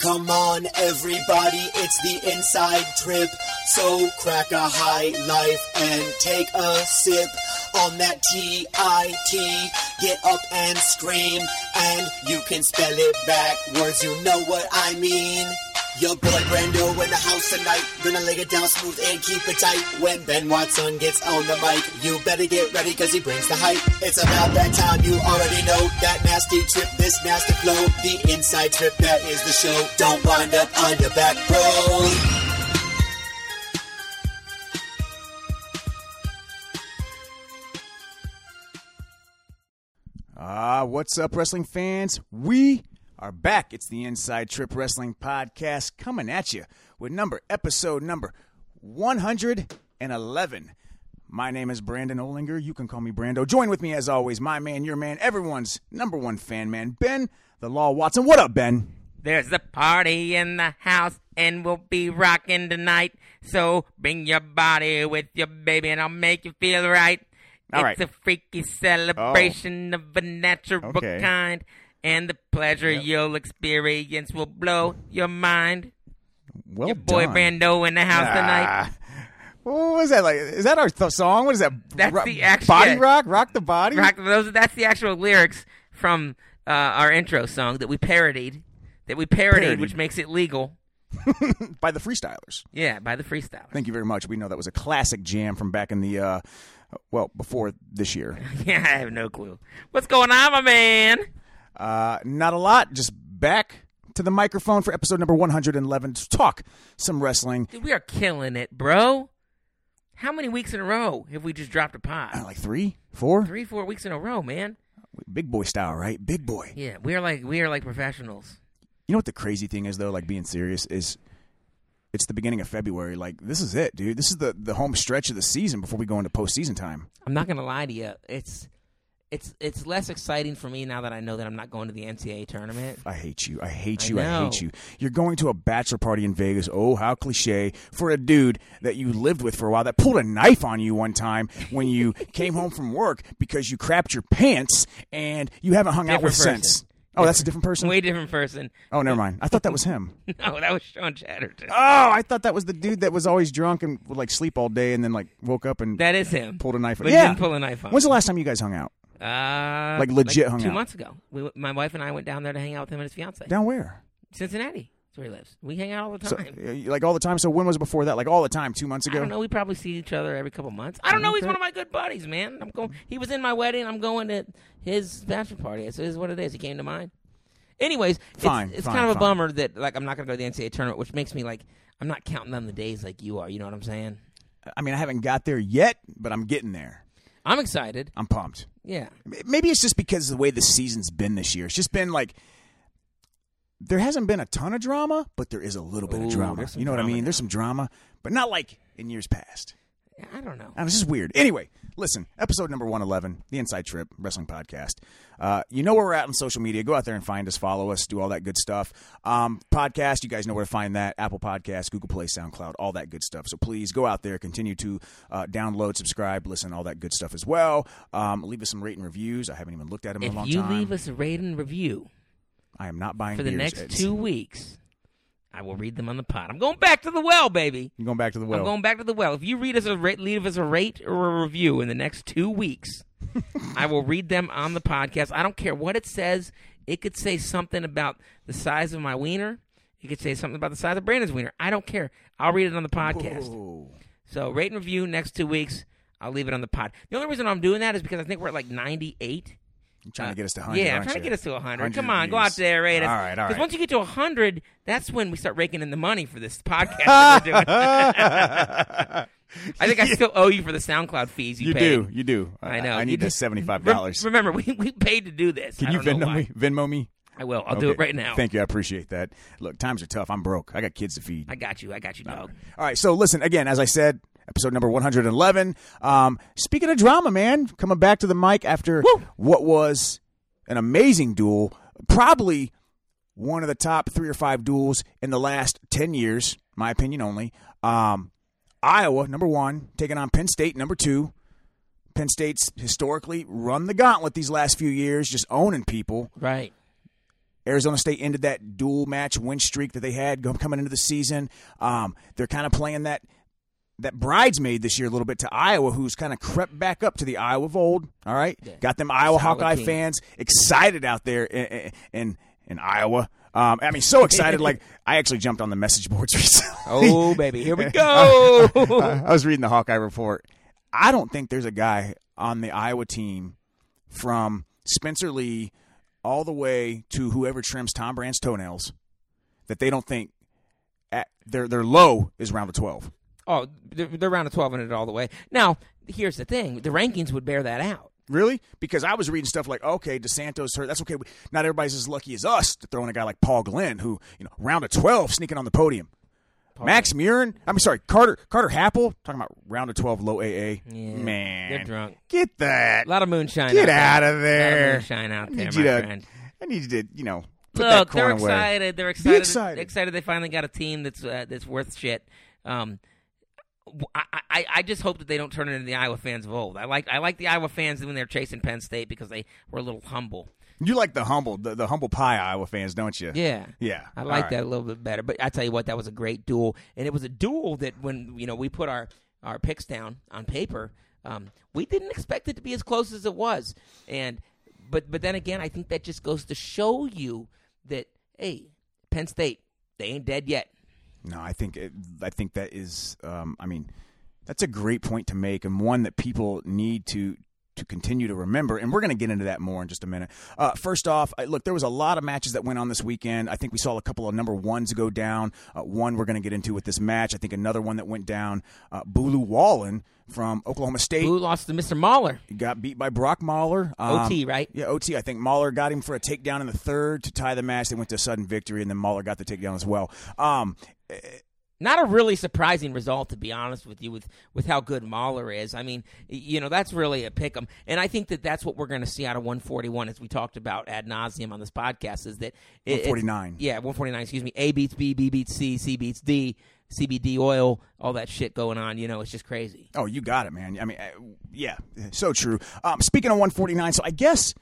Come on, everybody, it's the inside trip. So crack a high life and take a sip on that T-I-T. Get up and scream, and you can spell it backwards, you know what I mean. Your boy Brando in the house tonight. Gonna lay it down smooth and keep it tight. When Ben Watson gets on the mic, you better get ready cause he brings the hype. It's about that time you already know. That nasty trip, this nasty flow. The inside trip, that is the show. Don't wind up on your back, bro. Ah, what's up, wrestling fans? We are back. It's the Inside Trip Wrestling Podcast coming at you with number episode number 111. My name is Brandon Olinger. You can call me Brando. Join with me as always, my man, your man, everyone's number one fan man, Ben the Law Watson. What up, Ben? There's a party in the house and we'll be rocking tonight. So bring your body with you, baby, and I'll make you feel right. All it's right. a freaky celebration oh. of a natural Okay. kind, and the pleasure you'll experience will blow your mind. Well your boy done. Brando in the house tonight. Ah. What was that like? Is that our th- song? What is that? That's Ro- the act- body yeah. rock, rock the body. Rock, those, that's the actual lyrics from uh, our intro song that we parodied. That we parodied, Parodied. which makes it legal. by the Freestylers. Yeah, by the freestyle. Thank you very much. We know that was a classic jam from back in the uh, well before this year. Yeah, I have no clue. What's going on, my man? Uh, not a lot. Just back to the microphone for episode number 111 to talk some wrestling. Dude, we are killing it, bro. How many weeks in a row have we just dropped a Uh, pod? like three, four, Three, four weeks in a row, man. big boy style, right? Big boy. Yeah, we are like we are like professionals. You know what the crazy thing is though? Like being serious is. It's the beginning of February. Like this is it, dude. This is the the home stretch of the season before we go into postseason time. I'm not gonna lie to you. It's it's it's less exciting for me now that I know that I'm not going to the NCAA tournament. I hate you. I hate you. I, know. hate you. You're going to a bachelor party in Vegas. Oh, how cliche for a dude that you lived with for a while that pulled a knife on you one time when you came home from work because you crapped your pants and you haven't hung out with Different since. person. Oh, that's a different person. Way different person. Oh, never mind. I thought that was him. No, that was Sean Chatterton. Oh, I thought that was the dude that was always drunk and would like sleep all day and then like woke up and That is him. pulled a knife. But he yeah. didn't pull a knife on. When's the last time you guys hung out? Uh, Like, legit hung two out? months ago. We, my wife and I went down there to hang out with him and his fiance. Down where? Cincinnati. That's where he lives. We hang out all the So, time. uh, like all the time. So when was it before that? Like all the time, two months ago. I ago. don't know. We probably see each other every couple months. I don't know. He's one of my good buddies, man. I'm going. He was in my wedding. I'm going to his bachelor party. So It is what it is. He came to mine. Anyways, it's- Fine, It's, fine, kind of a bummer that like I'm not going to go to the NCAA tournament, which makes me like I'm not counting on the days like you are. You know what I'm saying? I mean, I haven't got there yet, but I'm getting there. I'm excited. I'm pumped. Yeah. Maybe it's just because of the way the season's been this year. It's just been like there hasn't been a ton of drama, but there is a little bit Ooh, of drama. You know what I mean? now. There's some drama, but not like in years past. I don't know. And it's just weird. Anyway, listen, episode number 111, the Inside Trip Wrestling Podcast. Uh, you know where we're at on social media. Go out there and find us, follow us, do all that good stuff. Um, podcast, you guys know where to find that. Apple Podcast, Google Play, SoundCloud, all that good stuff. So please go out there, continue to uh, download, subscribe, listen, all that good stuff as well. Um, leave us some rating reviews. I haven't even looked at them in If a long you time. leave us a rate and review I am not buying for the next two weeks, I will read them on the pod. I'm going back to the well, baby. You're going back to the well. I'm going back to the well. If you read us a rate, leave us a rate or a review in the next two weeks, I will read them on the podcast. I don't care what it says. It could say something about the size of my wiener. It could say something about the size of Brandon's wiener. I don't care. I'll read it on the podcast. Whoa. So rate and review next two weeks. I'll leave it on the pod. The only reason I'm doing that is because I think we're at like 98. You're trying to get us to 100. Uh, Yeah, I'm trying to get us to 100. 100 Come on, go out there, rate us. All right, all Because once you get to 100, that's when we start raking in the money for this podcast that we're doing. I think I still owe you for the SoundCloud fees you, You paid. do, you do. I know. I You need the seventy-five dollars. remember, we, we paid to do this. Can you Venmo me? Venmo me. I will. I'll do it right now. Thank you. I appreciate that. Look, times are tough. I'm broke. I got kids to feed. I got you. I got you, dog. All right. So listen again. As I said, episode number 111. Um, speaking of drama, man, coming back to the mic after Woo! what was an amazing duel, probably one of the top three or five duels in the last ten years, my opinion only. Um, Iowa, number one, taking on Penn State, number two. Penn State's historically run the gauntlet these last few years, just owning people. Right. Arizona State ended that dual match win streak that they had coming into the season. Um, they're kind of playing that that bridesmaid this year a little bit to Iowa, who's kind of crept back up to the Iowa of old. All right, got them Iowa Solid Hawkeye team. fans excited out there in in, in Iowa. Um, I mean, so excited. like I actually jumped on the message boards recently. Oh baby, here we go. I was reading the Hawkeye report. I don't think there's a guy on the Iowa team from Spencer Lee all the way to whoever trims Tom Brand's toenails that they don't think at their their low is round of twelve. Oh, they're, they're around a twelve hundred all the way. Now, here's the thing: the rankings would bear that out. Really? Because I was reading stuff like, okay, DeSanto's hurt. That's okay. Not everybody's as lucky as us to throw in a guy like Paul Glenn, who you know round of twelve sneaking on the podium. Max Murin, I'm sorry, Carter Carter Happel, talking about round of twelve low AA. Yeah, Man, they're drunk. Get that. A lot of moonshine. Get out out of A lot there. of moonshine out I there, need my you to. friend. I need you to, you know, put that Look, they're corn away. excited. They're excited. excited. They're excited. They finally got a team that's uh, that's worth shit. Um, I, I, I just hope that they don't turn it into the Iowa fans of old. I like I like the Iowa fans when they're chasing Penn State because they were a little humble. You like the humble, the, the humble pie Iowa fans, don't you? Yeah, Yeah. I like right. that a little bit better. But I tell you what, that was a great duel, and it was a duel that when you know we put our our picks down on paper, um, we didn't expect it to be as close as it was. And but but then again, I think that just goes to show you that hey, Penn State, they ain't dead yet. No, I think it, I think that is. Um, I mean, that's a great point to make, and one that people need to to continue to remember. And we're going to get into that more in just a minute. Uh, first off, I, look, there was a lot of matches that went on this weekend. I think we saw a couple of number ones go down. Uh, one we're going to get into with this match. I think another one that went down. Uh, Boo Lewallen from Oklahoma State Who lost to Mr. Mauller? He got beat by Brock Mauller. Um, OT, right? Yeah, OT. I think Mauller got him for a takedown in the third to tie the match. They went to a sudden victory, and then Mauller got the takedown as well. Um, Not a really surprising result, to be honest with you, with with how good Mauller is. I mean, you know, that's really a pick 'em, and I think that that's what we're going to see out of 141, as we talked about ad nauseum on this podcast. Is that it- it's- 149. Yeah, 149. Excuse me. A beats B, B beats C, C beats D, CBD oil, all that shit going on. You know, it's just crazy. Oh, you got it, man. I mean, uh, yeah, so true. Um, speaking of 149, so I guess,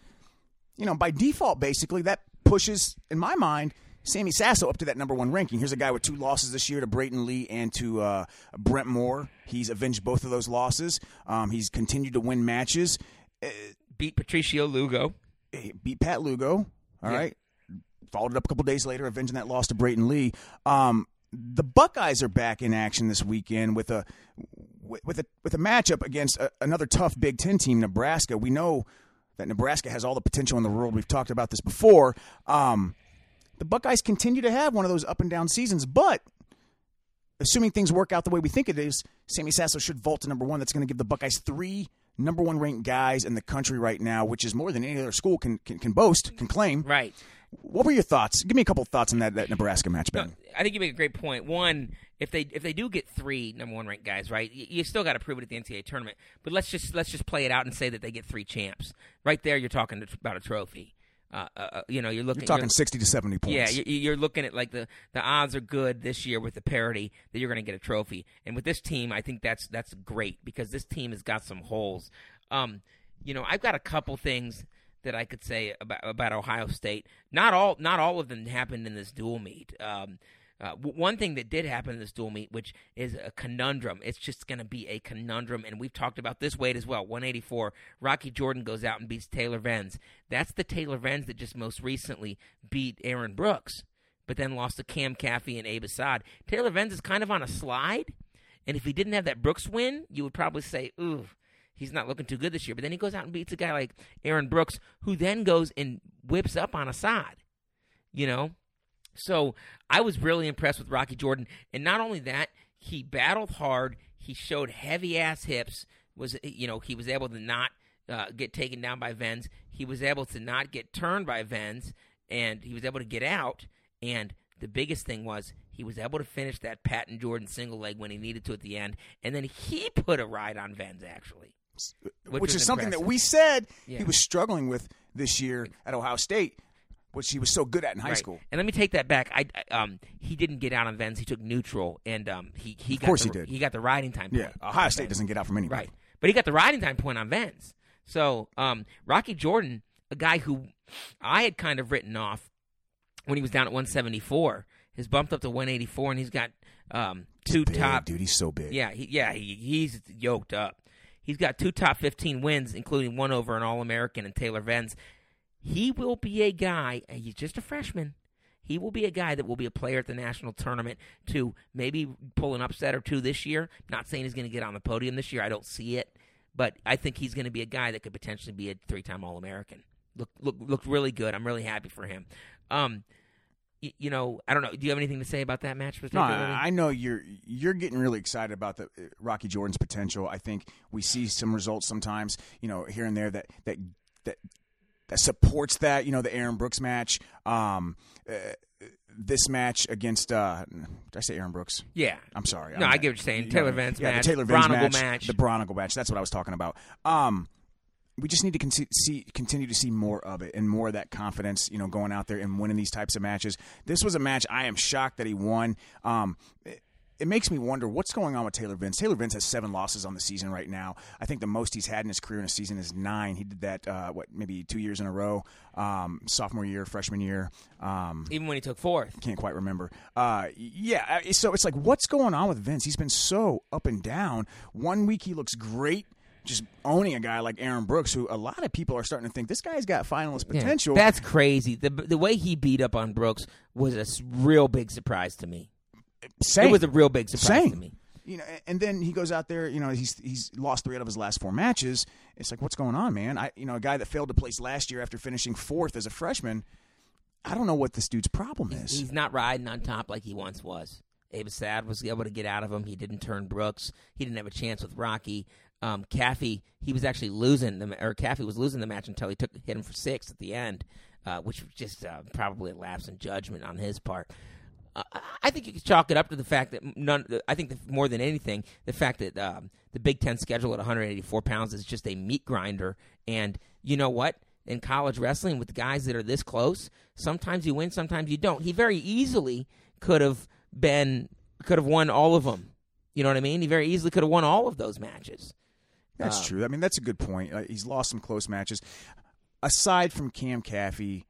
you know, by default, basically, that pushes, in my mind, Sammy Sasso up to that number one ranking. Here's a guy with two losses this year to Brayton Lee and to uh, Brent Moore. He's avenged both of those losses. Um, he's continued to win matches. Beat Patricio Lugo. Beat Pat Lugo. All right, Followed it up a couple days later, avenging that loss to Brayton Lee. Um, the Buckeyes are back in action this weekend with a with with a with a matchup against a, another tough Big Ten team, Nebraska. We know that Nebraska has all the potential in the world. We've talked about this before. Um, the Buckeyes continue to have one of those up and down seasons, but assuming things work out the way we think it is, Sammy Sasso should vault to number one. That's going to give the Buckeyes three number one ranked guys in the country right now, which is more than any other school can can, can boast, can claim. Right. What were your thoughts? Give me a couple of thoughts on that, that Nebraska match, Ben. I think you make a great point. One, if they if they do get three number one ranked guys, right, you, you still got to prove it at the NCAA tournament. But let's just let's just play it out and say that they get three champs. Right there, you're talking about a trophy. Uh, uh, uh, you know, you're looking You're talking sixty to seventy points. Yeah, you're, you're looking at like the, the odds are good this year with the parity that you're going to get a trophy, and with this team, I think that's that's great because this team has got some holes. Um, you know, I've got a couple things that I could say about about Ohio State. Not all not all of them happened in this dual meet. Um, uh, w- one thing that did happen in this dual meet, which is a conundrum, it's just going to be a conundrum, and we've talked about this weight as well. 184. Rocky Jordan goes out and beats Taylor Venz. That's the Taylor Venz that just most recently beat Aaron Brooks, but then lost to Cam Caffey and Abe Assad. Taylor Venz is kind of on a slide, and if he didn't have that Brooks win, you would probably say, ooh, he's not looking too good this year. But then he goes out and beats a guy like Aaron Brooks, who then goes and whips up on Assad. You know, so I was really impressed with Rocky Jordan, and not only that, he battled hard. He showed heavy ass hips. Was you know he was able to not uh, get taken down by Venz. He was able to not get turned by Venz, and he was able to get out. And the biggest thing was he was able to finish that Patton Jordan single leg when he needed to at the end, and then he put a ride on Venz actually. which, was is something that we said Yeah. he was struggling with this year at Ohio State, which he was so good at in high Right. school. And let me take that back. I I- um he didn't get out on Venz. He took neutral, and um he he Of got course the, he did. He got the riding time. Yeah, point Ohio State Venz. doesn't get out from anybody. Right, but he got the riding time point on Venz. So um Rocky Jordan, a guy who I had kind of written off when he was down at 174, has bumped up to 184, and he's got um, two Big, top. dude. He's so big. Yeah, he, yeah, he, he's yoked up. He's got two top 15 wins, including one over an All American and Taylor Venz. He will be a guy, and he's just a freshman. He will be a guy that will be a player at the national tournament to maybe pull an upset or two this year. Not saying he's going to get on the podium this year. I don't see it. But I think he's going to be a guy that could potentially be a three time All American. Look, look, looked really good. I'm really happy for him. Um, you know, I don't know. Do you have anything to say about that match? No, I know you're you're getting really excited about the uh, Rocky Jordan's potential. I think we see some results sometimes, you know, here and there that that that that supports that. You know, the Aaron Brooks match, um, uh, this match against uh, did I say Aaron Brooks? yeah. I'm sorry. No, I'm- I get what you're saying. you Taylor Venz yeah, match, the Taylor Venz match, match. the Bronigle match. That's what I was talking about. Um, we just need to con- see continue to see more of it and more of that confidence. You know, going out there and winning these types of matches. This was a match I am shocked that he won. Um, it, it makes me wonder what's going on with Taylor Venz. Taylor Venz has seven losses on the season right now. I think the most he's had in his career in a season is nine. He did that uh, what maybe two years in a row, um, sophomore year, freshman year. Um, Even when he took fourth. can't quite remember. Uh, yeah, so it's like, what's going on with Venz? He's been so up and down. One week he looks great, just owning a guy like Aaron Brooks, who a lot of people are starting to think this guy's got finalist Yeah, potential. That's crazy. The the way he beat up on Brooks was a real big surprise to me. Same. It was a real big surprise Same. to me. You know, and then he goes out there. You know, he's he's lost three out of his last four matches. It's like, what's going on, man? I, you know, a guy that failed to place last year after finishing fourth as a freshman. I don't know what this dude's problem is. He's not riding on top like he once was. Abe Sad was able to get out of him. He didn't turn Brooks. He didn't have a chance with Rocky. Um, Caffey, he was actually losing the or Caffey was losing the match until he took hit him for six at the end, uh, which was just uh, probably a lapse in judgment on his part. Uh, I think you could chalk it up to the fact that none. I think more than anything, the fact that um, the Big Ten schedule at 184 pounds is just a meat grinder. And you know what? In college wrestling, with guys that are this close, sometimes you win, sometimes you don't. He very easily could have been, could have won all of them. You know what I mean? He very easily could have won all of those matches. That's Um, true. I mean, that's a good point. Uh, he's lost some close matches. Aside from Cam Caffey,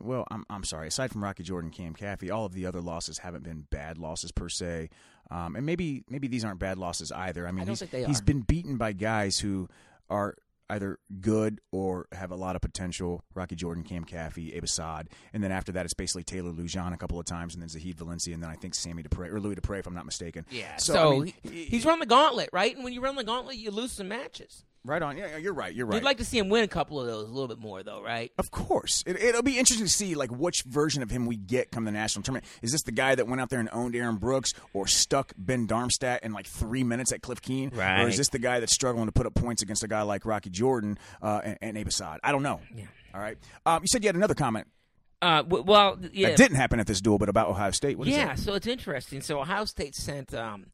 well, I'm I'm sorry. Aside from Rocky Jordan, Cam Caffey, all of the other losses haven't been bad losses per se. Um, and maybe maybe these aren't bad losses either. I mean, don't he's think they he's are. been beaten by guys who are either good or have a lot of potential. Rocky Jordan, Cam Caffey, Abe Assad, and then after that, it's basically Taylor Lujan a couple of times, and then Zahid Valencia, and then I think Sammy DePrez or Louis DePrez, if I'm not mistaken. Yeah. So, So, I mean, he- he's run the gauntlet, right? And when you run the gauntlet, you lose some matches. Right on. Yeah, yeah, you're right. You're right. You'd like to see him win a couple of those a little bit more, though, right? Of course, it, it'll be interesting to see like which version of him we get come the national tournament. Is this the guy that went out there and owned Aaron Brooks, or stuck Ben Darmstadt in like three minutes at Cliff Keen, right. or is this the guy that's struggling to put up points against a guy like Rocky Jordan uh, and, and Abe Assad? I don't know. Yeah. All right. Um, you said you had another comment Uh, w- well, yeah. that didn't happen at this duel, but about Ohio State. What is yeah, that? so it's interesting. So Ohio State sent. Um,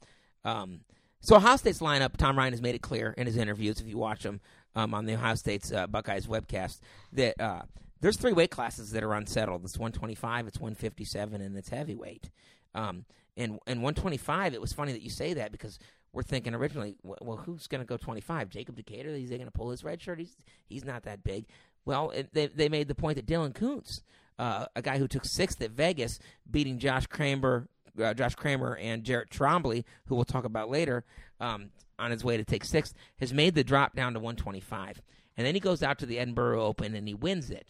um, so Ohio State's lineup. Tom Ryan has made it clear in his interviews. If you watch them um, on the Ohio State's uh, Buckeyes webcast, that uh, there's three weight classes that are unsettled. It's 125, it's 157, and it's heavyweight. Um, and and 125. It was funny that you say that because we're thinking originally, well, who's going to go 25? Jacob Decatur? Is he going to pull his red shirt? He's he's not that big. Well, it, they they made the point that Dylan Koontz, uh, a guy who took sixth at Vegas, beating Josh Kramer, uh, Josh Kramer and Jarrett Trombley, who we'll talk about later, um, on his way to take sixth, has made the drop down to 125. And then he goes out to the Edinboro Open and he wins it.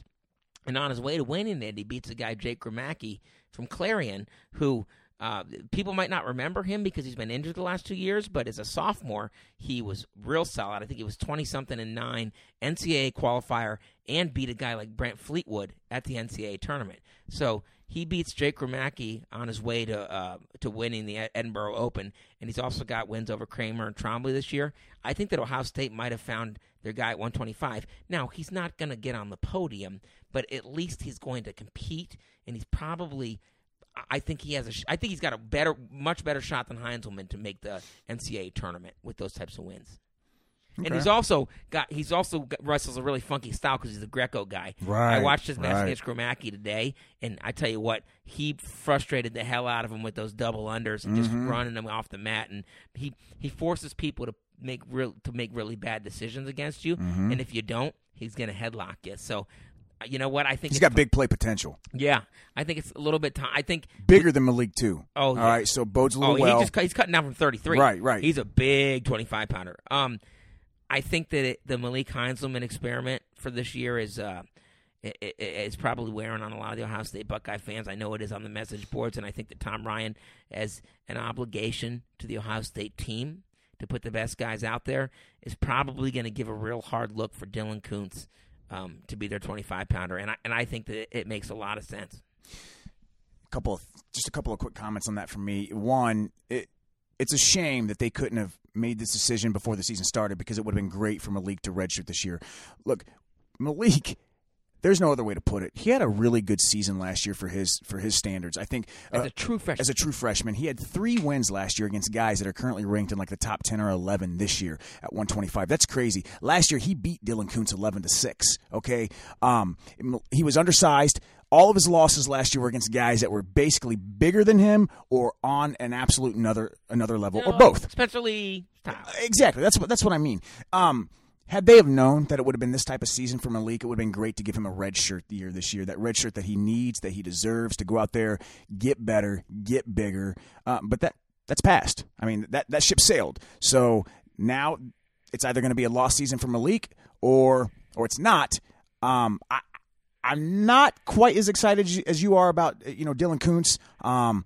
And on his way to winning it, he beats a guy, Jake Gramacki from Clarion, who uh, people might not remember him because he's been injured the last two years, but as a sophomore, he was real solid. I think he was 20 something and nine, NCAA qualifier, and beat a guy like Brent Fleetwood at the NCAA tournament. So he beats Jake Gramacki on his way to uh, to winning the Edinboro Open, and he's also got wins over Kramer and Trombley this year. I think that Ohio State might have found their guy at 125. Now he's not going to get on the podium, but at least he's going to compete, and he's probably. I think he has a. sh- I think he's got a better, much better shot than Heinselman to make the NCAA tournament with those types of wins. And he's also got. He's also got, wrestles a really funky style because he's a Greco guy. Right, I watched his match right. against Gromacki today, and I tell you what, he frustrated the hell out of him with those double unders and just Mm-hmm. running them off the mat. And he he forces people to make real to make really bad decisions against you. Mm-hmm. And if you don't, he's going to headlock you. So you know what? I think He's got big play potential, Yeah, I think it's a little bit time. I think. bigger than Malik too. Oh, all yeah. right. So bodes a Oh, little well. he just he's cutting down from thirty three. Right, right. He's a big twenty five pounder. Um, I think that it, the Malik Heinselman experiment for this year is uh, it, it, it's probably wearing on a lot of the Ohio State Buckeye fans. I know it is on the message boards, and I think that Tom Ryan has an obligation to the Ohio State team to put the best guys out there. Is probably going to give a real hard look for Dylan Koontz um, to be their twenty five pounder, and I and I think that it makes a lot of sense. A couple of just a couple of quick comments on that from me. One, it it's a shame that they couldn't have made this decision before the season started because it would have been great for Malik to redshirt this year. Look, Malik. There's no other way to put it. He had a really good season last year for his for his standards. I think As uh, a true freshman, as a true freshman. He had three wins last year against guys that are currently ranked in like the top ten or eleven this year at 125. That's crazy. Last year he beat Dylan Koontz 11 to six. Okay, um, he was undersized. All of his losses last year were against guys that were basically bigger than him or on an absolute another another level or both. Spencer Lee. Exactly. That's what that's what I mean. Um, had they have known that it would have been this type of season for Malik, it would have been great to give him a red shirt year this year. That red shirt that he needs, that he deserves to go out there, get better, get bigger. Um, but that that's past. I mean that that ship sailed. So now it's either going to be a lost season for Malik or or it's not. Um, I, I'm not quite as excited as you- as you are about you know Dylan Koontz. Um,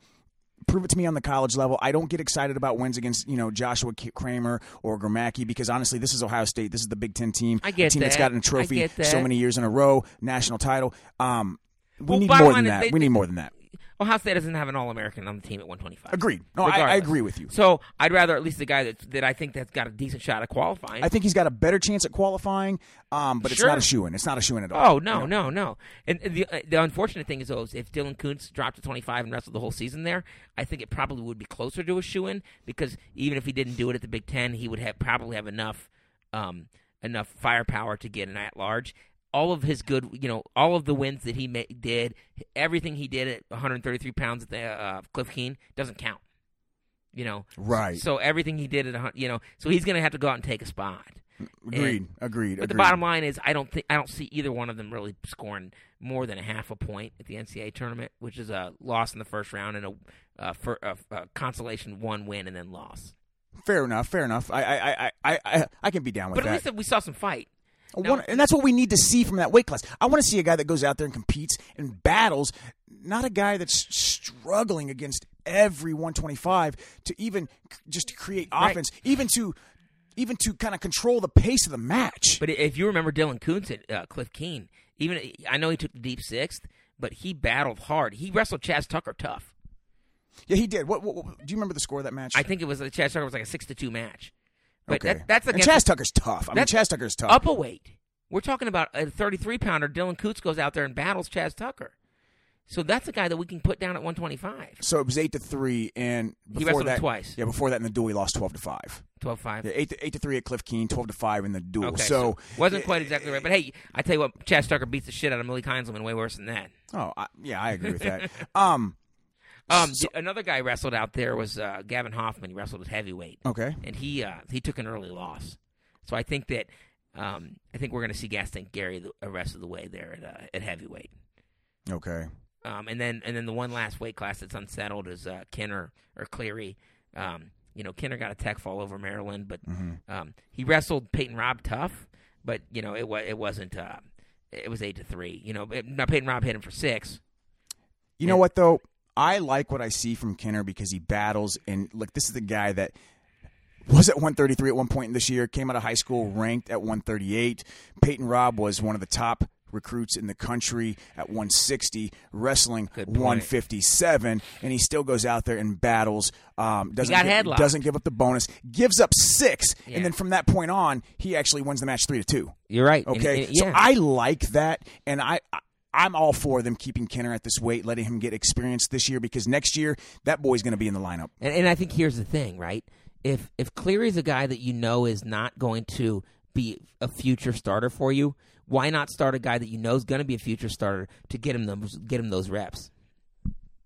prove it to me on the college level. I don't get excited about wins against you know Joshua Kramer or Gramacki because honestly, this is Ohio State. This is the Big Ten team. I get a team that's that. gotten a trophy so many years in a row, national title. Um, we Well, need more than that. they- we need more than that. Ohio State doesn't have an All American on the team at 125. Agreed. No, I, I agree with you. So I'd rather at least the guy that that I think that's got a decent shot at qualifying. I think he's got a better chance at qualifying, um, but it's not a shoe in. It's not a shoe in at all. Oh no, no, no! And and the uh, the unfortunate thing is, though, is if Dylan Koontz dropped to 25 and wrestled the whole season there, I think it probably would be closer to a shoe in because even if he didn't do it at the Big Ten, he would have probably have enough um, enough firepower to get an at large. All of his good, you know, all of the wins that he ma- did, everything he did at 133 pounds at the uh, Cliff Keen doesn't count. You know, Right. So everything he did at, you know, so he's going to have to go out and take a spot. Agreed. agreed. But the bottom line is, I don't think I don't see either one of them really scoring more than a half a point at the NCAA tournament, which is a loss in the first round and a, uh, for, a, a consolation one win and then loss. Fair enough. Fair enough. I I, I, I, I, I can be down with But that. But at least we saw some fight. And that's what we need to see from that weight class. I want to see a guy that goes out there and competes and battles, not a guy that's struggling against every 125 to even just to create Right. offense, even to even to kind of control the pace of the match. But if you remember Dylan Koontz at uh, Cliff Keen, even I know he took the deep sixth, but he battled hard. He wrestled Chaz Tucker tough. yeah, he did. What, what, what- do you remember the score of that match? I think it was Chaz Tucker was like a six to two match. But okay. that, that's and against Chaz Tucker's tough. I mean, Chaz Tucker's tough. up a weight. We're talking about a 33 pounder. Dylan Koontz goes out there and battles Chaz Tucker. So that's a guy that we can put down at 125. so it was eight to three, and He before wrestled him that, twice. Yeah, before that in the duel, he lost twelve to five. 12 5. Yeah, eight to, eight to three at Cliff Keen, twelve to five in the duel. Okay, so, wasn't quite exactly right, but hey, I tell you what, Chaz Tucker beats the shit out of Malik Heinselman way worse than that. oh, I, yeah, I agree with that. um, Um, So- another guy wrestled out there was uh, Gavin Hoffman. He wrestled at heavyweight, okay. and he uh, he took an early loss. So I think that um, I think we're going to see Gaston Gary the, the rest of the way there at uh, at heavyweight. Okay. Um, and then and then the one last weight class that's unsettled is uh, Kenner or Cleary. Um, you know, Kenner got a tech fall over Maryland, but Mm-hmm. um, he wrestled Peyton Robb tough. But you know, it was it wasn't. Uh, it was eight to three. You know, it, now Peyton Robb hit him for six. You know what though? I like what I see from Kenner because he battles and look, this is the guy that was at 133 at one point in this year, came out of high school ranked at 138. Peyton Robb was one of the top recruits in the country at 160, wrestling 157, and he still goes out there and battles. Um, doesn't got give, doesn't give up the bonus, gives up six, Yeah. and then from that point on, he actually wins the match three to two. You're right. Okay, And- and- so. I like that, and I. I'm all for them keeping Kenner at this weight, letting him get experience this year because next year that boy's going to be in the lineup. And, and I think here's the thing, right? If if Cleary's a guy that you know is not going to be a future starter for you, why not start a guy that you know is going to be a future starter to get him those get him those reps,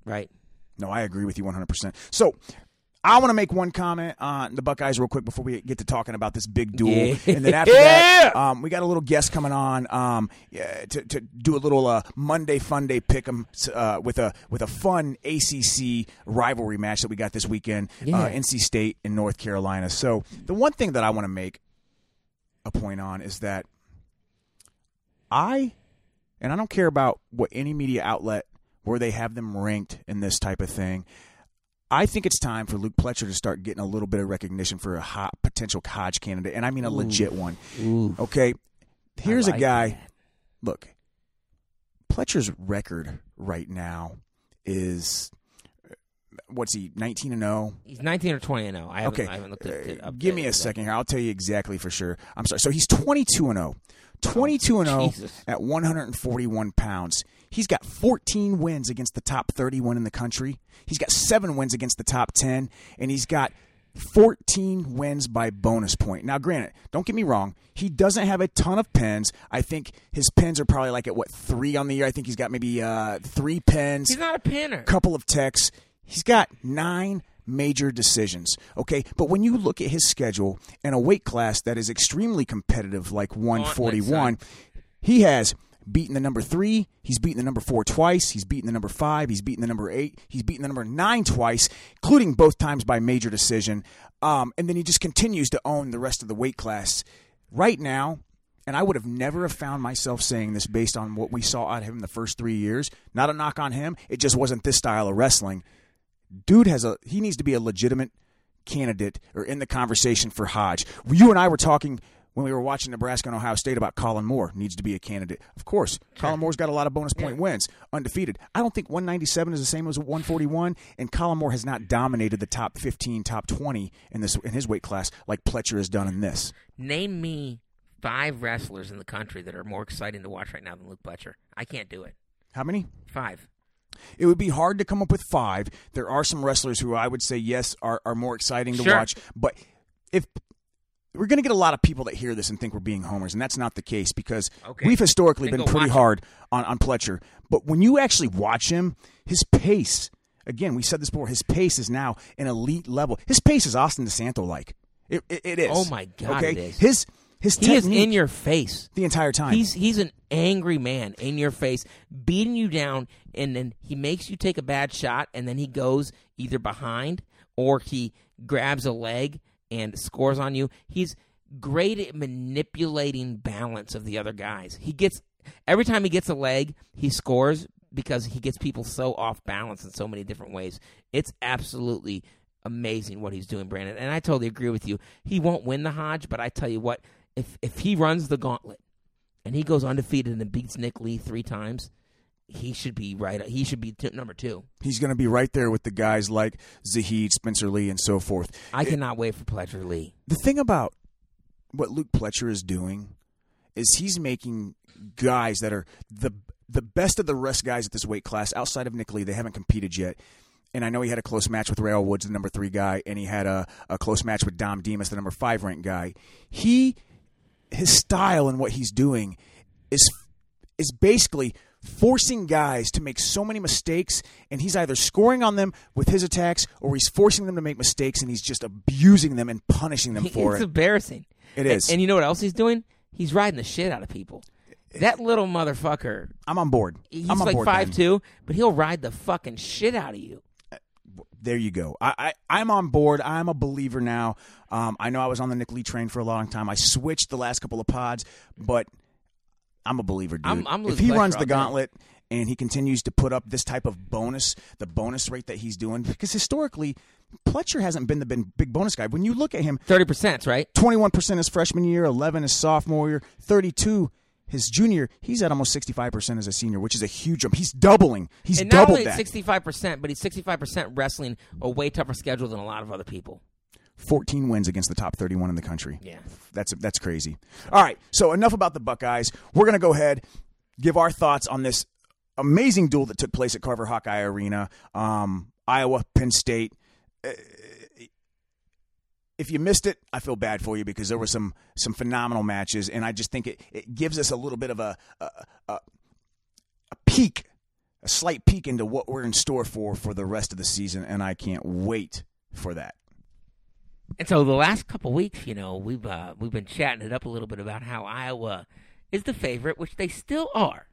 right? No, I agree with you 100%. So I want to make one comment on the Buckeyes real quick before we get to talking about this big duel, Yeah. and then after that, um, we got a little guest coming on um, yeah, to, to do a little uh, Monday Fun Day pick 'em uh, with a with a fun ACC rivalry match that we got this weekend, Yeah. uh, NC State and North Carolina. So the one thing that I want to make a point on is that I, and I don't care about what any media outlet where they have them ranked in this type of thing. I think it's time for Luke Pletcher to start getting a little bit of recognition for a hot potential Hodge candidate, and I mean a legit one. Ooh. Okay, here's like a guy. that. Look, Pletcher's record right now is what's he 19 and oh? 0 He's 19 or 20 and 0. I haven't, Okay, I haven't looked at it. Uh, up give me a second here. I'll tell you exactly for sure. I'm sorry. So he's 22 and 0. 22 and 0 Jesus. at 141 pounds. He's got 14 wins against the top 31 in the country. He's got 7 wins against the top 10 and he's got 14 wins by bonus point. Now granted, don't get me wrong, he doesn't have a ton of pins. I think his pins are probably like at what 3 on the year. I think he's got maybe uh 3 pins He's not a pinner. couple of techs. He's got nine major decisions. Okay, but when you look at his schedule and a weight class that is extremely competitive, like 141, he has beaten the number three. He's beaten the number four twice. He's beaten the number five. He's beaten the number eight. He's beaten the number nine twice, including both times by major decision. Um, and then he just continues to own the rest of the weight class. Right now, and I would have never have found myself saying this based on what we saw out of him the first three years. Not a knock on him. It just wasn't this style of wrestling. Dude has a he needs to be a legitimate candidate or in the conversation for Hodge. You and I were talking when we were watching Nebraska and Ohio State about Colin Moore needs to be a candidate. Of course, Colin Moore's got a lot of bonus point wins, undefeated. I don't think 197 is the same as 141, and Colin Moore has not dominated the top 15, top 20 in this in his weight class like Pletcher has done in this. Name me five wrestlers in the country that are more exciting to watch right now than Luke Pletcher. I can't do it. How many? Five. It would be hard to come up with five. There are some wrestlers who I would say yes are, are more exciting to Sure. watch, but if we're going to get a lot of people that hear this and think we're being homers, and that's not the case because Okay. we've historically Then been pretty hard on, on Pletcher. But when you actually watch him, his pace, again, we said this before, his pace is now an elite level. His pace is Austin DeSanto like. It, it, it is. Oh, my God, Okay, his his He is in your face. the entire time. He's he's an angry man in your face, beating you down, and then he makes you take a bad shot, and then he goes either behind or he grabs a leg and scores on you. He's great at manipulating balance of the other guys. He gets every time he gets a leg, he scores because he gets people so off balance in so many different ways. It's absolutely amazing what he's doing, Brandon. And I totally agree with you. He won't win the Hodge, but I tell you what, if if he runs the gauntlet and he goes undefeated and beats Nick Lee three times, he should be right. He should be t- number two. He's going to be right there with the guys like Zahid, Spencer Lee, and so forth. I cannot wait for Pletcher Lee. the thing about what Luke Pletcher is doing is he's making guys that are the the best of the rest guys at this weight class outside of Nick Lee. They haven't competed yet. And I know he had a close match with Real Woods, the number three guy, and he had a, a close match with Dom Demas, the number five ranked guy. He his style and what he's doing is is basically forcing guys to make so many mistakes and he's either scoring on them with his attacks or he's forcing them to make mistakes and he's just abusing them and punishing them for it's it. It's embarrassing. It is. And- And, you know what else he's doing? He's riding the shit out of people. That little motherfucker. I'm on board. He's I'm on like board, five two, but he'll ride the fucking shit out of you. There you go. I, I I'm on board. I'm a believer now. Um, I know I was on the Nick Lee train for a long time. I switched the last couple of pods, but I'm a believer, dude. I'm- I'm if he runs the gauntlet and he continues to put up this type of bonus, the bonus rate that he's doing, because historically, Pletcher hasn't been the big bonus guy. When you look at him, Thirty percent, right? 21% his freshman year, 11 his sophomore year, 32 his junior. He's at almost 65% as a senior, which is a huge jump. He's doubling. He's and not doubled only that. sixty five percent, but he's sixty five percent wrestling a way tougher schedule than a lot of other people. 14 wins against the top 31 in the country. Yeah. That's that's crazy. All right, so enough about the Buckeyes. We're to go ahead give our thoughts on this amazing duel that took place at Carver Hawkeye Arena, um, Iowa, Penn State. Uh, If you missed it, I feel bad for you because there were some some phenomenal matches, and I just think it, it gives us a little bit of a a, a a peek, a slight peek into what we're in store for for the rest of the season, and I can't wait for that. And so the last couple weeks, you know, we've uh, we've been chatting it up a little bit about how Iowa is the favorite, which they still are.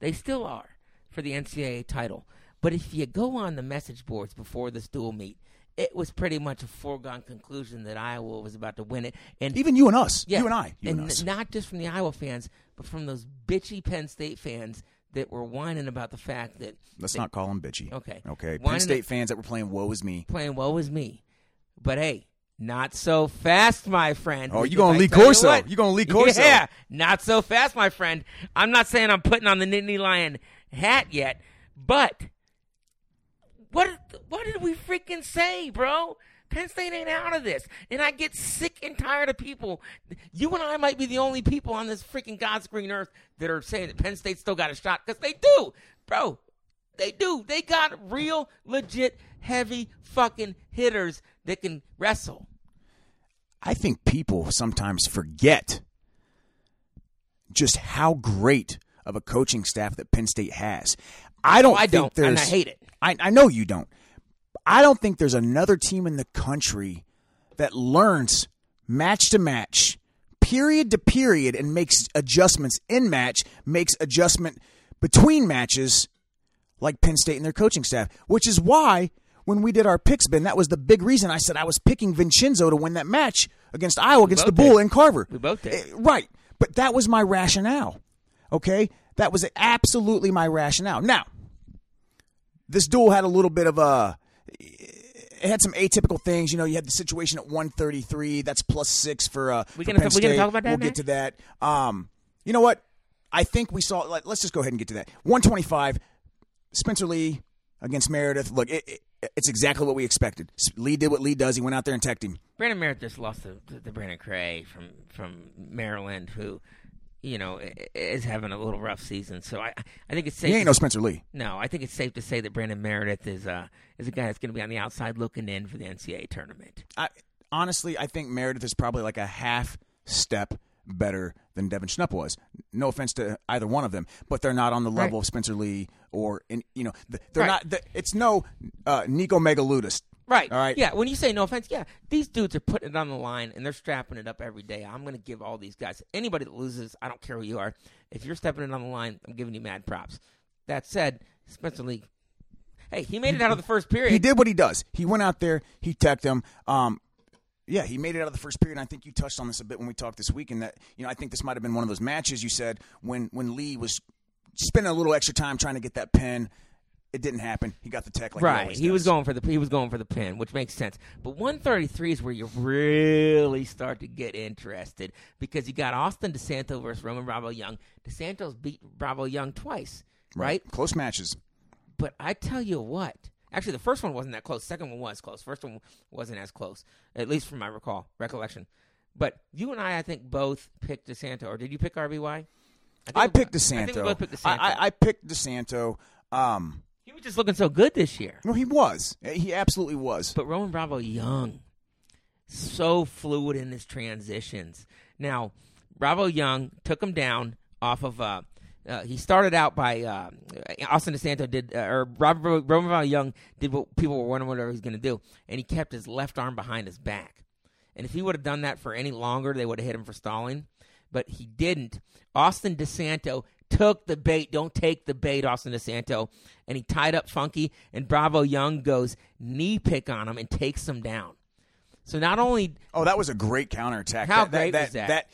They still are for the NCAA title. But if you go on the message boards before this dual meet, it was pretty much a foregone conclusion that Iowa was about to win it. And Even you and us, yeah, you and I, you and, and not just from the Iowa fans, but from those bitchy Penn State fans that were whining about the fact that Let's they- not call them bitchy. Okay. Okay. Why Penn State fans that were playing "Woe is me." playing well as me. But hey, not so fast, my friend. Oh, you because gonna I Lee tell you Corso. You gonna Lee Corso. Yeah, not so fast, my friend. I'm not saying I'm putting on the Nittany Lion hat yet, but what what did we freaking say, bro? Penn State ain't out of this, and I get sick and tired of people. You and I might be the only people on this freaking God's green earth that are saying that Penn State still got a shot because they do, bro. They do. They got real, legit, heavy fucking hitters that can wrestle. I think people sometimes forget just how great of a coaching staff that Penn State has. I don't. Oh, I think don't, There's, and I hate it. I, I know you don't. I don't think there's another team in the country that learns match to match, period to period, and makes adjustments in match, makes adjustment between matches, like Penn State and their coaching staff. Which is why when we did our picks, Ben, that was the big reason I said I was picking Vincenzo to win that match against Iowa against the Bull did. and Carver. We both did. Eh, Right. But that was my rationale. Okay? That was absolutely my rationale. Now, this duel had a little bit of a it had some atypical things. You know, you had the situation at 133. That's plus six for uh. We gonna- Penn we gonna State. talk about that, We'll man? get to that. Um, you know what? I think we saw. Like, let's just go ahead and get to that. 125. Spencer Lee against Meredith. Look, it, it, it's exactly what we expected. Lee did what Lee does. He went out there and teched him. Brandon Merritt just lost to, to, Brandon Cray from from Maryland, who you know is having a little rough season. So I I think it's safe. He ain't no Spencer Lee. No, I think it's safe to say that Brandon Meredith is uh is a guy that's going to be on the outside looking in for the NCAA tournament. I, honestly, I think Meredith is probably like a half step better than Devin Schnupp was. No offense to either one of them, but they're not on the level Right. of Spencer Lee or in, you know they're Right. not. The, it's no uh, Nico Megaludis. Right. All right. Yeah. When you say no offense, yeah, these dudes are putting it on the line and they're strapping it up every day. I'm going to give all these guys, anybody that loses, I don't care who you are. If you're stepping it on the line, I'm giving you mad props. That said, Spencer Lee, hey, he made it out of the first period. He did what he does. He went out there. He teched him. Um, yeah, he made it out of the first period. And I think you touched on this a bit when we talked this week, and that you know I think this might have been one of those matches you said when when Lee was spending a little extra time trying to get that pin. It didn't happen. He got the tech like right. always He was going for the he was going for the pin, which makes sense. But 133 is where you really start to get interested because you got Austin DeSanto versus Roman Bravo Young. DeSanto's beat Bravo Young twice, right? Close matches. But I tell you what, actually, the first one wasn't that close. Second one was close. First one wasn't as close, at least from my recall recollection. But you and I, I think, both picked DeSanto. Or did you pick RBY? think I we- picked I DeSanto. think we both picked DeSanto. I, I, I picked DeSanto. Um, he was just looking so good this year. no, he was. He absolutely was. But Roman Bravo Young, so fluid in his transitions. Now, Bravo Young took him down off of. Uh, uh, he started out by uh, Austin DeSanto did, uh, or Robert, Roman Bravo Young did what people were wondering what he was going to do, and he kept his left arm behind his back. And if he would have done that for any longer, they would have hit him for stalling. But he didn't. Austin DeSanto took the bait. Don't take the bait, Austin DeSanto. And he tied up Funky, and Bravo Young goes knee pick on him and takes him down. So not only oh, that was a great counterattack. How that, great that, was that? That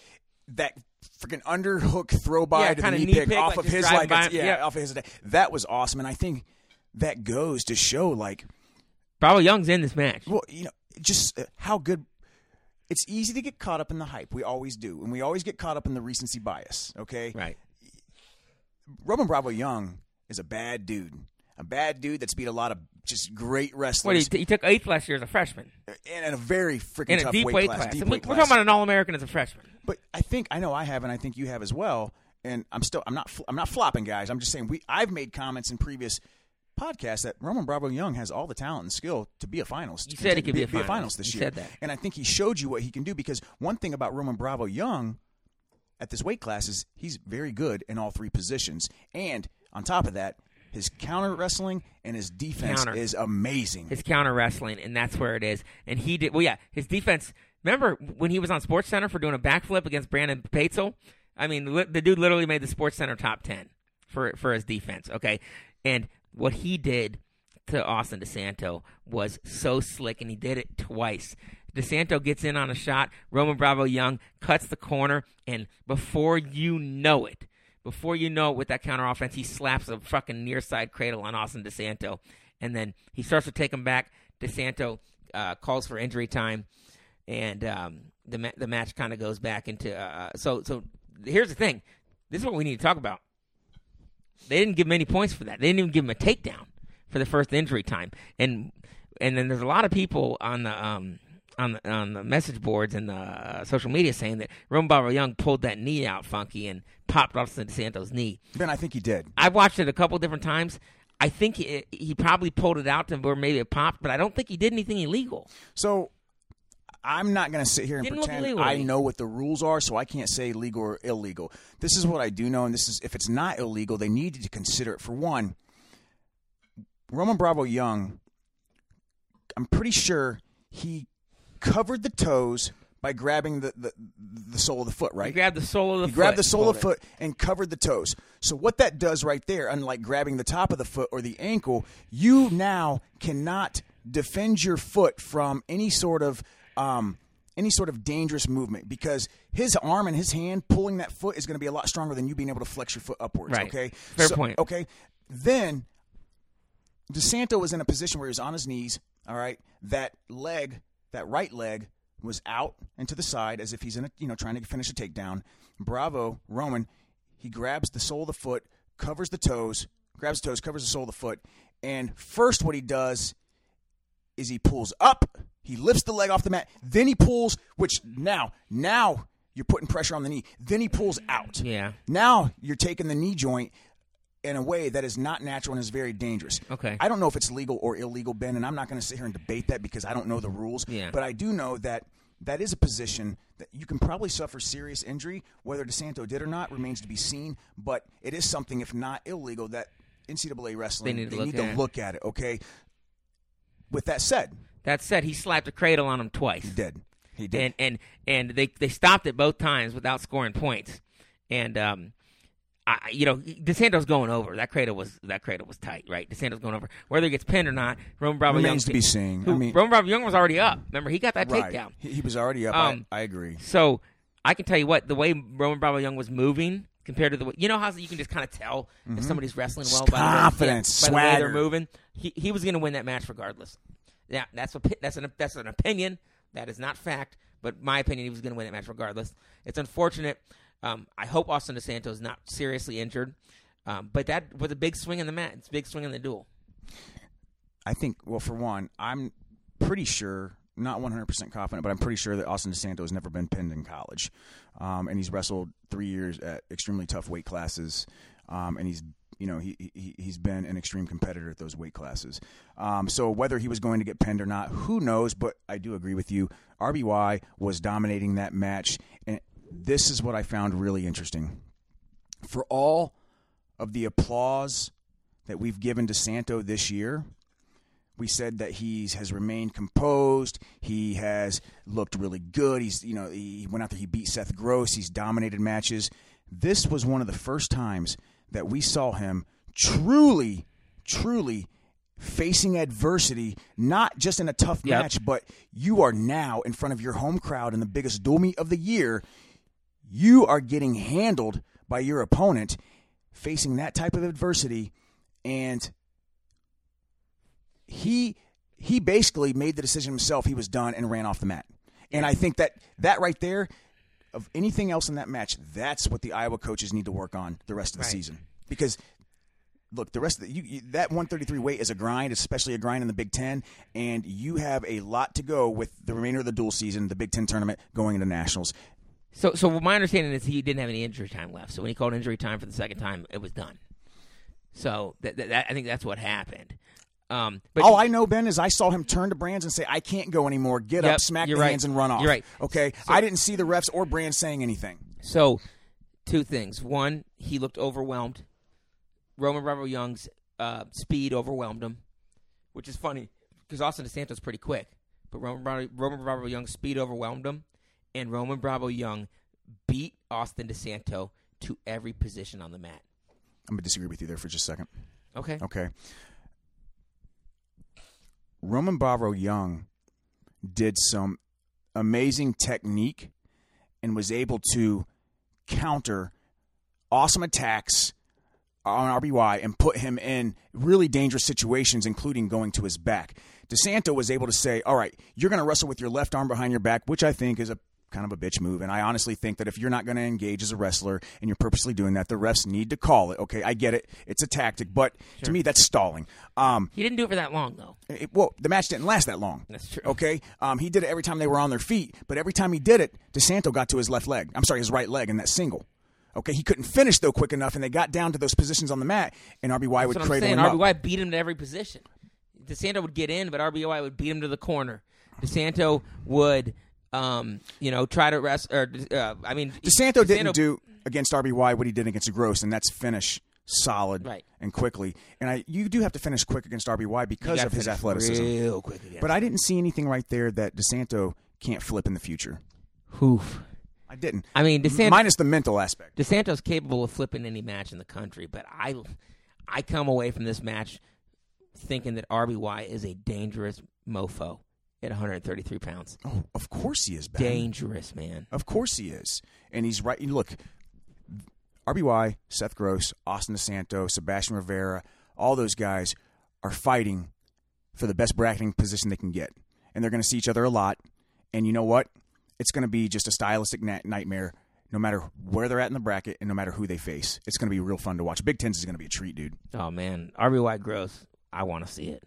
that freaking underhook throw by Yeah, to the knee, knee pick, pick, off like of his driving like by yeah, Yeah. off of his that was awesome, and I think that goes to show like Bravo Young's in this match. well, you know, just uh, how good. It's easy to get caught up in the hype. We always do, and we always get caught up in the recency bias. Okay, Right. Roman Bravo Young is a bad dude. A bad dude that's beat a lot of just great What wrestlers he, he took eighth last year as a freshman and in a very freaking in a tough deep weight, weight class. class. Deep And we- weight We're class. talking about an All American as a freshman. But I think I know I have, and I think you have as well. And I'm still I'm not I'm not flopping, guys. I'm just saying we I've made comments in previous podcasts that Roman Bravo Young has all the talent and skill to be a finalist. You said he could be a be a finalist. finalist this year. said that. and I think he showed you what he can do. Because one thing about Roman Bravo Young at this weight class is he's very good in all three positions, and on top of that, his counter wrestling and his defense Counter. is amazing. his counter wrestling, and that's where it is. And he did well. Yeah, his defense. Remember when he was on Sports Center for doing a backflip against Brandon Paetzel? I mean, li- the dude literally made the Sports Center top ten for for his defense. Okay, and what he did to Austin DeSanto was so slick, and he did it twice. DeSanto gets in on a shot. Roman Bravo Young cuts the corner, and before you know it, before you know it, with that counter offense, he slaps a fucking near side cradle on Austin DeSanto, and then he starts to take him back. DeSanto uh, calls for injury time, and um, the ma- the match kind of goes back into. Uh, so so here's the thing. This is what we need to talk about. They didn't give him any points for that. They didn't even give him a takedown for the first injury time, and and then there's a lot of people on the um on the on the message boards and the uh, social media saying that Roman Bravo Young pulled that knee out funky and popped Austin DeSanto's knee. ben, I think he did. I've watched it a couple different times. I think he, he probably pulled it out to where maybe it popped, but I don't think he did anything illegal. So I'm not going to sit here and Didn't pretend I know what the rules are, so I can't say legal or illegal. This is what I do know, and this is if it's not illegal, they needed to consider it. For one, Roman Bravo Young, I'm pretty sure he covered the toes by grabbing the, the, the sole of the foot, right? He grabbed the sole of the He foot. grabbed the sole of the foot and covered the toes. So what that does right there, unlike grabbing the top of the foot or the ankle, you now cannot defend your foot from any sort of um, any sort of dangerous movement because his arm and his hand pulling that foot is going to be a lot stronger than you being able to flex your foot upwards. Right. Okay, Fair So- point. Okay, then DeSanto was in a position where he was on his knees. All right, that leg, that right leg, was out and to the side as if he's in a you know trying to finish a takedown. Bravo Roman, he grabs the sole of the foot, covers the toes, grabs the toes, covers the sole of the foot, and first what he does is he pulls up, he lifts the leg off the mat, then he pulls, which now now you're putting pressure on the knee. Then he pulls out. Yeah. Now you're taking the knee joint in a way that is not natural and is very dangerous. Okay. I don't know if it's legal or illegal, Ben, and I'm not going to sit here and debate that because I don't know the rules. Yeah. But I do know that that is a position that you can probably suffer serious injury. Whether DeSanto did or not remains to be seen. But it is something, if not illegal, that NCAA wrestling They need to look need to at. look at it. Okay. With that said, That said, he slapped a cradle on him twice. he did. He did. and and and they they stopped it both times without scoring points. And um, I you know DeSanto's going over. That cradle was that cradle was tight, right? DeSanto's going over. Whether he gets pinned or not, Roman Bravo Remains Young to be seen. Who, I mean- Roman Bravo Young was already up. Remember, he got that right. takedown. He, he was already up. Um, I, I agree. So I can tell you what the way Roman Bravo Young was moving compared to the way you know how you can just kind of tell if somebody's wrestling well by the way- Mm-hmm. Confidence, by the way they're moving. He he was going to win that match regardless. Yeah, that's a that's an that's an opinion. That is not fact, but my opinion he was going to win that match regardless. It's unfortunate. Um, I hope Austin DeSanto is not seriously injured, um, but that was a big swing in the match. It's a big swing in the duel. I think, well, for one, I'm pretty sure, not 100% confident, but I'm pretty sure that Austin DeSanto has never been pinned in college. Um, and he's wrestled three years at extremely tough weight classes. Um, and he's, you know, he, he, he's been an extreme competitor at those weight classes. Um, so whether he was going to get pinned or not, who knows? But I do agree with you. RBY was dominating that match. This is what I found really interesting. For all of the applause that we've given to Santo this year, we said that he's has remained composed. He has looked really good. He's you know he went out there. He beat Seth Gross. He's dominated matches. This was one of the first times that we saw him truly, truly facing adversity, not just in a tough Yep. match, but you are now in front of your home crowd in the biggest dual meet of the year. You are getting handled by your opponent, facing that type of adversity, and he he basically made the decision himself. He was done and ran off the mat. And I think that that right there, of anything else in that match, that's what the Iowa coaches need to work on the rest of the Right. season. Because look, the rest of the, you, you, that 133 weight is a grind, especially a grind in the Big Ten, and you have a lot to go with the remainder of the dual season, the Big Ten tournament, going into nationals. So, so my understanding is he didn't have any injury time left. So when he called injury time for the second time, it was done. So that, I think that's what happened. Um, but All I know, Ben, is I saw him turn to Brands and say, "I can't go anymore. Get Yep, up, smack the right. hands, and run off." You're right. Okay, I didn't see the refs or Brands saying anything. so two things. One, he looked overwhelmed. Roman Bravo Young's uh, speed overwhelmed him, which is funny because Austin DeSanto's pretty quick, but Roman Roman Bravo Young speed overwhelmed him, and Roman Bravo Young beat Austin DeSanto to every position on the mat. I'm gonna disagree with you there for just a second. Okay. Okay. Roman Bravo Young did some amazing technique and was able to counter awesome attacks on RBY and put him in really dangerous situations, including going to his back. DeSanto was able to say, All right, you're going to wrestle with your left arm behind your back, which I think is a kind of a bitch move. And I honestly think that if you're not going to engage as a wrestler and you're purposely doing that, the refs need to call it. Okay, I get it. It's a tactic, but to me, that's stalling. Um, He didn't do it for that long though. it- well, the match didn't last that long. That's true. Okay, um, he did it every time they were on their feet, but every time he did it, DeSanto got to his left leg. I'm sorry, his right leg in that single. Okay, he couldn't finish though quick enough, and they got down to those positions on the mat, and RBY would That's what I'm saying. him up. RBY beat him to every position. DeSanto would get in, but RBY would beat him to the corner. DeSanto would, um, you know, try to rest. Or uh, I mean, DeSanto didn't do against RBY what he did against Gross, and that's finish solid Right. and quickly. And I, you do have to finish quick against RBY because of his athleticism. real quick. But I didn't see anything right there that DeSanto can't flip in the future. Oof. I didn't. I mean, DeSanto, minus the mental aspect. DeSanto's capable of flipping any match in the country, but I, I come away from this match thinking that RBY is a dangerous mofo at 133 pounds. Oh, of course he is. Ben. Dangerous, man. Of course he is. And he's right. Look, RBY, Seth Gross, Austin DeSanto, Sebastian Rivera, all those guys are fighting for the best bracketing position they can get. And they're going to see each other a lot. And you know what? It's going to be just a stylistic na- nightmare no matter where they're at in the bracket and no matter who they face. It's going to be real fun to watch. Big Tens is going to be a treat, dude. Oh man, RBY Gross. I want to see it.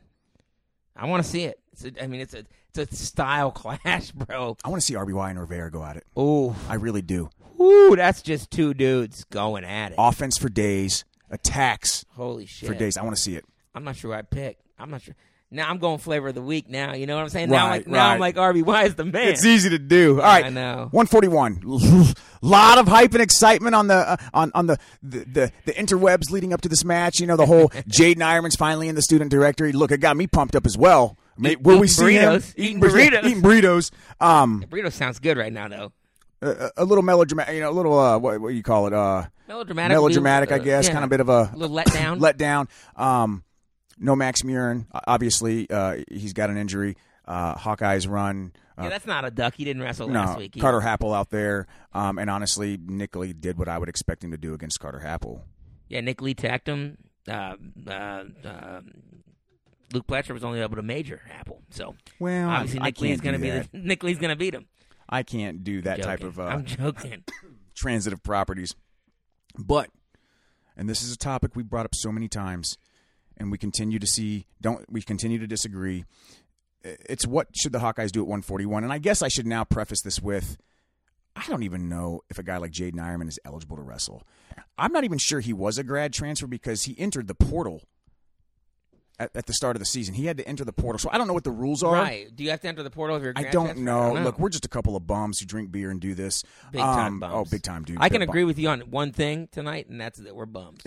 I want to see it. It's a, I mean, it's a it's a style clash, bro. I want to see RBY and Rivera go at it. Oh, I really do. whoo, that's just two dudes going at it. Offense for days, attacks Holy shit! for days. I want to see it. I'm not sure who I pick. I'm not sure. Now I'm going flavor of the week. Now you know what I'm saying. now, I'm Right, like, now I'm right. like RBY is the man. It's easy to do. All right, I know. 141. lot of hype and excitement on the uh, on on the, the the the interwebs leading up to this match. You know, the whole Jaydin Eierman's finally in the student directory. Look, it got me pumped up as well. Eat- will we see him burritos. Eating burritos. eating burritos? Um, Burrito sounds good right now, though. a, a little melodramatic. You know, a little uh, what, what do you call it? Uh, Melodramatic. melodramatic, I uh, guess. yeah. Kind of bit of a A little letdown. let down. Um, no Max Murin. Obviously, uh, he's got an injury. Uh, Hawkeyes run. Uh, yeah, that's not a duck. He didn't wrestle no, last week. He- Carter Happel out there. Um, and honestly, Nick Lee did what I would expect him to do against Carter Happel. Yeah, Nick Lee tacked him. Uh, uh, uh, Luke Pletcher was only able to major Happel, so Well, obviously Nick Lee's going to be the Nick Lee's going to beat him. I can't do that type of uh, I'm joking. transitive properties. But, and this is a topic we brought up so many times, and we continue to see. Don't we continue to disagree? It's what should the Hawkeyes do at 141? And I guess I should now preface this with. I don't even know if a guy like Jaydin Eierman is eligible to wrestle. I'm not even sure he was a grad transfer because he entered the portal at, at the start of the season. He had to enter the portal, so I don't know what the rules are. Right? Do you have to enter the portal if you're? a I don't know. I don't know. Look, we're just a couple of bums who drink beer and do this. big time Um, bums. Oh, big time, dude. I can bum- agree with you on one thing tonight, and that's that we're bums.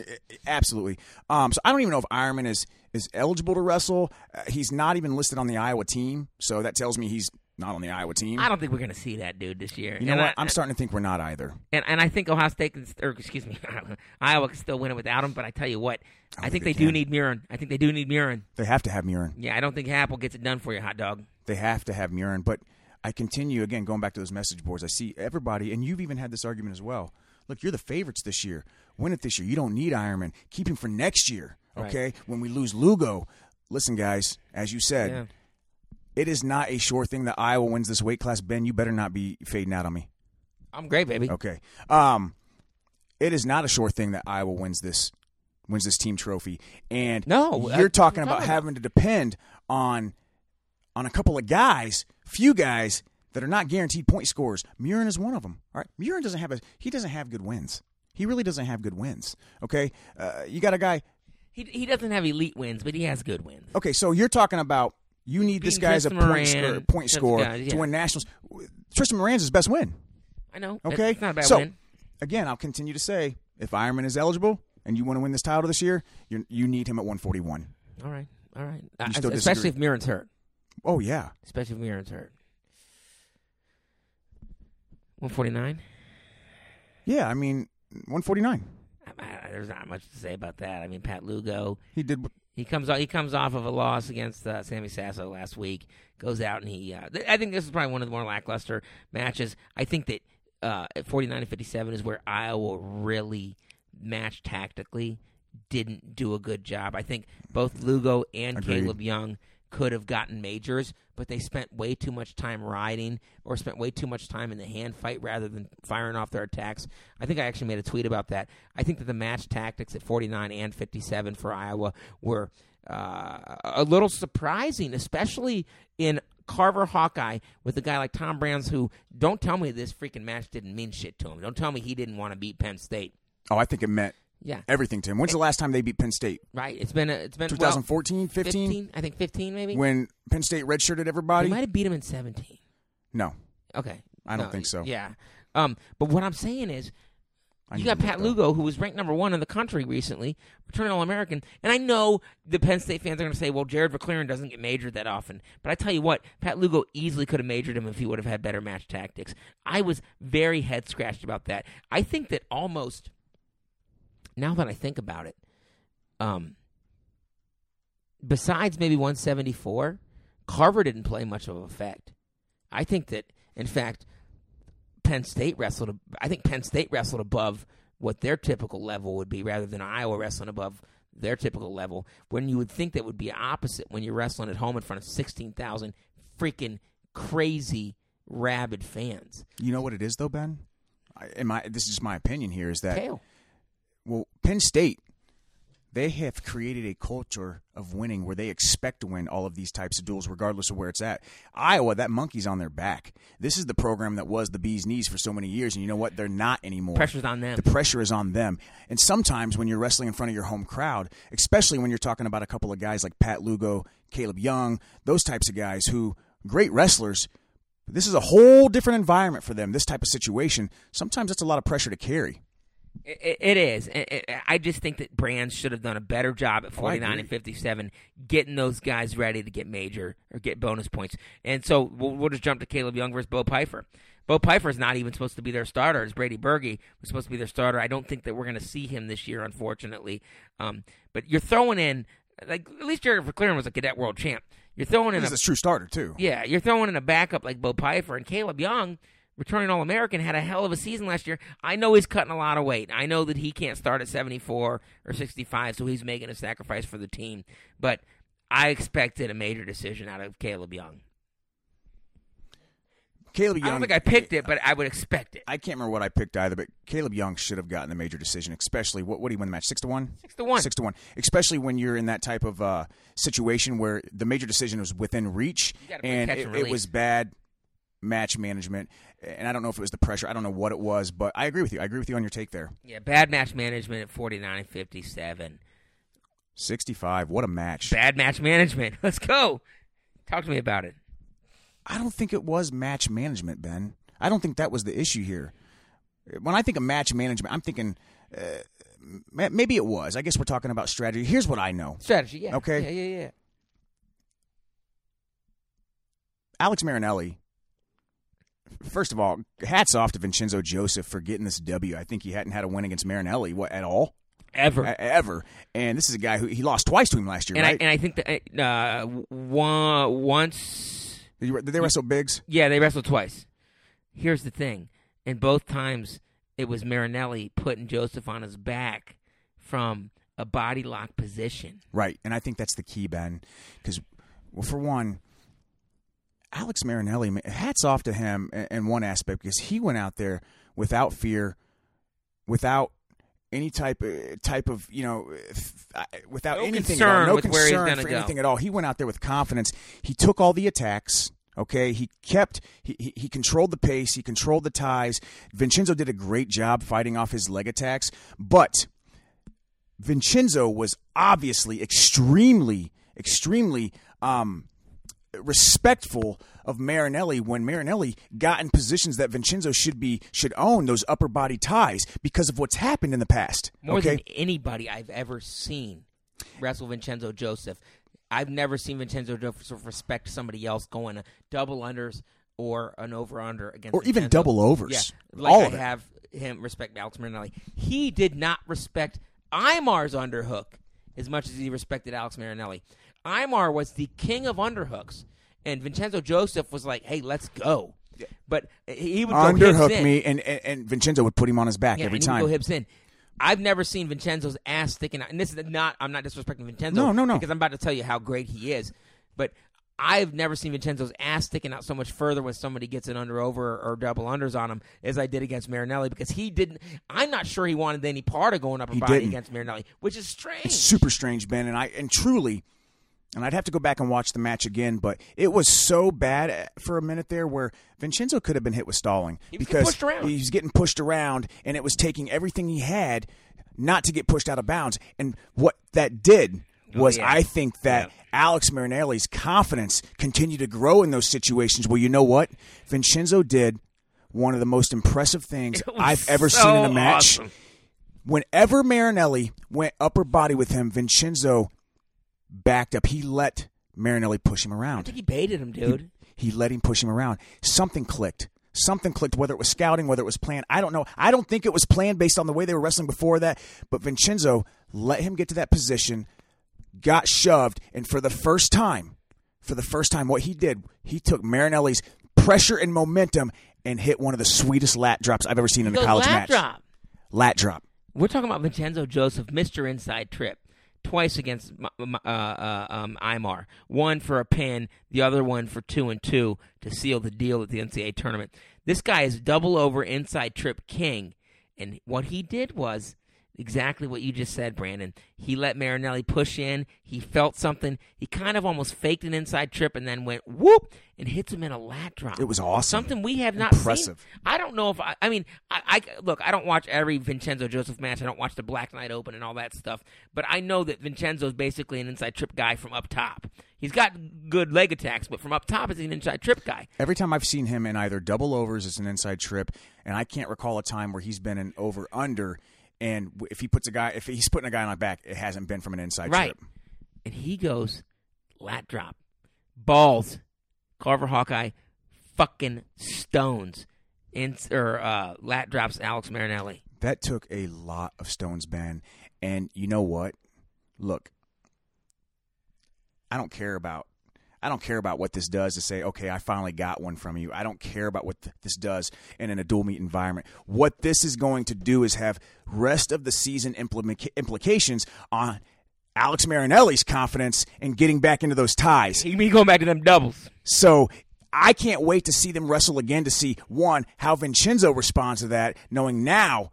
Absolutely. Um, so I don't even know if Eierman is is eligible to wrestle. Uh, he's not even listed on the Iowa team, so that tells me he's not on the Iowa team. I don't think we're going to see that dude this year. you know and what? I, I'm starting to think we're not either. and, and I think Ohio State can, or excuse me, Iowa can still win it without him. But I tell you what, I, think think they, they do need Murin. I think they do need Murin. They have to have Murin. Yeah, I don't think Happel gets it done for you, hot dog. They have to have Murin. But I continue again going back to those message boards. I see everybody, and you've even had this argument as well. Look, you're the favorites this year. Win it this year. You don't need Eierman. Keep him for next year. Okay. When we lose Lugo, listen, guys. As you said, Yeah. It is not a sure thing that Iowa wins this weight class. Ben, you better not be fading out on me. I'm great, baby. Okay. Um, it is not a sure thing that Iowa wins this wins this team trophy. And No, you're uh, talking about having to depend on on a couple of guys, few guys that are not guaranteed point scorers. Murin is one of them. All right, Murin doesn't have a he doesn't have good wins. He really doesn't have good wins. Okay, uh, you got a guy. He he doesn't have elite wins, but he has good wins. Okay, so you're talking about you need this guy as a Tristan point, Moran, scorer, point scorer guys, to win nationals. Tristan Moran's his best win. I know. Okay, it's not a bad so win. again, I'll continue to say if Eierman is eligible and you want to win this title this year, you you need him at 141. All right, all right. Still especially disagree? if Murin's hurt. Oh yeah, Especially if Murin's hurt. One forty nine. yeah. I mean, 149. There's not much to say about that. I mean, Pat Lugo. He did. He comes off. He comes off of a loss against uh, Sammy Sasso last week. Goes out and he. Uh, th- I think this is probably one of the more lackluster matches. I think that uh, at 49 and 57 is where Iowa really matched tactically. Didn't do a good job. I think both Lugo and Agreed. Caleb Young could have gotten majors, but they spent way too much time riding or spent way too much time in the hand fight rather than firing off their attacks. I think I actually made a tweet about that. I think that the match tactics at 49 and 57 for Iowa were uh, a little surprising, especially in Carver Hawkeye with a guy like Tom Brands, who don't tell me this freaking match didn't mean shit to him. Don't tell me he didn't want to beat Penn State. Oh, I think it meant Yeah, everything to him. When's the last time they beat Penn State? right. It's been a, it's been well, 2014, 15, 15, I think 15 maybe. when Penn State redshirted they everybody. might have beat him in 17. No, Okay. I don't No, think so. Yeah. Um, but what I'm saying is, you got Pat. Lugo, who was ranked number one in the country recently, returning All American. And I know the Penn State fans are going to say, well, Jarod Verkleeren doesn't get majored that often. But I tell you what, Pat Lugo easily could have majored him if he would have had better match tactics. I was very head scratched about that. I think that almost, now that I think about it, um, besides maybe 174, Carver didn't play much of an effect. I think that, in fact, Penn State wrestled. I think Penn State wrestled above what their typical level would be, rather than Iowa wrestling above their typical level. When you would think that would be opposite when you're wrestling at home in front of sixteen thousand freaking crazy rabid fans. You know what it is though, Ben? I, in my this is just my opinion here is that Kale. Well, Penn State they have created a culture of winning where they expect to win all of these types of duels regardless of where it's at. Iowa, that monkey's on their back. This is the program that was the bee's knees for so many years and you know what? They're not anymore. Pressure's on them. The pressure is on them. And sometimes when you're wrestling in front of your home crowd, especially when you're talking about a couple of guys like Pat Lugo, Caleb Young, those types of guys who great wrestlers, this is a whole different environment for them. This type of situation, sometimes that's a lot of pressure to carry. It, it is. I just think that Brands should have done a better job at Oh, 49 and 57 getting those guys ready to get major or get bonus points. And so we'll, we'll just jump to Caleb Young versus Bo Pfeiffer. Bo Pfeiffer is not even supposed to be their starter. It's Brady Berge was supposed to be their starter. I don't think that we're going to see him this year, unfortunately. Um, but you're throwing in, like, at least Jarod Verkleeren was a cadet world champ. You're throwing in He's a a true starter too. yeah, you're throwing in a backup like Bo Pfeiffer and Caleb Young, returning All American, had a hell of a season last year. I know he's cutting a lot of weight. I know that he can't start at 74 or 65, so he's making a sacrifice for the team. But I expected a major decision out of Caleb Young. Caleb Young. I don't think I picked it, but I would expect it. I can't remember what I picked either, but Caleb Young should have gotten the major decision, especially what what did he win the match? Six to one? Six to one. Six to one. Especially when you're in that type of uh, situation where the major decision was within reach and it, and it was bad match management. And I don't know if it was the pressure. I don't know what it was, but I agree with you. I agree with you on your take there. Yeah, bad match management at 49 and 57. 65. What a match. Bad match management. Let's go. Talk to me about it. I don't think it was match management, Ben. I don't think that was the issue here. When I think of match management, I'm thinking uh, maybe it was. I guess we're talking about strategy. Here's what I know. Strategy, yeah. Okay. Yeah, yeah, yeah. Alex Marinelli. First of all, hats off to Vincenzo Joseph for getting this W. I think he hadn't had a win against Marinelli what at all Ever. ever. And this is a guy who he lost twice to him last year, and right? I and I think that uh, one once, did, you, did they wrestle Biggs? yeah, they wrestled twice. Here's the thing: and both times it was Marinelli putting Joseph on his back from a body lock position. Right, and I think that's the key, Ben, because well, for one, Alex Marinelli, hats off to him in, one aspect because he went out there without fear, without any type of, type of you know, without No anything, at all, no with where he's concern for go. anything at all. He went out there with confidence. He took all the attacks. Okay, he kept he, he he controlled the pace, he controlled the ties. Vincenzo did a great job fighting off his leg attacks, but Vincenzo was obviously extremely, extremely um, respectful of Marinelli when Marinelli got in positions that Vincenzo should be should own those upper body ties because of what's happened in the past. More okay, than anybody I've ever seen wrestle Vincenzo Joseph. I've never seen Vincenzo Joseph respect somebody else going a double unders or an over under against or even double overs. Yeah, like all I of it. have him respect Alex Marinelli. He did not respect Imar's underhook as much as he respected Alex Marinelli. Imar was the king of underhooks, and Vincenzo Joseph was like, "Hey, let's go." But he would go hips underhook in. me, and, and and Vincenzo would put him on his back Yeah, every and he would time. go hips in. I've never seen Vincenzo's ass sticking out, and this is not. I'm not disrespecting Vincenzo. No, no, no. Because I'm about to tell you how great he is, but I've never seen Vincenzo's ass sticking out so much further when somebody gets an under over or double unders on him as I did against Marinelli because he didn't. I'm not sure he wanted any part of going upper He body didn't. against Marinelli, which is strange. It's super strange, Ben, and I and truly, and I'd have to go back and watch the match again, but it was so bad for a minute there where Vincenzo could have been hit with stalling He because pushed around. he was getting pushed around, and it was taking everything he had not to get pushed out of bounds. And what that did oh, was, Oh, yeah. I think that. Yeah. Alex Marinelli's confidence continued to grow in those situations. Well, you know what? Vincenzo did one of the most impressive things I've ever so seen in a match awesome. whenever Marinelli went upper body with him, Vincenzo backed up. He let Marinelli push him around. I think he baited him, dude. He let him push him around. Something clicked. Something clicked, whether it was scouting, whether it was planned. I don't know. I don't think it was planned based on the way they were wrestling before that. But Vincenzo let him get to that position, got shoved, and for the first time, for the first time, what he did, he took Marinelli's pressure and momentum and hit one of the sweetest lat drops I've ever seen in a college lap match. drop. Lat drop. We're talking about Vincenzo Joseph, Mister Inside Trip, twice against uh, uh, um, Imar. One for a pin, the other one for two and two to seal the deal at the NCAA tournament. This guy is double over Inside Trip king, and what he did was exactly what you just said, Brandon. He let Marinelli push in. He felt something. He kind of almost faked an inside trip and then went whoop and hits him in a lat drop. It was awesome. Something we have not Impressive. seen. I don't know if I. I mean, I, I look. I don't watch every Vincenzo Joseph match. I don't watch the Black Knight Open and all that stuff. But I know that Vincenzo's basically an inside trip guy from up top. He's got good leg attacks, but from up top, he's an inside trip guy. Every time I've seen him in either double overs, it's an inside trip, and I can't recall a time where he's been an over under. And if he puts a guy, if he's putting a guy on my back, it hasn't been from an inside Right. trip. And he goes lat drop, balls, Carver Hawkeye, fucking stones, in or uh, lat drops Alex Marinelli. That took a lot of stones, Ben. And you know what? Look, I don't care about. I don't care about what this does to say, okay, I finally got one from you. I don't care about what th- this does in, in a dual meet environment. What this is going to do is have rest of the season implica- implications on Alex Marinelli's confidence in getting back into those ties. He be going back to them doubles. So I can't wait to see them wrestle again to see one how Vincenzo responds to that, knowing now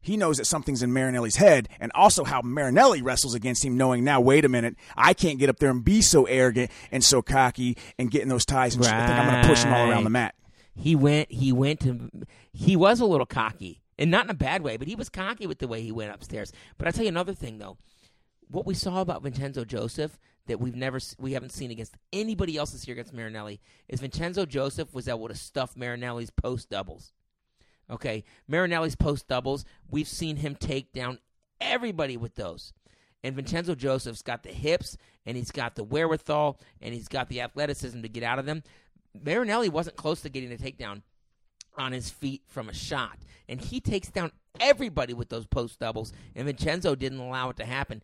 he knows that something's in Marinelli's head, and also how Marinelli wrestles against him, knowing now, wait a minute, I can't get up there and be so arrogant and so cocky and getting those ties and sh- I think I'm going to push him all around the mat. He went. He went to. He was a little cocky, and not in a bad way, but he was cocky with the way he went upstairs. But I will tell you another thing, though. What we saw about Vincenzo Joseph that we've never, we haven't seen against anybody else this year against Marinelli is Vincenzo Joseph was able to stuff Marinelli's post doubles. Okay, Marinelli's post doubles, we've seen him take down everybody with those. And Vincenzo Joseph's got the hips, and he's got the wherewithal, and he's got the athleticism to get out of them. Marinelli wasn't close to getting a takedown on his feet from a shot, and he takes down everybody with those post doubles, and Vincenzo didn't allow it to happen.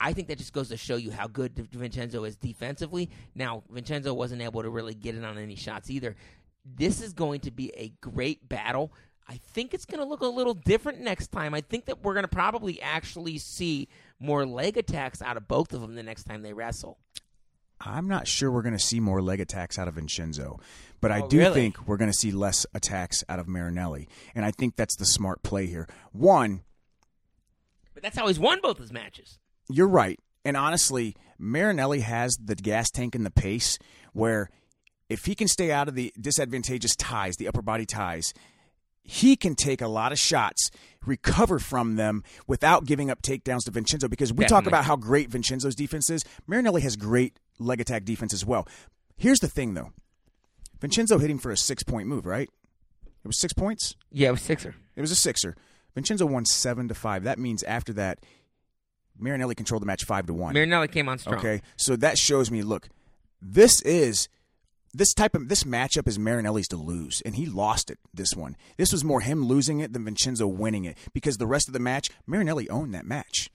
I think that just goes to show you how good Vincenzo is defensively. Now, Vincenzo wasn't able to really get in on any shots either. This is going to be a great battle. I think it's going to look a little different next time. I think that we're going to probably actually see more leg attacks out of both of them the next time they wrestle. I'm not sure we're going to see more leg attacks out of Vincenzo, but I Oh, do really? think we're going to see less attacks out of Marinelli. And I think that's the smart play here. One, But that's how he's won both his matches. You're right. And honestly, Marinelli has the gas tank and the pace where if he can stay out of the disadvantageous ties, the upper body ties, he can take a lot of shots, recover from them without giving up takedowns to Vincenzo because we talk about how great Vincenzo's defense is. Marinelli has great leg attack defense as well. Here's the thing, though. Vincenzo hit him for a six point move, right? It was six points. Yeah, it was sixer. It was a sixer. Vincenzo won seven to five. That means after that, Marinelli controlled the match five to one. Marinelli came on strong. Okay, so that shows me. Look, this is this type of this matchup is Marinelli's to lose, and he lost it. This one, this was more him losing it than Vincenzo winning it because the rest of the match, Marinelli owned that match.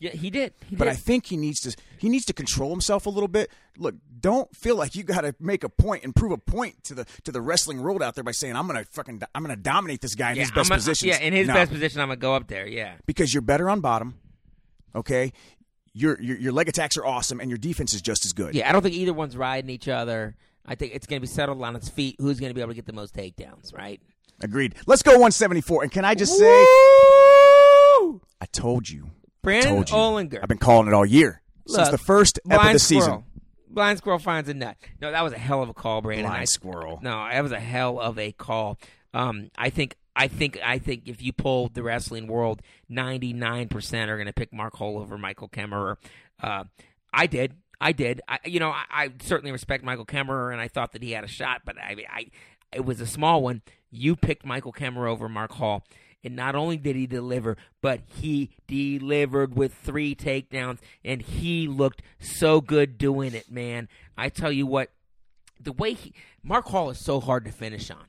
Yeah, he did. He But did. I think he needs to he needs to control himself a little bit. Look, don't feel like you got to make a point and prove a point to the to the wrestling world out there by saying I'm gonna fucking I'm gonna dominate this guy in yeah, his best positions. Yeah, in his No. best position, I'm gonna go up there. Yeah. because you're better on bottom. Okay, your, your your leg attacks are awesome, and your defense is just as good. Yeah, I don't think either one's riding each other. I think it's going to be settled on its feet. Who's going to be able to get the most takedowns, right? Agreed. Let's go 174. And can I just say, I told you. Brandon told you. Olinger. I've been calling it all year since the first ep of the squirrel. season. Blind squirrel finds a nut. No, that was a hell of a call, Brandon. Blind I- squirrel. No, that was a hell of a call. Um, I think, I think, I think if you poll the wrestling world, ninety nine percent are going to pick Mark Hall over Michael Kemerer. Uh, I did. I did. I, you know, I, I certainly respect Michael Kemerer, and I thought that he had a shot, but I, I, it was a small one. You picked Michael Kemerer over Mark Hall, and not only did he deliver, but he delivered with three takedowns, and he looked so good doing it, man. I tell you what, the way he Mark Hall is so hard to finish on.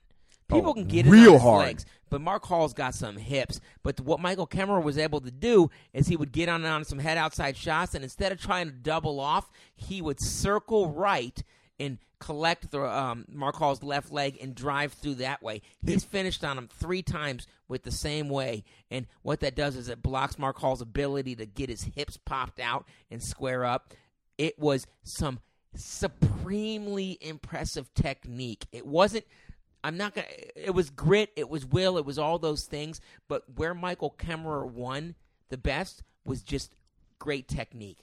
People Oh, can get real his hard. legs, but Mark Hall's got some hips. But what Michael Kemerer was able to do is he would get on on some head outside shots, and instead of trying to double off, he would circle right and collect the um, Mark Hall's left leg and drive through that way. He's finished on him three times with the same way, and what that does is it blocks Mark Hall's ability to get his hips popped out and square up. It was some supremely impressive technique. It wasn't. I'm not gonna. It was grit. It was will. It was all those things. But where Michael Kemerer won the best was just great technique.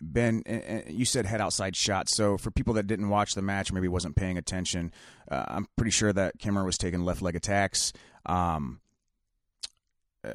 Ben, you said head outside shot. So for people that didn't watch the match, maybe wasn't paying attention, uh, I'm pretty sure that Kimmer was taking left leg attacks. Um, uh,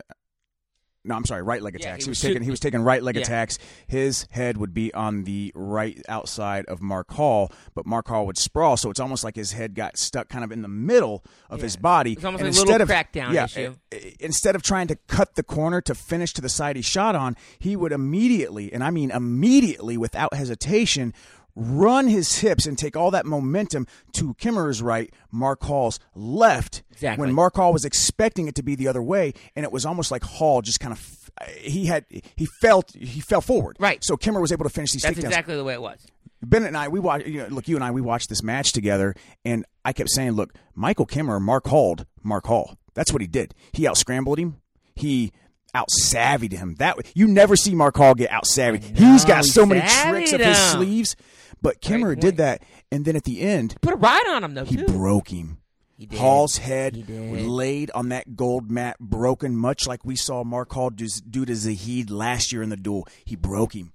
no, I'm sorry, right leg Yeah, attacks. he he was taking he was taking right leg Yeah. attacks. His head would be on the right outside of Mark Hall, but Mark Hall would sprawl, so it's almost like his head got stuck kind of in the middle of his body. It's almost And like a little of- crackdown yeah, issue. uh, instead of trying to cut the corner to finish to the side he shot on, he would immediately, and I mean immediately, without hesitation, run his hips and take all that momentum to Kemerer's right, Mark Hall's left. Exactly. When Mark Hall was expecting it to be the other way, and it was almost like Hall just kind of he had he felt he fell forward. Right. So Kimmer was able to finish these That's takedowns. exactly the way it was. Bennett and I, we watched. You know, look, you and I, we watched this match together, and I kept saying, "Look, Michael Kimmer, Mark Hall, Mark Hall. That's what he did. He out scrambled him. He out savvied him. That you never see Mark Hall get out savvied. know, He's got he so many tricks up savvied his sleeves. But Kimmer point. did that, and then at the end, Put a ride on him though he too. broke him. He did. Hall's He head did. laid on that gold mat, broken, much like we saw Mark Hall do, do to Zahid last year in the duel. He broke him.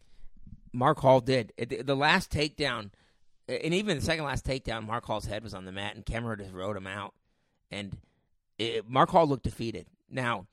Mark Hall did. The last takedown, and even the second last takedown, Mark Hall's head was on the mat, and Kemerer just rode him out. And it, Mark Hall looked defeated. Now,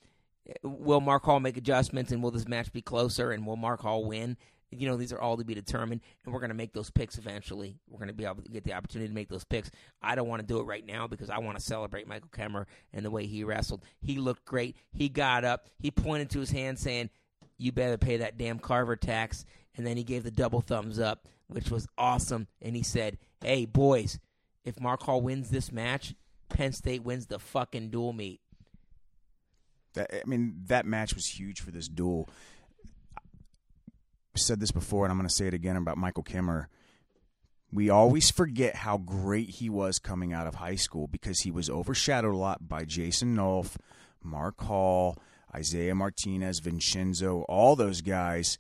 will Mark Hall make adjustments, and will this match be closer, and will Mark Hall win? You know, these are all to be determined, and we're going to make those picks eventually. We're going to be able to get the opportunity to make those picks. I don't want to do it right now because I want to celebrate Michael Kemerer and the way he wrestled. He looked great. He got up. He pointed to his hand saying, you better pay that damn Carver tax. And then he gave the double thumbs up, which was awesome. And he said, hey, boys, if Mark Hall wins this match, Penn State wins the fucking dual meet. That, I mean, that match was huge for this duel. Said this before, and I'm going to say it again about Michael Kimmer. We always forget how great he was coming out of high school because he was overshadowed a lot by Jason Nolf, Mark Hall, Isaiah Martinez, Vincenzo, all those guys.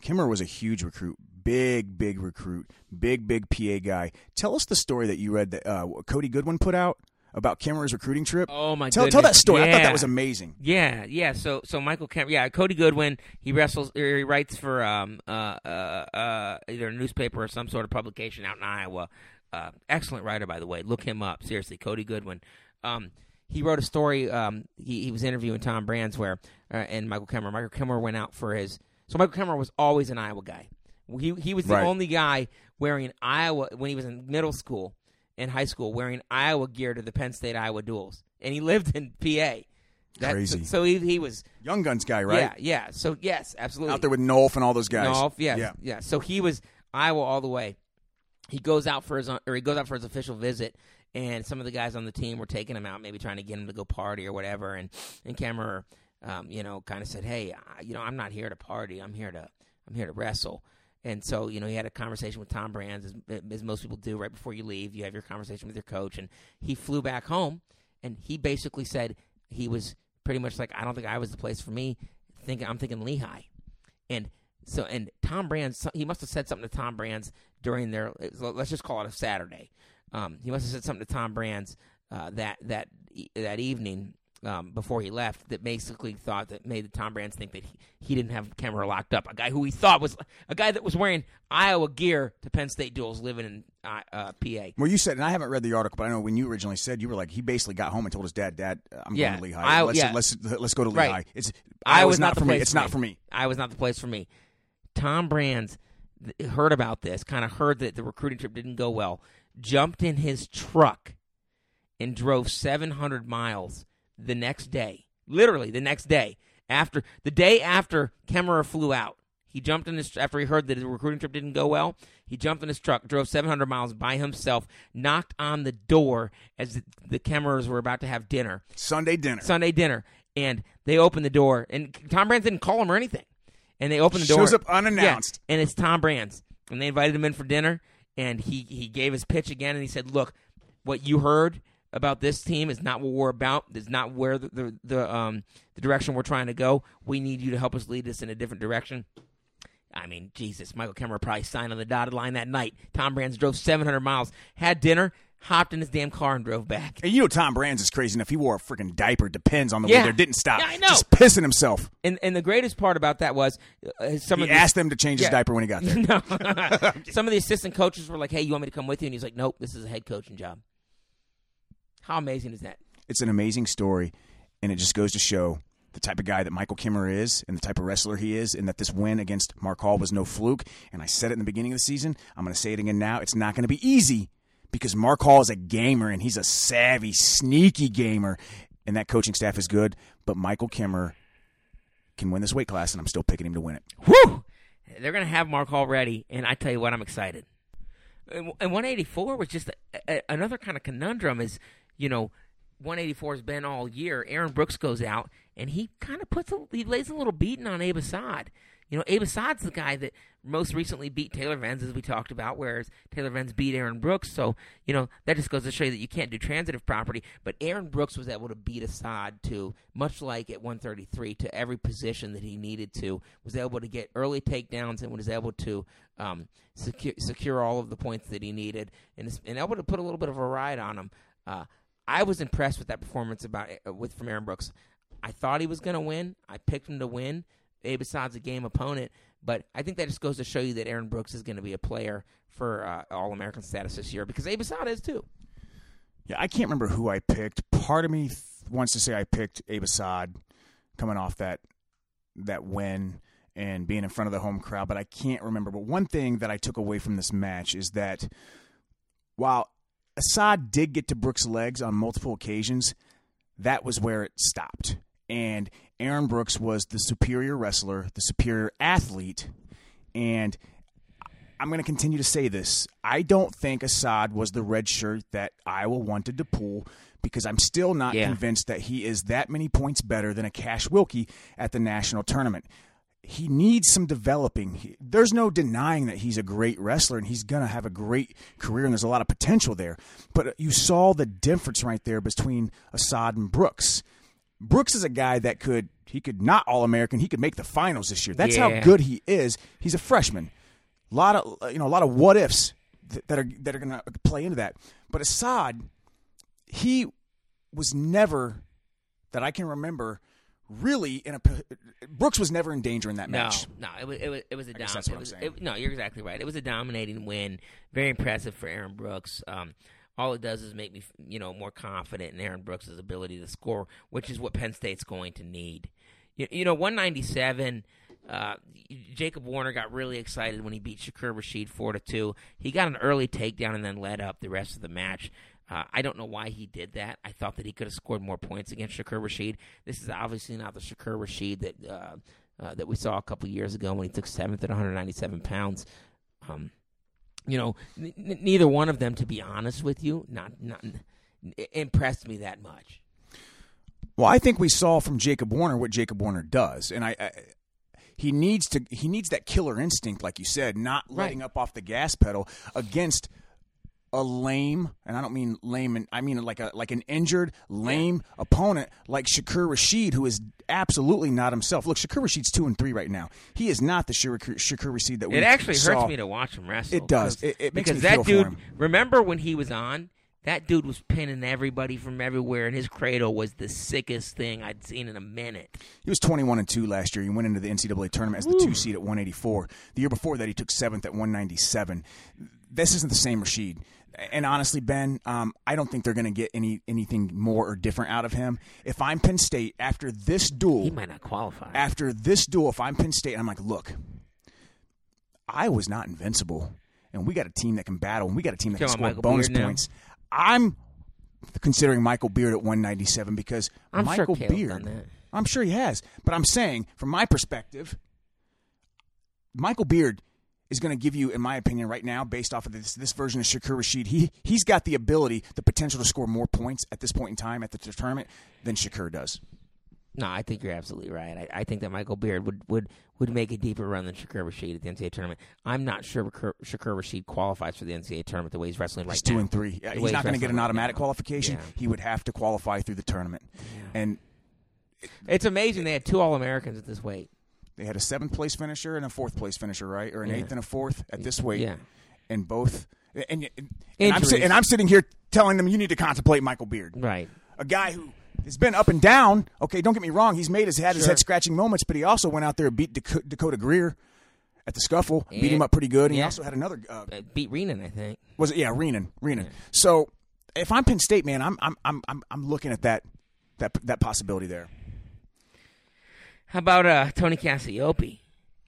Kimmer was a huge recruit, big, big recruit, big, big PA guy. Tell us the story that you read that uh, Cody Goodwin put out about Kimmer's recruiting trip. Oh, my tell, Tell that goodness. story. I thought that was amazing. Yeah, yeah. So, so Michael Kemp, yeah, Cody Goodwin. He wrestles. Or he writes for um uh uh uh either a newspaper or some sort of publication out in Iowa. Uh, excellent writer, by the way. Look him up. Seriously, Cody Goodwin. Um, he wrote a story. Um, he he was interviewing Tom Brands where uh, and Michael Kemmer. Michael Kemmer went out for his. So Michael Kemmer was always an Iowa guy. He he was the Right. only guy wearing Iowa when he was in middle school and high school wearing Iowa gear to the Penn State Iowa duels, and he lived in PA. That- Crazy. So, he he was Young Guns guy, right? yeah yeah. So yes, absolutely Out there with Nolf and all those guys. no, yes, Yeah. yeah. So he was Iowa all the way. He goes out for his or he goes out for his official visit, and some of the guys on the team were taking him out, maybe trying to get him to go party or whatever. And and Cameron, um, you know, kind of said, "Hey, I, you know, I'm not here to party. I'm here to I'm here to wrestle." And so, you know, he had a conversation with Tom Brands, as, as most people do right before you leave. You have your conversation with your coach, and he flew back home, and he basically said he was pretty much like, "I don't think I was the place for me." Thinking, I'm thinking Lehigh, and so and Tom Brands, he must have said something to Tom Brands during their let's just call it a Saturday. Um, he must have said something to Tom Brands uh, that that that evening um, before he left that basically thought that made Tom Brands think that he, he didn't have camera locked up. A guy who he thought was a guy that was wearing Iowa gear to Penn State duels, living in uh, uh, PA. Well, you said, and I haven't read the article, but I know when you originally said you were like, he basically got home and told his dad, "Dad, I'm Yeah, going to Lehigh. I- let's, yeah. let's let's go to Right. Lehigh. It's I Iowa's was not the for me. It's for not me. for me." I was not the place for me. Tom Brands th- heard about this, kind of heard that the recruiting trip didn't go well, jumped in his truck and drove 700 miles the next day. Literally the next day. After the day after Kemerer flew out, he jumped in his after he heard that the recruiting trip didn't go well. He jumped in his truck, drove 700 miles by himself, knocked on the door as the, the Kemerers were about to have dinner. Sunday dinner. Sunday dinner, and they opened the door, and Tom Brands didn't call him or anything, and they opened the door. Shows up unannounced. Yeah, and it's Tom Brands, and they invited him in for dinner, and he he gave his pitch again, and he said, "Look, what you heard about this team is not what we're about. It's not where the the, the um the direction we're trying to go. We need you to help us lead us in a different direction." I mean, Jesus, Michael Kemerer probably signed on the dotted line that night. Tom Brands drove 700 miles, had dinner, hopped in his damn car, and drove back. And you know Tom Brands is crazy enough. He wore a freaking diaper. Depends on the Yeah. way there. Didn't stop. Yeah, I know. Just pissing himself. And and the greatest part about that was uh, some He of the, asked them to change his diaper when he got there. no. some of the assistant coaches were like, "Hey, you want me to come with you?" And he's like, "Nope, this is a head coaching job." How amazing is that? It's an amazing story, and it just goes to show the type of guy that Michael Kimmer is and the type of wrestler he is, and that this win against Mark Hall was no fluke. And I said it in the beginning of the season. I'm going to say it again now. It's not going to be easy because Mark Hall is a gamer, and he's a savvy, sneaky gamer, and that coaching staff is good. But Michael Kimmer can win this weight class, and I'm still picking him to win it. Whew! They're going to have Mark Hall ready, and I tell you what, I'm excited. And and 184 was just a, a, another kind of conundrum. Is you know, 184 has been all year. Aaron Brooks goes out, and he kind of puts a, he lays a little beating on Abe Assad. You know, Abe Assad's the guy that most recently beat Taylor Venz, as we talked about, whereas Taylor Venz beat Aaron Brooks. So, you know, that just goes to show you that you can't do transitive property. But Aaron Brooks was able to beat Assad to, much like at 133, to every position that he needed to, was able to get early takedowns and was able to um, secure, secure all of the points that he needed and, and able to put a little bit of a ride on him. Uh, I was impressed with that performance about uh, with from Aaron Brooks. I thought he was going to win. I picked him to win. Abe Assad's a game opponent, but I think that just goes to show you that Aaron Brooks is going to be a player for uh, All American status this year because Abe Assad is too. Yeah, I can't remember who I picked. Part of me th- wants to say I picked Abe Assad coming off that that win and being in front of the home crowd, but I can't remember. But one thing that I took away from this match is that while Assad did get to Brooks' legs on multiple occasions, that was where it stopped. And Aaron Brooks was the superior wrestler, the superior athlete, and I'm going to continue to say this. I don't think Assad was the red shirt that Iowa wanted to pull because I'm still not Yeah. convinced that he is that many points better than a Cash Wilcke at the national tournament. He needs some developing. He- There's no denying that he's a great wrestler and he's going to have a great career and there's a lot of potential there. But you saw the difference right there between Assad and Brooks. Brooks is a guy that could he could not all American. He could make the finals this year. That's how good he is. He's a freshman. A lot of you know a lot of what ifs th- that are that are going to play into that. But Assad, he was never that I can remember really in a Brooks was never in danger in that No, match. no, it was it was it was a guess dom- that's what I'm was- saying. it- no, you're exactly right. It was a dominating win. Very impressive for Aaron Brooks. Um, all it does is make me, you know, more confident in Aaron Brooks' ability to score, which is what Penn State's going to need. You, you know, 197. Uh, Jacob Warner got really excited when he beat Shakur Rasheed four to two. He got an early takedown and then led up the rest of the match. Uh, I don't know why he did that. I thought that he could have scored more points against Shakur Rasheed. This is obviously not the Shakur Rasheed that uh, uh, that we saw a couple years ago when he took seventh at 197 pounds. Um, you know, n- n- neither one of them, to be honest with you, not not impressed me that much. Well, I think we saw from Jacob Warner what Jacob Warner does, and I, I he needs to he needs that killer instinct, like you said, not letting Right. up off the gas pedal against a lame, and I don't mean lame, and I mean like a like an injured, lame opponent like Shakur Rasheed, who is absolutely not himself. Look, Shakur Rasheed's two and three right now. He is not the Shakur, Shakur Rasheed that we It actually saw. hurts me to watch him wrestle. It does. It- it makes because me that feel for dude. him. Remember when he was on? That dude was pinning everybody from everywhere, and his cradle was the sickest thing I'd seen in a minute. He was 21 and 2 last year. He went into the NCAA tournament as the 2 seed at 184. The year before that, he took 7th at 197. This isn't the same Rasheed. And honestly, Ben, um, I don't think they're going to get any anything more or different out of him. If I'm Penn State after this duel, He might not qualify. after this duel, if I'm Penn State, I'm like, look, I was not invincible, and we got a team that can battle, and we got a team that can score Michael bonus Beard now? points. I'm considering Michael Beard at 197 because I'm sure Michael Caleb's Beard. done that. I'm sure he has, but I'm saying from my perspective, Michael Beard is going to give you, in my opinion, right now, based off of this this version of Shakur Rasheed, he he's got the ability, the potential to score more points at this point in time at the tournament than Shakur does. No, I think you're absolutely right. I, I think that Michael Beard would, would, would make a deeper run than Shakur Rasheed at the NCAA tournament. I'm not sure Shakur, Shakur Rasheed qualifies for the NCAA tournament the way he's wrestling right He's two now. and three. Yeah, he's not going to get an automatic now. qualification. Yeah. He would have to qualify through the tournament, and It's amazing they had two All Americans at this weight. They had a seventh place finisher and a fourth place finisher, right, or an Yeah. eighth and a fourth at this weight. Yeah. and both. And, and, and I'm, and I'm sitting here telling them you need to contemplate Michael Beard. Right. a guy who has been up and down. Okay, don't get me wrong; he's made his had his head scratching moments, but he also went out there and beat Dak- Dakota Geer at the scuffle, beat him up pretty good. And he also had another. Uh, Uh, beat Renan, I think. was it? Yeah, Renan. Renan. So if I'm Penn State, man, I'm I'm I'm I'm, I'm looking at that that that possibility there. How about uh, Tony Cassioppi?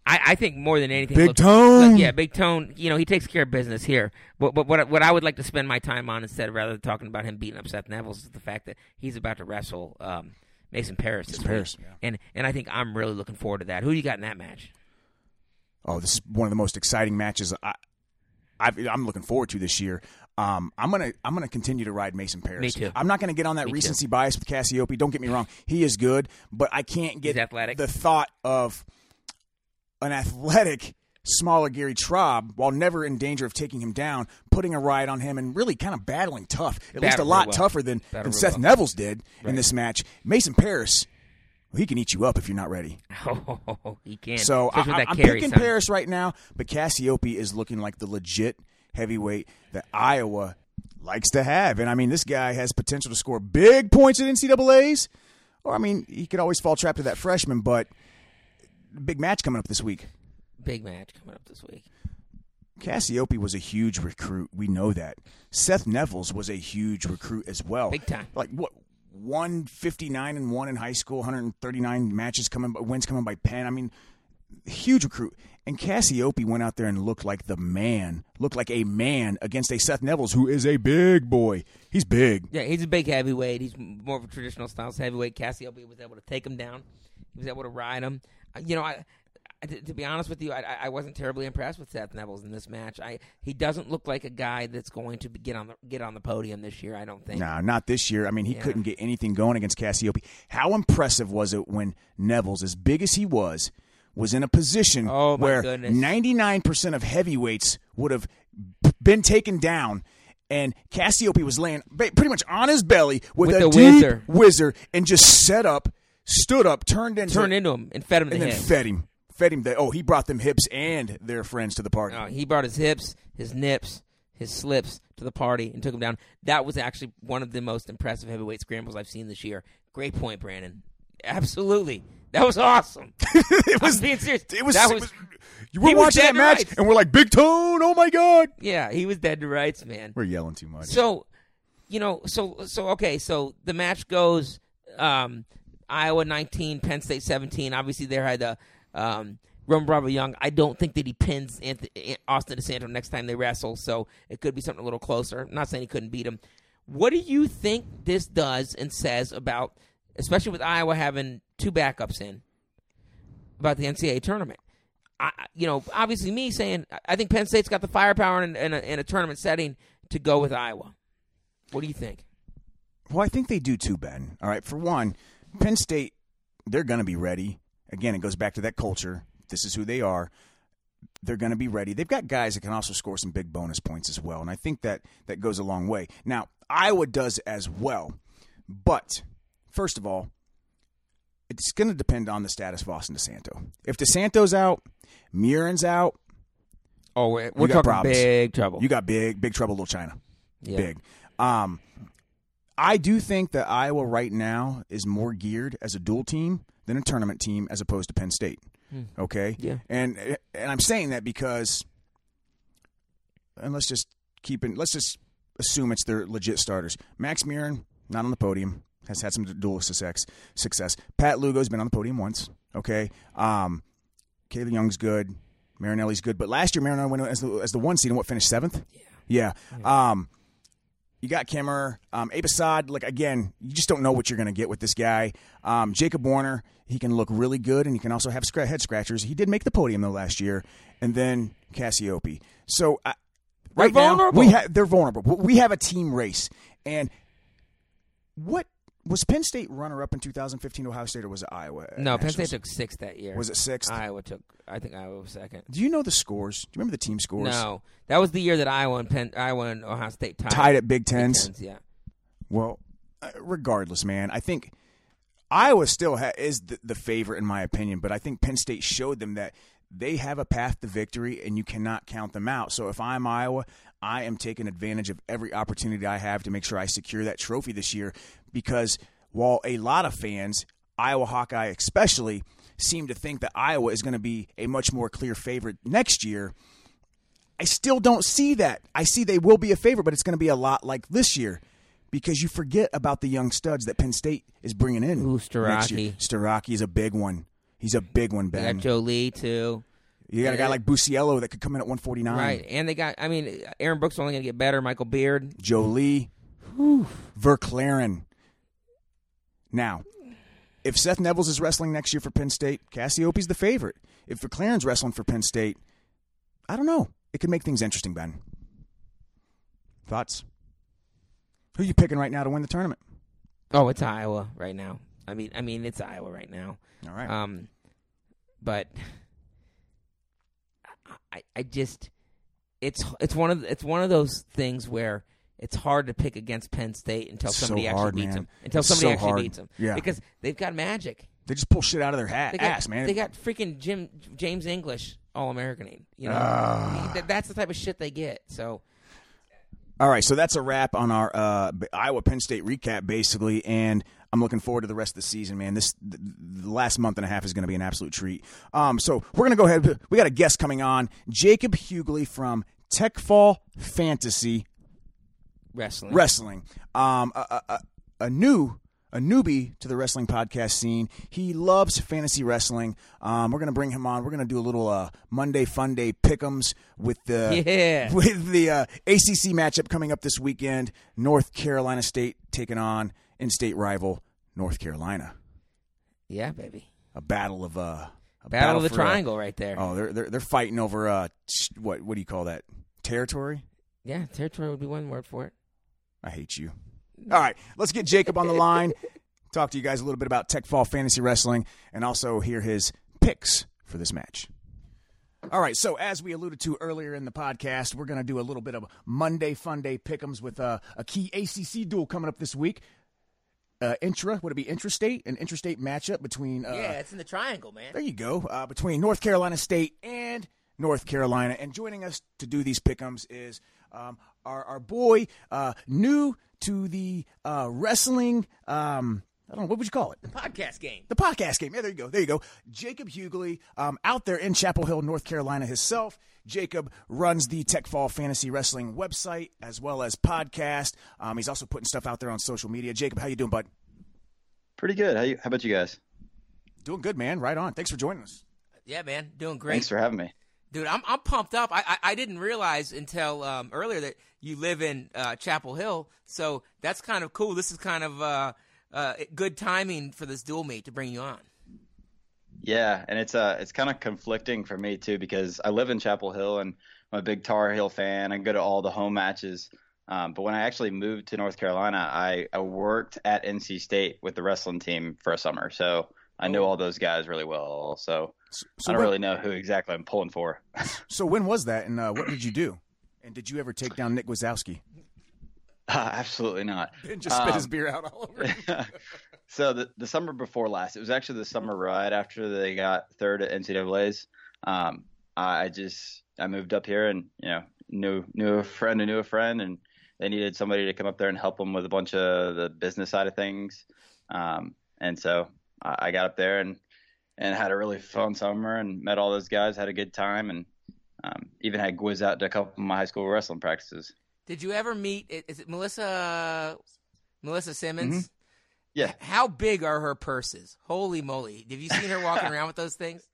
I, I think more than anything, Big Tone. look, yeah, Big Tone. You know, he takes care of business here. But, but what what I would like to spend my time on instead rather than talking about him beating up Seth Neville is the fact that he's about to wrestle um, Mason Parris. This Mason Parris, yeah. and and I think I'm really looking forward to that. Who do you got in that match? Oh, this is one of the most exciting matches I, I've, I'm looking forward to this year. Um, I'm gonna I'm gonna continue to ride Mason Parris. Me too. I'm not gonna get on that Me too. recency bias with Cassioppi. Don't get me wrong; he is good, but I can't get He's athletic. the thought of an athletic smaller Gary Traub, while never in danger of taking him down, putting a ride on him and really kind of battling tough, at least a lot well. tougher than, than Seth well. Nevills did in this match. Mason Parris, well, he can eat you up if you're not ready. Oh, he can. So Especially I, am picking son. Parris right now, but Cassioppi is looking like the legit heavyweight that Iowa likes to have. And I mean, this guy has potential to score big points at NCAA's. Or I mean, he could always fall trap to that freshman, but big match coming up this week. Big match coming up this week. Cassioppi was a huge recruit. We know that. Seth Nevills was a huge recruit as well. Big time. Like what? 159 and 1 in high school, 139 matches coming wins coming by Penn. I mean, huge recruit. And Cassioppi went out there and looked like the man, looked like a man against a Seth Nevills who is a big boy. He's big. Yeah, he's a big heavyweight. He's more of a traditional styles heavyweight. Cassioppi was able to take him down. He was able to ride him. Uh, You know, I, I- to, be honest with you, I, I- wasn't terribly impressed with Seth Nevills in this match. I he doesn't look like a guy that's going to get on the get on the podium this year. I don't think. No, not this year. I mean, he Yeah. couldn't get anything going against Cassioppi. How impressive was it when Nevills, as big as he was, was in a position Oh, where goodness. 99% of heavyweights would have been taken down, and Cassioppi was laying pretty much on his belly with, With a deep whizzer. whizzer and just set up, stood up, turned into, Turned into him and fed him the and then hips. fed him. Fed him. The, oh, he brought them hips and their friends to the party. Uh, he brought his hips, his nips, his slips to the party and took him down. That was actually one of the most impressive heavyweight scrambles I've seen this year. Great point, Brandon. Absolutely, that was awesome. it I'm being serious. It was. That it was- was- you were was watching that match, rights. and we're like, "Big Tone! Oh my god!" Yeah, he was dead to rights, man. We're yelling too much. So, you know, so so okay, so the match goes um, Iowa 19, Penn State 17. Obviously, there had a Um, Roman Bravo Young, I don't think that he pins Anthony, Austin DeSanto next time they wrestle, so it could be something a little closer. I'm not saying he couldn't beat him. What do you think this does and says about, especially with Iowa having two backups in, about the NCAA tournament? I, you know, obviously me saying I think Penn State's got the firepower in, in, a, in a tournament setting to go with Iowa. What do you think? Well, I think they do too, Ben. All right, for one, Penn State, they're going to be ready. Again, it goes back to that culture. This is who they are. They're going to be ready. They've got guys that can also score some big bonus points as well, and I think that that goes a long way. Now, Iowa does as well, but first of all, it's going to depend on the status of Austin DeSanto. If DeSanto's out, Murin's out. Oh, we're, we're got talking problems. big trouble. You got big, big trouble, little China. Yeah. Big. Um, I do think that Iowa right now is more geared as a dual team than a tournament team as opposed to Penn State. Okay. Yeah. And and I'm saying that because, and let's just keep it. Let's just assume it's their legit starters. Max Murin not on the podium has had some dual success. Success. Pat Lugo's been on the podium once. Okay. Um, Kaleb Young's good. Marinelli's good. But last year, Marinelli went as the, as the one seed and what finished seventh. Yeah. Yeah. Um, you got Kemerer, um, Abasad. Like again, you just don't know what you're going to get with this guy. Um, Jacob Warner, he can look really good, and he can also have scra- head scratchers. He did make the podium though last year, and then Cassioppi. So right now vulnerable. we ha- they're vulnerable. We have a team race, and what was Penn State runner up in 2015? Ohio State or was it Iowa? no, Penn State took sixth that year. Was it sixth? Iowa took. I think Iowa was second. Do you know the scores? Do you remember the team scores? No, that was the year that Iowa and Penn, Iowa and Ohio State tied. Tied at Big Big Tens. Tens, Yeah. Well, uh, regardless, man, I think Iowa still ha- is the, the favorite in my opinion, but I think Penn State showed them that they have a path to victory and you cannot count them out. So if I'm Iowa, I am taking advantage of every opportunity I have to make sure I secure that trophy this year because while a lot of fans, Iowa Hawkeye especially, seem to think that Iowa is going to be a much more clear favorite next year, I still don't see that. I see they will be a favorite, but it's going to be a lot like this year because you forget about the young studs that Penn State is bringing in. Ooh, year. Starocci. Is a big one. He's a big one, Ben. got Joe Lee too. You got a guy like Buciello that could come in at 149. Right, and they got. I mean, Aaron Brooks is only going to get better. Michael Beard. Joe Lee, Verkleeren. Now, if Seth Nevills is wrestling next year for Penn State, Cassioppi's the favorite. If Verkleeren's wrestling for Penn State, I don't know. It could make things interesting, Ben. Thoughts? Who you picking right now to win the tournament? Oh, it's Iowa right now. I mean, I mean, it's Iowa right now. All right. Um, but I, I just, it's it's one of it's one of those things where it's hard to pick against Penn State until It's somebody so actually hard, beats man. them. Until It's somebody so actually hard. beats them. Yeah. Because they've got magic. they just pull shit out of their hat, They got, ass, man. They got freaking Jim James English All American. You know. That- that's the type of shit they get. So All right, so that's a wrap on our uh, Iowa Penn State recap, basically, and I'm looking forward to the rest of the season, man. This the, last month and a half is going to be an absolute treat. Um, so we're going to go ahead. We got a guest coming on, Jacob Hewgley from Techfall Fantasy wrestling. Wrestling, um, a, a, a, new. A newbie to the wrestling podcast scene. He loves fantasy wrestling. Um, we're gonna bring him on. We're gonna do a little uh, Monday Fun Day pick'ems with the Yeah. with the uh, ACC matchup coming up this weekend. North Carolina State taking on in-state rival North Carolina. yeah, baby. A battle of uh, a Battle, of the uh, Triangle right there. oh, they're they're they're fighting over uh, what what do you call that territory? Yeah, territory would be one word for it. I hate you. All right, let's get Jacob on the line. Talk to you guys a little bit about Tech Fall Fantasy Wrestling and also hear his picks for this match. All right, so as we alluded to earlier in the podcast, we're going to do a little bit of Monday Fun Day pick'ems with uh, a key ACC duel coming up this week. Uh, intra, would it be intrastate? An intrastate matchup between uh, yeah, it's in the triangle, man. there you go. Uh, between North Carolina State and North Carolina. And joining us to do these pick'ems is um, our, our boy, uh, new to the uh, wrestling. Um, I don't know, what would you call it? The podcast game. The podcast game. Yeah, there you go. There you go. Jacob Hewgley, um, out there in Chapel Hill, North Carolina himself. Jacob runs the Tech Fall Fantasy Wrestling website as well as podcast. Um, he's also putting stuff out there on social media. Jacob, how you doing, bud? Pretty good. How you? How about you guys? Doing good, man. Right on. Thanks for joining us. Yeah, man, doing great. Thanks for having me. Dude, I'm I'm pumped up. I I, I didn't realize until um, earlier that you live in uh, Chapel Hill, so that's kind of cool. This is kind of uh, uh, good timing for this dual meet to bring you on. Yeah, and it's uh it's kind of conflicting for me too because I live in Chapel Hill and I'm a big Tar Heel fan. I go to all the home matches. Um, but when I actually moved to North Carolina, I, I worked at NC State with the wrestling team for a summer, so I know all those guys really well. So, So, I don't when, really know who exactly I'm pulling for. so when was that, and uh, what did you do? And did you ever take down Nick Gwiazdowski? Uh, absolutely not. And just spit his Um, beer out all over. so the the summer before last, it was actually the summer right after they got third at NCAA's. Um, I just I moved up here and you know knew knew a friend who knew a friend, and they needed somebody to come up there and help them with a bunch of the business side of things. Um, and so I, I got up there and and had a really fun summer and met all those guys, had a good time, and um, even had Gwiz out to a couple of my high school wrestling practices. Did you ever meet? Is it Melissa? Melissa Simmons? Yeah. How big are her purses? Holy moly! Have you seen her walking around with those things?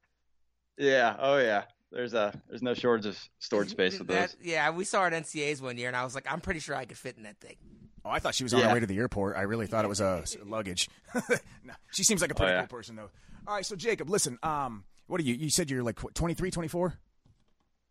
Yeah. Oh yeah. There's a there's no shortage of storage space with That- those. yeah, we saw her at NCA's one year, and I was like, I'm pretty sure I could fit in that thing. Oh, I thought she was on her way to the airport. I really thought it was a luggage. no, she seems like a pretty Oh, yeah. cool person, though. All right, so Jacob, listen. Um, what are you? You said you're like 23, 24?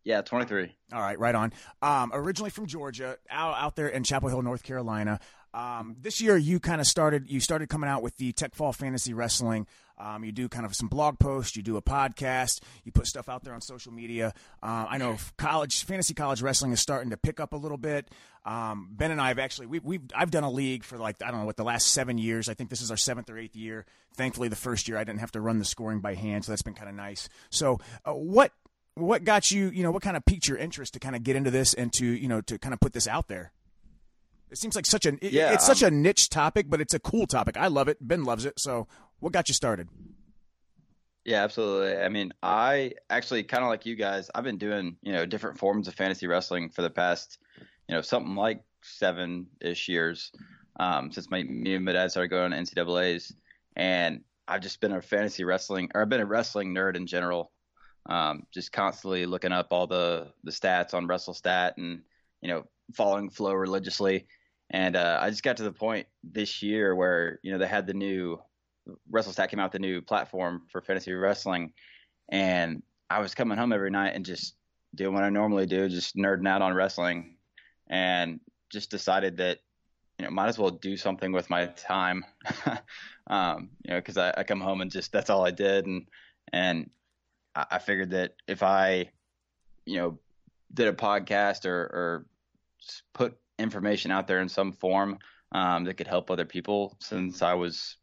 Yeah, 23. All right, right on. Um, originally from Georgia, out out there in Chapel Hill, North Carolina. Um, this year, you kind of started. You started coming out with the Tech Fall Fantasy Wrestling. Um, you do kind of some blog posts. You do a podcast. You put stuff out there on social media. Um, I know college fantasy college wrestling is starting to pick up a little bit. Um, ben and I have actually we, we've I've done a league for like I don't know what the last seven years. I think this is our seventh or eighth year. Thankfully, the first year I didn't have to run the scoring by hand, so that's been kind of nice. So, uh, what what got you you know what kind of piqued your interest to kind of get into this and to you know to kind of put this out there it seems like such an it- Yeah, it's such um, a niche topic but it's a cool topic i love it ben loves it so what got you started Yeah, absolutely. I mean, I actually kind of like you guys. I've been doing you know different forms of fantasy wrestling for the past you know something like seven ish years um, since my me and my dad started going to NCAA's, and I've just been a fantasy wrestling or I've been a wrestling nerd in general. Um, just constantly looking up all the the stats on WrestleStat and you know following Flo religiously. And uh, I just got to the point this year where you know they had the new WrestleStat came out the new platform for fantasy wrestling, and I was coming home every night and just doing what I normally do, just nerding out on wrestling, and just decided that you know might as well do something with my time, um, you know, because I, I come home and just that's all I did, and and I, figured that if I, you know, did a podcast or or put information out there in some form um, that could help other people, since I was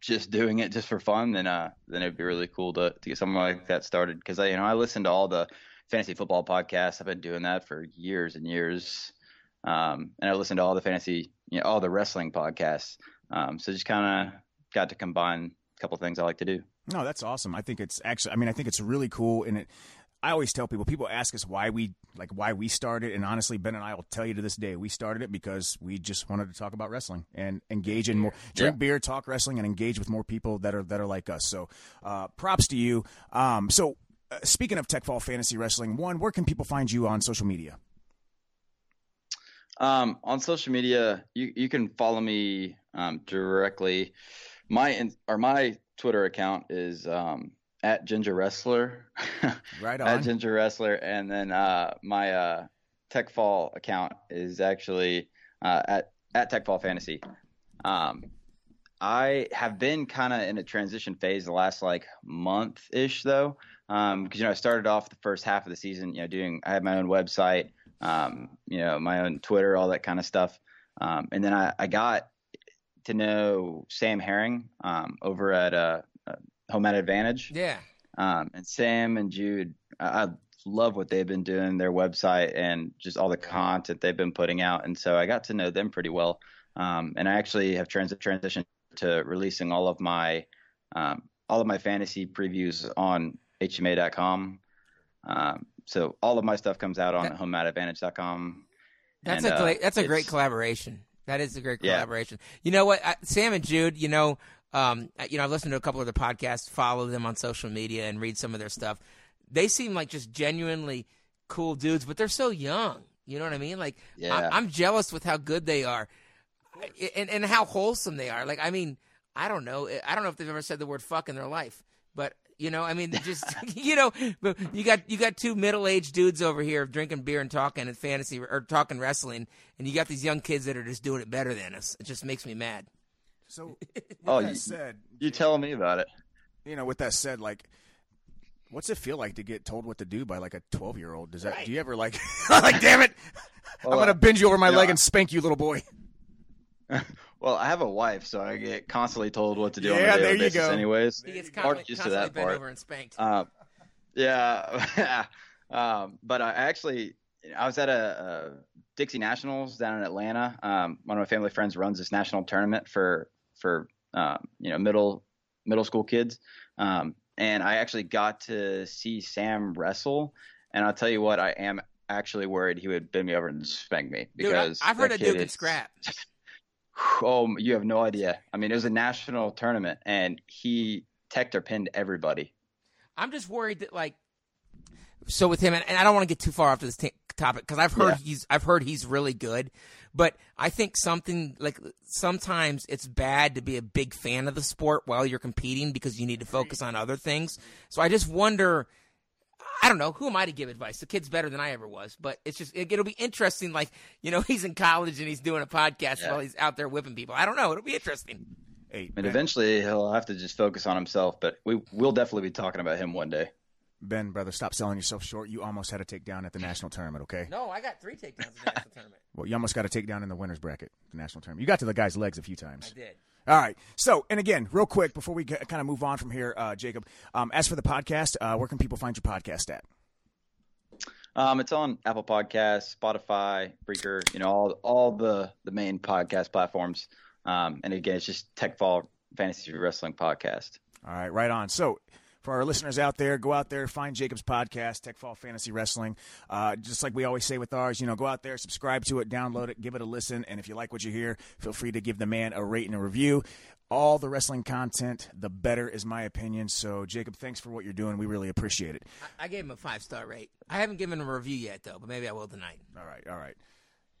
just doing it just for fun, then uh, then it'd be really cool to to get something like that started. Because I, you know, I listen to all the fantasy football podcasts. I've been doing that for years and years, um, and I listen to all the fantasy, you know, all the wrestling podcasts. Um, so just kind of got to combine a couple things I like to do. No that's awesome. I think it's actually i mean i think it's really cool and it i always tell people people ask us why we like why we started and honestly ben and i will tell you to this day we started it because we just wanted to talk about wrestling and engage in more drink Yeah. beer talk wrestling and engage with more people that are that are like us. So uh, props to you. Um, so uh, speaking of tech fall fantasy wrestling one where can people find you on social media? Um, on social media, you you can follow me um, directly. My or my Twitter account is um, at Ginger Wrestler. Right at on. Ginger Wrestler, and then uh, my uh, TechFall account is actually uh, at at TechFall Fantasy. Um, I have been kind of in a transition phase the last like month ish though, because you know I started off the first half of the season, you know, doing I had my own website, um, you know, my own Twitter, all that kind of stuff, um, and then I, I got to know Sam Herring um, over at uh, uh, Home Mat Advantage. Yeah. Um, and Sam and Jude, I, I love what they've been doing, their website, and just all the content they've been putting out. And so I got to know them pretty well. Um, and I actually have trans- transitioned to releasing all of my um, all of my fantasy previews on HMA.com. Um, so all of my stuff comes out on That- HomeMatAdvantage.com. That's And, a uh. That's a great collaboration. That is a great Yeah. collaboration. You know what, Sam and Jude. You know, Um, you know, I've listened to a couple of their podcasts, follow them on social media, and read some of their stuff. They seem like just genuinely cool dudes, but they're so young. You know what I mean? Like, Yeah. I, I'm jealous with how good they are, and and how wholesome they are. Like, I mean, I don't know. I don't know if they've ever said the word "fuck" in their life, but you know, I mean, just you know, you got you got two middle aged dudes over here drinking beer and talking and fantasy or talking wrestling, and you got these young kids that are just doing it better than us. It just makes me mad. So, with Oh, that you- said, You telling me about it? you know, with that said, like, what's it feel like to get told what to do by like a twelve year old? Does that? Do you ever like, like, damn it, I'm Well, gonna bend you over my you leg I- and spank you, little boy? Well, I have a wife, so I get constantly told what to do on Yeah, a daily there you basis, go. anyways. He gets Mark constantly, used to constantly that bent part. over and spanked. Um, yeah, um, but I actually I was at a, a Dixie Nationals down in Atlanta. Um, one of my family friends runs this national tournament for for um, you know middle middle school kids, um, and I actually got to see Sam wrestle. And I'll tell you what, I am actually worried he would bend me over and spank me Dude, I, because I've heard a dude kid can scrap. Oh, you have no idea. I mean, it was a national tournament, and he teched or pinned everybody. I'm just worried that like, so with him, and, and I don't want to get too far off to this t- topic because I've heard Yeah. he's I've heard he's really good, but I think something like sometimes it's bad to be a big fan of the sport while you're competing because you need to focus on other things. So I just wonder. I don't know. Who am I to give advice? The kid's better than I ever was, but it's just it, it'll be interesting. Like you know, he's in college and he's doing a podcast Yeah. while he's out there whipping people. I don't know. It'll be interesting. Hey, And ben, eventually, he'll have to just focus on himself. But we will definitely be talking about him one day. ben, brother, stop selling yourself short. You almost had a takedown at the national tournament. Okay. No, I got three takedowns in the national tournament. Well, you almost got a takedown in the winners bracket, the national tournament. You got to the guy's legs a few times. I did. All right. So, and again, real quick before we kind of move on from here, uh, Jacob. Um, as for the podcast, uh, where can people find your podcast at? Um, it's on Apple Podcasts, Spotify, Breaker, you know, all all the the main podcast platforms. Um, and again, it's just Tech Fall Fantasy Wrestling Podcast. All right, right on. So, for our listeners out there, go out there, find Jacob's podcast, Tech Fall Fantasy Wrestling. Uh, just like we always say with ours, you know, go out there, subscribe to it, download it, give it a listen, and if you like what you hear, feel free to give the man a rate and a review. All the wrestling content, the better, is my opinion. So, Jacob, thanks for what you're doing. We really appreciate it. I, I gave him a five star rate. I haven't given him a review yet though, but maybe I will tonight. All right, all right.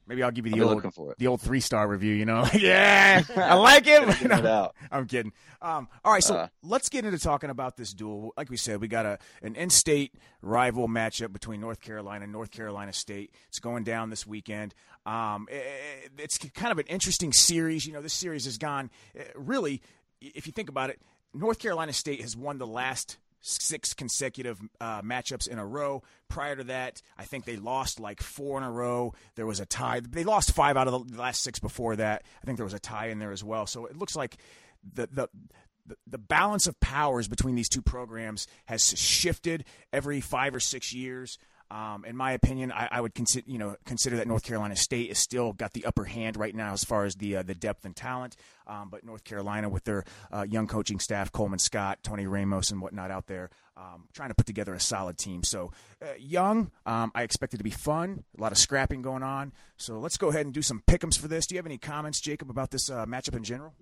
Maybe I'll give you I'll the old, the old three star review. You know, yeah, I like it. It out. I'm kidding. Um, all right, so Uh. let's get into talking about this duel. Like we said, we got a an in-state rival matchup between North Carolina and North Carolina State. It's going down this weekend. Um, i- i- it's kind of an interesting series. You know, this series has gone uh, really. If you think about it, North Carolina State has won the last six consecutive uh, matchups in a row. Prior to that, I think they lost like four in a row. There was a tie. They lost five out of the last six before that. I think there was a tie in there as well. So it looks like the the the- balance of powers between these two programs has shifted every five or six years. Um, in my opinion, I, I would consider you know consider that North Carolina State is still got the upper hand right now as far as the uh, the depth and talent. Um, but North Carolina, with their uh, young coaching staff, Coleman Scott, Tony Ramos, and whatnot out there, um, trying to put together a solid team. So uh, young, um, I expect it to be fun. A lot of scrapping going on. So let's go ahead and do some pick'ems for this. Do you have any comments, Jacob, about this uh, matchup in general?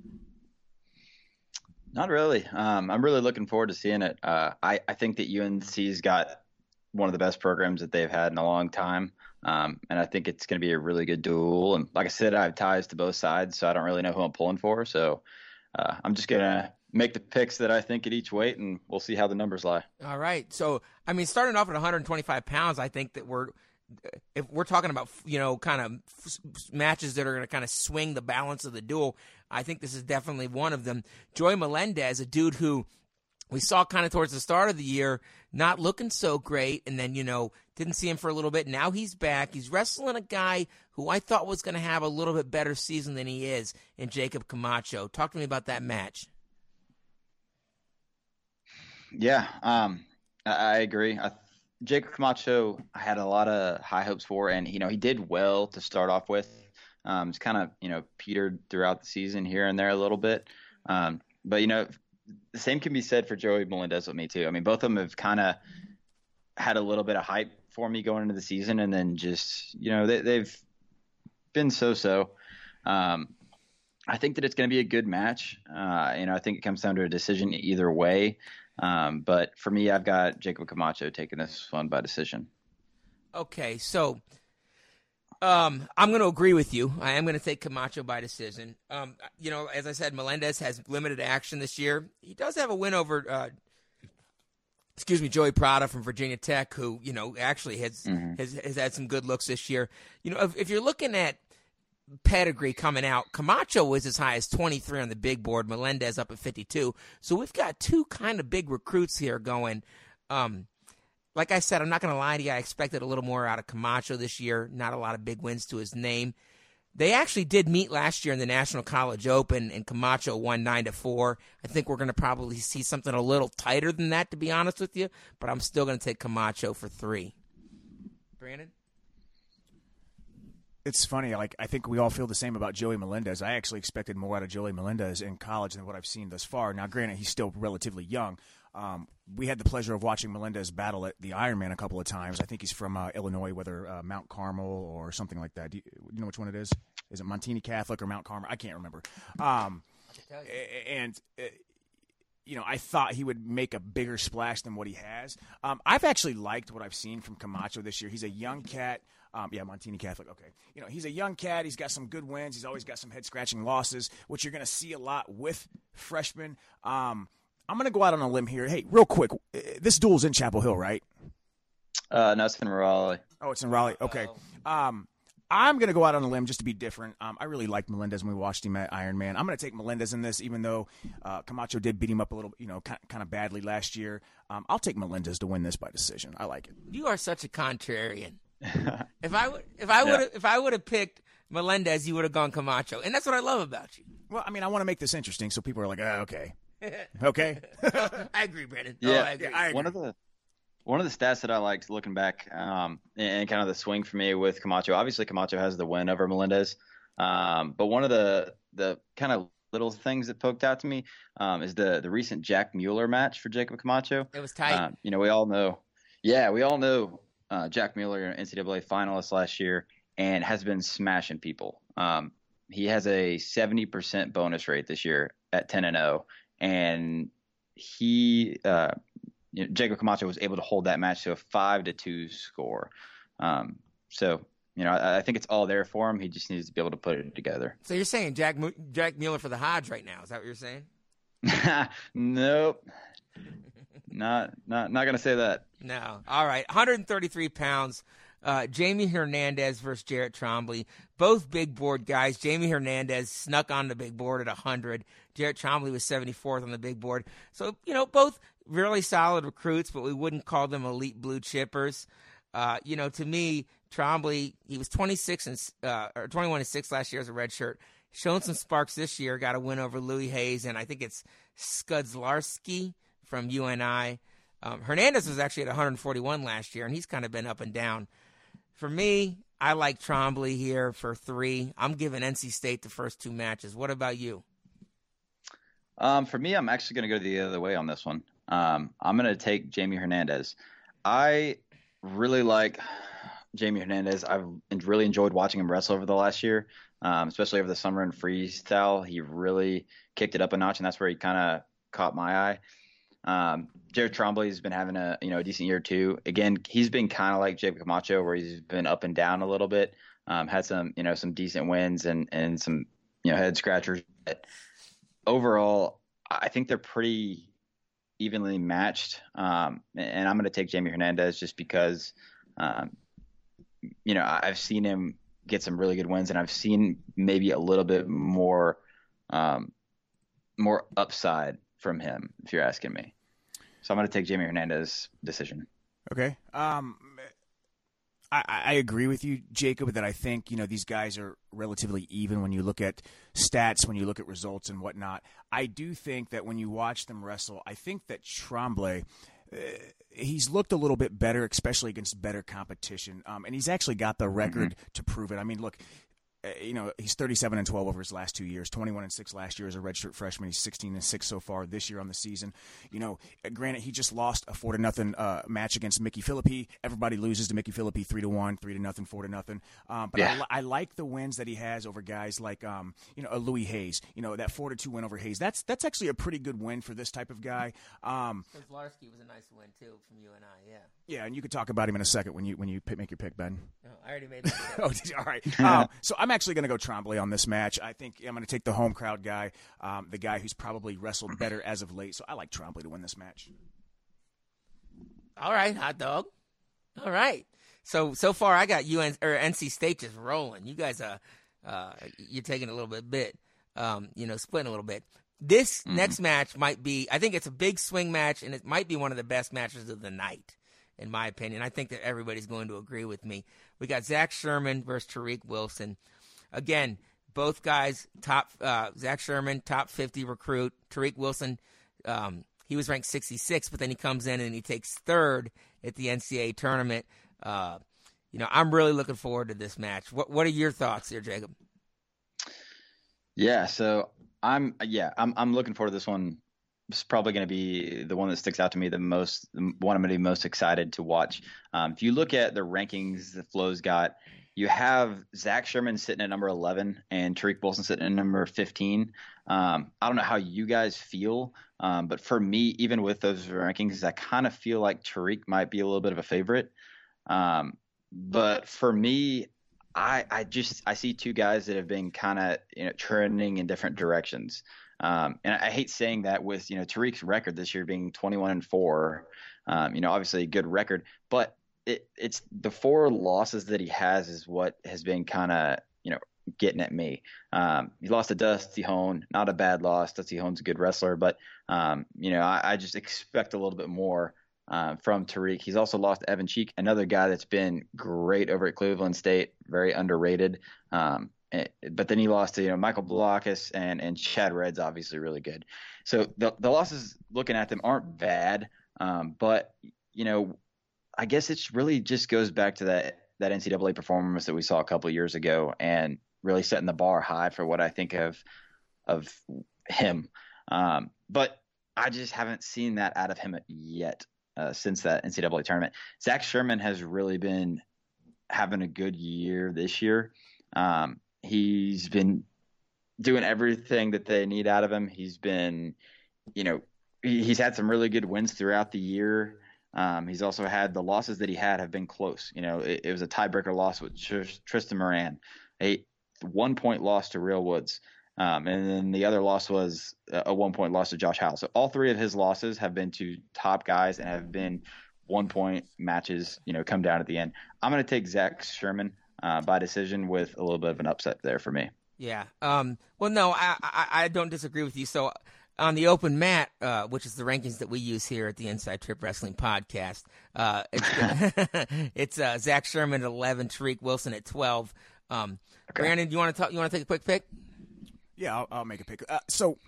Not really. Um, I'm really looking forward to seeing it. Uh, I, I think that UNC's got one of the best programs that they've had in a long time. Um, and I think it's going to be a really good duel. And like I said, I have ties to both sides, so I don't really know who I'm pulling for. So uh, I'm just going to make the picks that I think at each weight, and we'll see how the numbers lie. All right. So, I mean, starting off at 125 pounds, I think that we're if we're talking about you know kind of f- matches that are going to kind of swing the balance of the duel, I think this is definitely one of them. Joey Melendez, a dude who we saw kind of towards the start of the year not looking so great, and then you know didn't see him for a little bit. Now he's back. He's wrestling a guy who I thought was going to have a little bit better season than he is in Jacob Camacho. Talk to me about that match. Yeah, um, I, agree. I, Jacob Camacho, I had a lot of high hopes for, and you know he did well to start off with. Um, it's kind of you know petered throughout the season here and there a little bit, um, but you know the same can be said for Joey Melendez with me too. I mean, both of them have kind of had a little bit of hype for me going into the season, and then just you know they, they've been so-so. Um, I think that it's going to be a good match. Uh, you know, I think it comes down to a decision either way. Um, but for me, I've got Jacob Camacho taking this one by decision. Okay, so um, I'm going to agree with you. I am going to take Camacho by decision. Um, you know, as I said, Melendez has limited action this year. He does have a win over, uh, excuse me, Joey Prata from Virginia Tech, who you know actually has mm-hmm. has, has had some good looks this year. You know, if, if you're looking at pedigree coming out. Camacho was as high as 23 on the big board. Melendez up at 52. So we've got two kind of big recruits here going. Um, like I said, I'm not going to lie to you. I expected a little more out of Camacho this year. Not a lot of big wins to his name. They actually did meet last year in the National College Open, and Camacho won nine to four. I think we're going to probably see something a little tighter than that, to be honest with you. But I'm still going to take Camacho for three. Brandon it's funny. Like I think we all feel the same about Joey Melendez. I actually expected more out of Joey Melendez in college than what I've seen thus far. Now, granted, he's still relatively young. Um, we had the pleasure of watching Melendez battle at the Ironman a couple of times. I think he's from uh, Illinois, whether uh, Mount Carmel or something like that. Do you, you, know which one it is? Is it Montini Catholic or Mount Carmel? I can't remember. Um, and. Uh, you know, I thought he would make a bigger splash than what he has. Um, I've actually liked what I've seen from Camacho this year. He's a young cat. Um, yeah, Montini Catholic. Okay. You know, he's a young cat. He's got some good wins. He's always got some head scratching losses, which you're going to see a lot with freshmen. Um, I'm going to go out on a limb here. Hey, real quick. Uh, this duel's in Chapel Hill, right? Uh, no, it's in Raleigh. Oh, it's in Raleigh. Okay. Um, I'm going to go out on a limb just to be different. Um, I really liked Melendez when we watched him at Iron Man. I'm going to take Melendez in this, even though uh, Camacho did beat him up a little, you know, kind of badly last year. Um, I'll take Melendez to win this by decision. I like it. You are such a contrarian if I would, if I would, yeah. if I would have picked Melendez, you would have gone Camacho, and that's what I love about you. Well, I mean, I want to make this interesting, so people are like, oh, okay, okay. I agree, Brandon. Yeah, oh, I agree. I agree. one of the one of the stats that I liked looking back, um, and kind of the swing for me with Camacho. Obviously, Camacho has the win over Melendez, um, but one of the the kind of little things that poked out to me um, is the the recent Jack Mueller match for Jacob Camacho. It was tight. Um, you know, we all know. Yeah, we all know uh, Jack Mueller, NCAA finalist last year, and has been smashing people. Um, he has a 70% bonus rate this year at 10 and 0, and he uh, you know, Jacob Camacho was able to hold that match to a five to two score. Um, so you know, I, I, think it's all there for him. He just needs to be able to put it together. So you're saying Jack Jack Mueller for the Hodge right now? Is that what you're saying? nope. not not not gonna say that. No. All right. 133 pounds. Uh, Jamie Hernandez versus Jarrett Trombley. Both big board guys. Jamie Hernandez snuck on the big board at 100. Jarrett Trombley was 74th on the big board. So, you know, both really solid recruits, but we wouldn't call them elite blue chippers. Uh, you know, to me, Trombley, he was 26 and uh, or 21 and 6 last year as a redshirt. Shown some sparks this year. Got a win over Louis Hayes, and I think it's Skudzlarski from UNI. Um, Hernandez was actually at 141 last year, and he's kind of been up and down. For me, I like Trombley here for three. I'm giving NC State the first two matches. What about you? Um, for me, I'm actually going to go the other way on this one. Um, I'm going to take Jamie Hernandez. I really like Jamie Hernandez. I've really enjoyed watching him wrestle over the last year, um, especially over the summer in freestyle. He really kicked it up a notch, and that's where he kind of caught my eye. Um, Jarrett Trombley has been having a you know a decent year too. Again, he's been kind of like Jacob Camacho, where he's been up and down a little bit. Um, had some you know some decent wins and and some you know head scratchers. But overall, I think they're pretty evenly matched. Um, and I'm going to take Jamie Hernandez just because, um, you know, I've seen him get some really good wins, and I've seen maybe a little bit more, um, more upside from him, if you're asking me. So I'm going to take Jamie Hernandez decision. Okay. Um, I, I agree with you, Jacob, that I think you know these guys are relatively even when you look at stats, when you look at results and whatnot. I do think that when you watch them wrestle, I think that Trombley. Uh, he's looked a little bit better, especially against better competition, um, and he's actually got the record mm-hmm. to prove it. I mean, look, you know, he's 37 and 12 over his last two years, 21 and 6 last year as a redshirt freshman. He's 16 and 6 so far this year on the season. You know, uh, granted, he just lost a 4 to nothing uh, match against Mickey Philippi. Everybody loses to Mickey Philippi 3 to 1, 3 to nothing, 4 to nothing. Um, but Yeah. I, I like the wins that he has over guys like, um, you know, a Louis Hayes. You know, that 4 to 2 win over Hayes. That's that's actually a pretty good win for this type of guy. Um, Kozlarski was a nice win too from UNI. Yeah. yeah, and you could talk about him in a second when you when you pick, make your pick, Ben. No, I already made that. oh, did you? all right. Um, so I'm actually going to go Trombley on this match. I think I'm going to take the home crowd guy, um, the guy who's probably wrestled better as of late. So I like Trombley to win this match. All right, hot dog. All right. So so far, I got UN or NC State just rolling. You guys, uh, uh, you're taking a little bit, bit, um, you know, splitting a little bit. This next match might be. I think it's a big swing match, and it might be one of the best matches of the night, in my opinion. I think that everybody's going to agree with me. We got Zach Sherman versus Tariq Wilson. Again, both guys top. Uh, Zach Sherman, top 50 recruit. Tariq Wilson, um, he was ranked 66, but then he comes in and he takes third at the NCAA tournament. Uh, you know, I'm really looking forward to this match. What What are your thoughts here, Jacob? Yeah, so I'm yeah, I'm I'm looking forward to this one. It's probably going to be the one that sticks out to me the most, the one I'm going to be most excited to watch. Um, if you look at the rankings that Flo's got, you have Zach Sherman sitting at number 11 and Tariq Wilson sitting at number 15. Um, I don't know how you guys feel, um, but for me, even with those rankings, I kind of feel like Tariq might be a little bit of a favorite. Um, but for me, I I just I see two guys that have been kind of you know trending in different directions. Um, and I hate saying that with you know Tariq's record this year being 21 and four. Um, you know, obviously a good record, but it, it's the four losses that he has is what has been kind of you know getting at me. Um, he lost to Dusty Hone, not a bad loss. Dusty Hone's a good wrestler, but um, you know I, I just expect a little bit more uh, from Tariq. He's also lost Evan Cheek, another guy that's been great over at Cleveland State, very underrated. Um, eh, but then he lost to you know Michael Blockhus and and Chad Red's obviously really good. So the the losses looking at them aren't bad, um, but you know I guess it really just goes back to that that NCAA performance that we saw a couple years ago and really setting the bar high for what I think of of him. Um, but I just haven't seen that out of him yet uh, since that NCAA tournament. Zach Sherman has really been having a good year this year. Um, he's been doing everything that they need out of him. He's been, you know, he's had some really good wins throughout the year. Um, he's also had the losses that he had have been close. You know, it, it was a tiebreaker loss with Tr- Tristan Moran, a one point loss to Real Woods. Um, and then the other loss was a one point loss to Josh Heil. So all three of his losses have been to top guys and have been one point matches, you know, come down at the end. I'm going to take Zach Sherman uh, by decision with a little bit of an upset there for me. Yeah. Um, well, no, I, I I don't disagree with you. So on the open mat, uh, which is the rankings that we use here at the Inside Trip Wrestling Podcast, uh, it's, it's uh, Zach Sherman at eleven, Tariq Wilson at twelve. Um, Brandon, you want to talk? You want to take a quick pick? Yeah, I'll, I'll make a pick. Uh, so,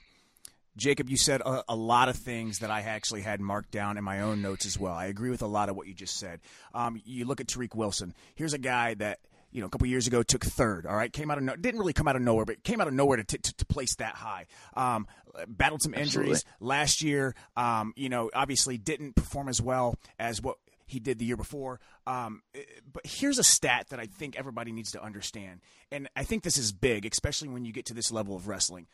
Jacob, you said a, a lot of things that I actually had marked down in my own notes as well. I agree with a lot of what you just said. Um, you look at Tariq Wilson. Here's a guy that you know a couple years ago took third. All right, came out of no, didn't really come out of nowhere, but came out of nowhere to t- to, to place that high. Um, battled some injuries last year. Um, you know, obviously didn't perform as well as what he did the year before. Um, but here's a stat that I think everybody needs to understand, and I think this is big, especially when you get to this level of wrestling.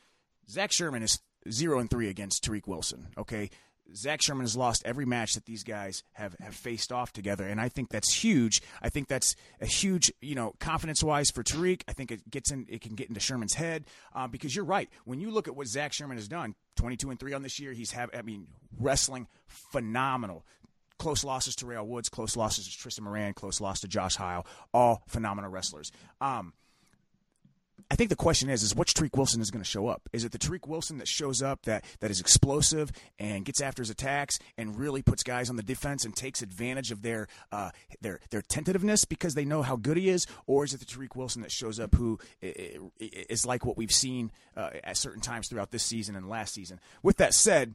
Zach Sherman is zero and three against Tariq Wilson. Okay, Zach Sherman has lost every match that these guys have, have faced off together, and I think that's huge. I think that's a huge, you know, confidence wise for Tariq. I think it gets in, it can get into Sherman's head uh, because you're right. When you look at what Zach Sherman has done, 22 and three on this year, he's have, I mean, wrestling phenomenal. Close losses to Real Woods, close losses to Tristan Moran, close loss to Josh Heil, all phenomenal wrestlers. Um, I think the question is, is which Tariq Wilson is going to show up? Is it the Tariq Wilson that shows up that, that is explosive and gets after his attacks and really puts guys on the defense and takes advantage of their uh, their their tentativeness because they know how good he is, or is it the Tariq Wilson that shows up who is like what we've seen uh, at certain times throughout this season and last season? With that said,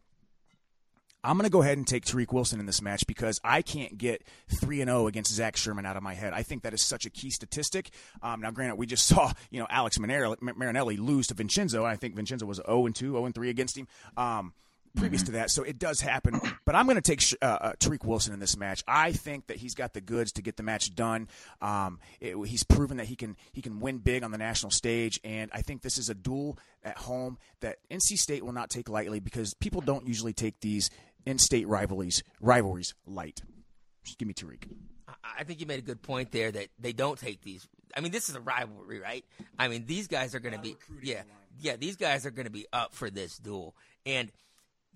I'm going to go ahead and take Tariq Wilson in this match because I can't get 3 and 0 against Zach Sherman out of my head. I think that is such a key statistic. Um, now, granted, we just saw you know Alex Marinelli lose to Vincenzo, I think Vincenzo was 0 and 2, 0 and 3 against him. Um, previous to that, so it does happen. But I'm going to take uh, uh, Tariq Wilson in this match. I think that he's got the goods to get the match done. Um, it, he's proven that he can he can win big on the national stage, and I think this is a duel at home that NC State will not take lightly because people don't usually take these in-state rivalries rivalries light. Just give me Tariq. I think you made a good point there that they don't take these. I mean, this is a rivalry, right? I mean, these guys are going to be yeah, yeah. These guys are going to be up for this duel, and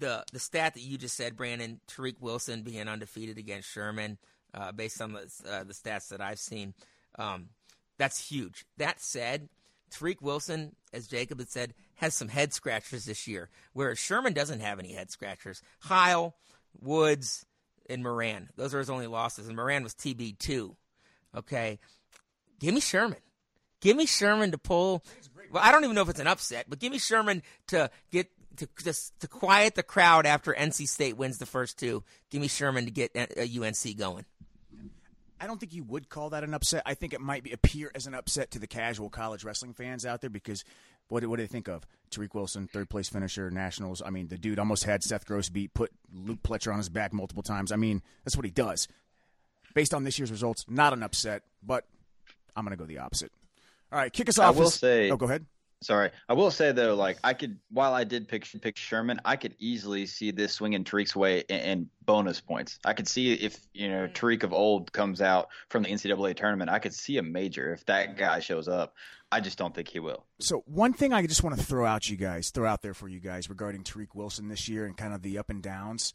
the the stat that you just said, Brandon, Tariq Wilson being undefeated against Sherman, uh, based on the uh, the stats that I've seen, um, that's huge. That said, Tariq Wilson, as Jacob had said, has some head scratchers this year, whereas Sherman doesn't have any head scratchers. Heil, Woods, and Moran, those are his only losses, and Moran was TB two. Okay, give me Sherman. Give me Sherman to pull. Well, I don't even know if it's an upset, but give me Sherman to get to just to quiet the crowd after NC State wins the first two. Give me Sherman to get uh, uh, UNC going. I don't think you would call that an upset. I think it might be, appear as an upset to the casual college wrestling fans out there because what, what do they think of? Tariq Wilson, third place finisher, nationals. I mean, the dude almost had Seth Gross beat, put Luke Pletcher on his back multiple times. I mean, that's what he does. Based on this year's results, not an upset, but I'm going to go the opposite. All right, kick us off. I will say. Oh, go ahead. Sorry, I will say though, like I could, while I did pick pick Sherman, I could easily see this swinging Tariq's way in, in bonus points. I could see if you know mm-hmm. Tariq of old comes out from the NCAA tournament, I could see a major if that guy shows up. I just don't think he will. So one thing I just want to throw out you guys, throw out there for you guys regarding Tariq Wilson this year and kind of the up and downs.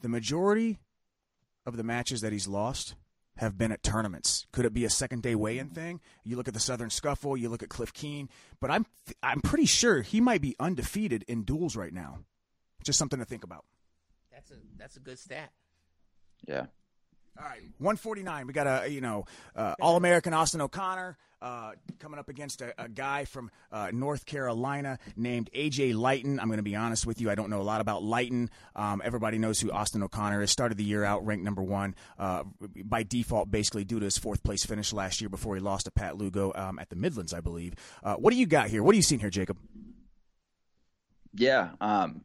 The majority of the matches that he's lost have been at tournaments. Could it be a second day weigh-in thing? You look at the Southern Scuffle, you look at Cliff Keen, but I'm I'm pretty sure he might be undefeated in duels right now. Just something to think about. That's a that's a good stat. Yeah. All right, 149. We got a you know uh, All American Austin O'Connor uh, coming up against a, a guy from uh, North Carolina named AJ Leitten. I'm going to be honest with you, I don't know a lot about Leitten. Um, everybody knows who Austin O'Connor is. Started the year out ranked number one uh, by default, basically due to his fourth place finish last year before he lost to Pat Lugo um, at the Midlands, I believe. Uh, what do you got here? What are you seeing here, Jacob? Yeah, um,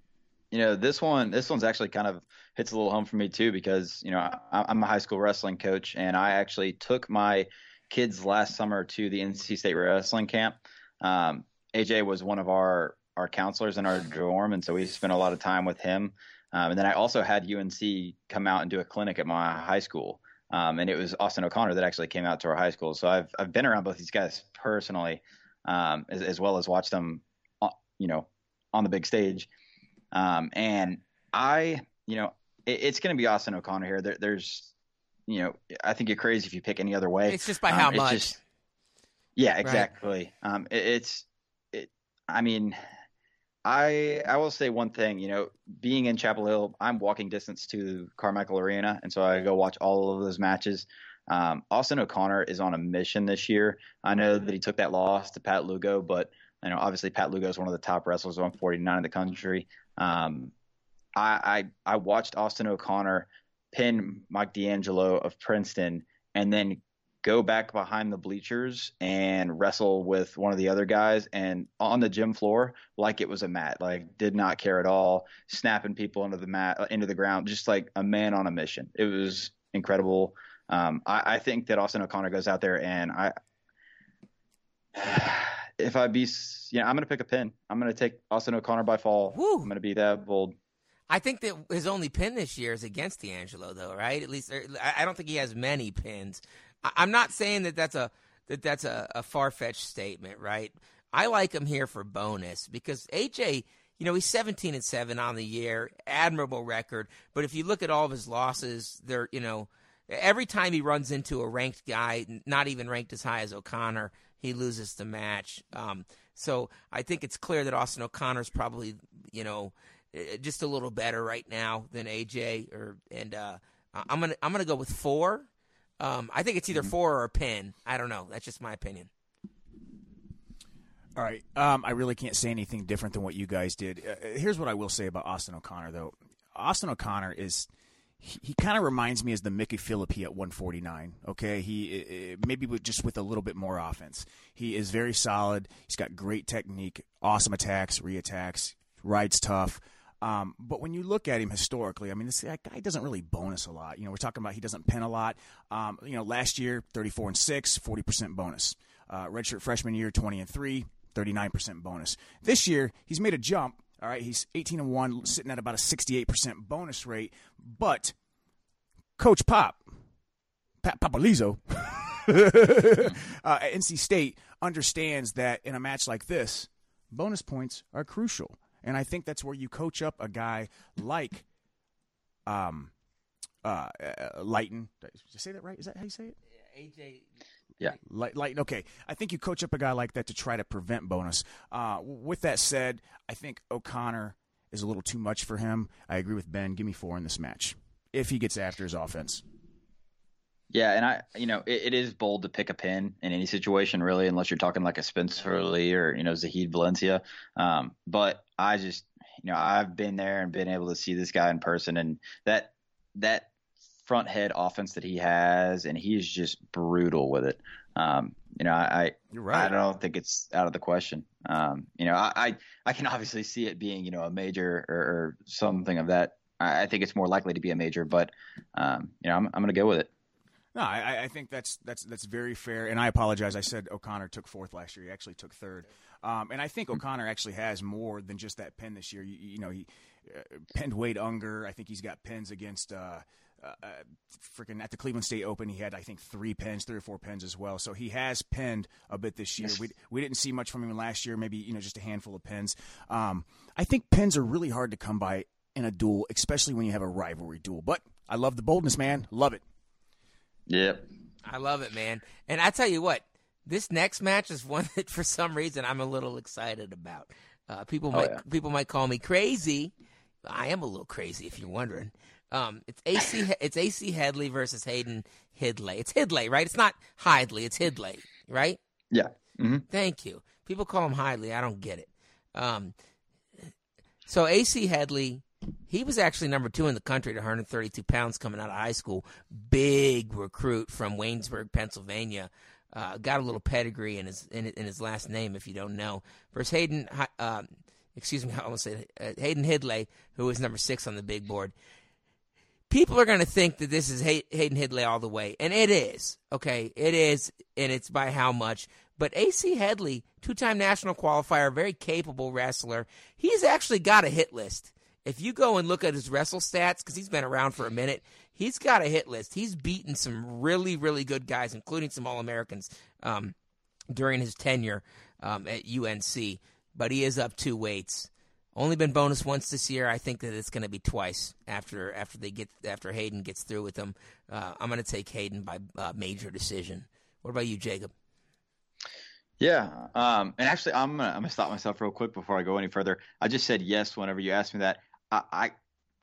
you know this one. This one's actually kind of hits a little home for me too because you know I, I'm a high school wrestling coach and I actually took my kids last summer to the NC State wrestling camp. Um, AJ was one of our our counselors in our dorm, and so we spent a lot of time with him. Um, and then I also had UNC come out and do a clinic at my high school, um, and it was Austin O'Connor that actually came out to our high school. So I've I've been around both these guys personally, um, as, as, well as watched them, uh, you know, on the big stage. Um, and I, you know, it, it's going to be Austin O'Connor here. There, there's you know, I think you're crazy if you pick any other way. It's just by um, how much. Just, yeah, exactly. Right. Um, it, it's, it, I mean, I I will say one thing. You know, being in Chapel Hill, I'm walking distance to Carmichael Arena, and so I go watch all of those matches. Um, Austin O'Connor is on a mission this year. I know that he took that loss to Pat Lugo, but you know, obviously Pat Lugo is one of the top wrestlers on 49 in the country. Um, I, I I watched Austin O'Connor pin Mike D'Angelo of Princeton and then go back behind the bleachers and wrestle with one of the other guys and on the gym floor like it was a mat like did not care at all snapping people into the mat uh, into the ground just like a man on a mission. It was incredible. Um, I, I, think that austin o'connor goes out there and i if i be you know i'm gonna pick a pin i'm gonna take austin o'connor by fall Woo. i'm gonna be that bold I think that his only pin this year is against D'Angelo, though, right? At least er, I don't think he has many pins. I'm not saying that that's a that that's a, a far fetched statement, right? I like him here for bonus because AJ, you know, he's 17 and seven on the year, admirable record. But if you look at all of his losses, they're you know, every time he runs into a ranked guy, not even ranked as high as O'Connor, he loses the match. Um, so I think it's clear that Austin O'Connor's probably you know uh, just a little better right now than AJ. Or and uh, I'm gonna I'm gonna go with four. Um, I think it's either mm-hmm. four or a pin. I don't know. That's just my opinion. All right. Um, I really can't say anything different than what you guys did. Uh, here's what I will say about Austin O'Connor, though. Austin O'Connor is he, he kind of reminds me as the Mickey Phillippi at 149. Okay, he maybe with, just with a little bit more offense. He is very solid. He's got great technique, awesome attacks, reattacks, rides tough. Um, but when you look at him historically, I mean, this that guy doesn't really bonus a lot. You know, we're talking about he doesn't pin a lot. Um, you know, last year, 34 and 6, 40% bonus. Uh, redshirt freshman year, 20 and 3, 39% bonus. This year, he's made a jump. All right, he's 18 and 1, sitting at about a 68% bonus rate. But Coach Pop, Pat Popolizio, uh, at NC State understands that in a match like this, bonus points are crucial. And I think that's where you coach up a guy like um uh, uh Leitten. Did you say that right? Is that how you say it? AJ yeah. Light, light, okay. I think you coach up a guy like that to try to prevent bonus. Uh, with that said, I think O'Connor is a little too much for him. I agree with Ben. Give me four in this match if he gets after his offense. Yeah, and I, you know, it, it is bold to pick a pin in any situation, really, unless you're talking like a Spencer Lee or you know Zahid Valencia. Um, but I just, you know, I've been there and been able to see this guy in person, and that that front head offense that he has, and he's just brutal with it. Um, you know, I, right. I don't think it's out of the question. Um, you know, I, I, I can obviously see it being, you know, a major or, or something of that. I, I, think it's more likely to be a major, but, um, you know, I'm, I'm going to go with it. No, I, I, think that's that's that's very fair, and I apologize. I said O'Connor took fourth last year. He actually took third, um, and I think O'Connor actually has more than just that pin this year. You, you know, he uh, pinned Wade Unger. I think he's got pins against. Uh, uh, uh freaking at the Cleveland State Open, he had I think three pins, three or four pins as well. So he has pinned a bit this year. Yes. We we didn't see much from him last year. Maybe you know just a handful of pins. Um, I think pins are really hard to come by in a duel, especially when you have a rivalry duel. But I love the boldness, man. Love it. Yep. I love it, man. And I tell you what, this next match is one that for some reason I'm a little excited about. Uh, people oh, might yeah. people might call me crazy. I am a little crazy if you're wondering. Um, it's AC it's AC Headlee versus Hayden Hidley. It's Hidley, right? It's not Hidley. It's Hidley, right? Yeah. Mm-hmm. Thank you. People call him Hidley. I don't get it. Um, so AC Headlee he was actually number two in the country at 132 pounds coming out of high school. Big recruit from Waynesburg, Pennsylvania. Uh, got a little pedigree in his in, in, his last name, if you don't know. Versus Hayden, uh, excuse me, I almost said uh, Hayden Hidlay, who is number six on the big board. People are going to think that this is Hay- Hayden Headley all the way, and it is. Okay, it is, and it's by how much. But AC Headlee, two-time national qualifier, very capable wrestler. He's actually got a hit list if you go and look at his wrestle stats, because he's been around for a minute, he's got a hit list. He's beaten some really, really good guys, including some All Americans um, during his tenure um, at UNC. But he is up two weights. Only been bonus once this year. I think that it's going to be twice after after they get after Hayden gets through with them. Uh, I'm going to take Hayden by uh, major decision. What about you, Jacob? Yeah, um, and actually, I'm gonna I'm gonna stop myself real quick before I go any further. I just said yes whenever you asked me that. I,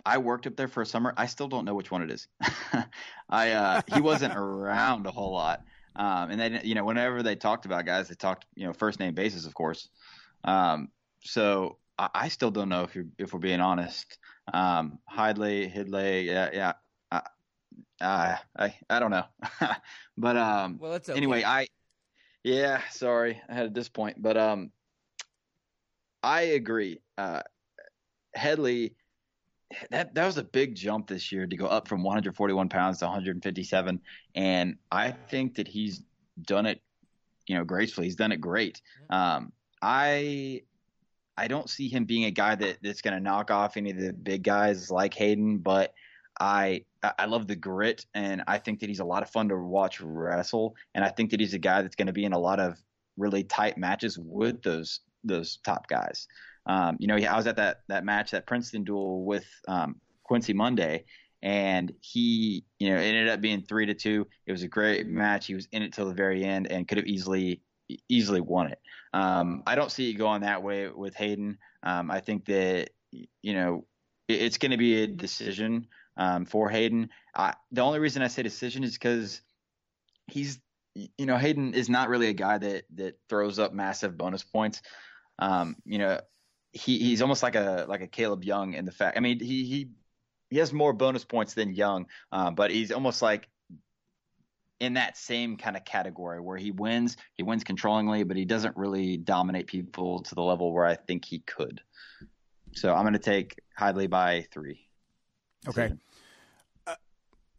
I worked up there for a summer. I still don't know which one it is. I uh, he wasn't around a whole lot. Um, and then you know whenever they talked about guys, they talked you know first name basis, of course. Um, so I, I, still don't know if you if we're being honest. Um, Hidlay, Hidlay, yeah, yeah. Uh, uh, I I don't know, but um. Well, okay. anyway. I yeah, sorry, I had a disappoint, but um, I agree. Uh, Headlee, that that was a big jump this year to go up from 141 pounds to 157, and I think that he's done it, you know, gracefully. He's done it great. Um, I I don't see him being a guy that that's going to knock off any of the big guys like Hayden, but I I love the grit, and I think that he's a lot of fun to watch wrestle, and I think that he's a guy that's going to be in a lot of really tight matches with those those top guys. Um, you know, I was at that that match, that Princeton duel with um, Quincy Monday, and he, you know, ended up being three to two. It was a great match. He was in it till the very end and could have easily easily won it. Um, I don't see it going that way with Hayden. Um, I think that you know it, it's going to be a decision um, for Hayden. I, the only reason I say decision is because he's you know Hayden is not really a guy that that throws up massive bonus points. Um, you know, he he's almost like a like a Kaleb Young in the fact. I mean, he he he has more bonus points than Young, uh, but he's almost like in that same kind of category where he wins, he wins controllingly, but he doesn't really dominate people to the level where I think he could. So I'm going to take Hidlay by three. Okay. Uh,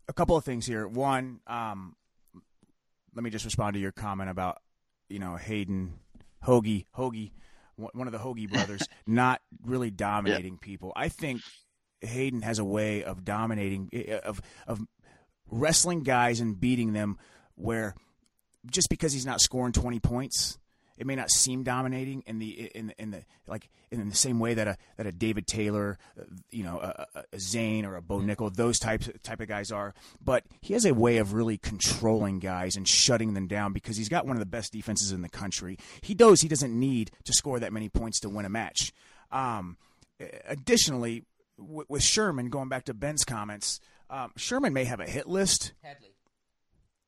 a couple of things here. One, um, let me just respond to your comment about you know Hayden Hoagie Hoagie, one of the Hoagie brothers, not really dominating yeah. people. I think Hayden has a way of dominating of of wrestling guys and beating them where just because he's not scoring 20 points it may not seem dominating in the in in the like in the same way that a that a David Taylor, you know, a, a Zain or a Bo Nickal, those types type of guys are. But he has a way of really controlling guys and shutting them down because he's got one of the best defenses in the country. He knows he doesn't need to score that many points to win a match. Um, additionally, w- with Sherman, going back to Ben's comments, um, Sherman may have a hit list. Headlee.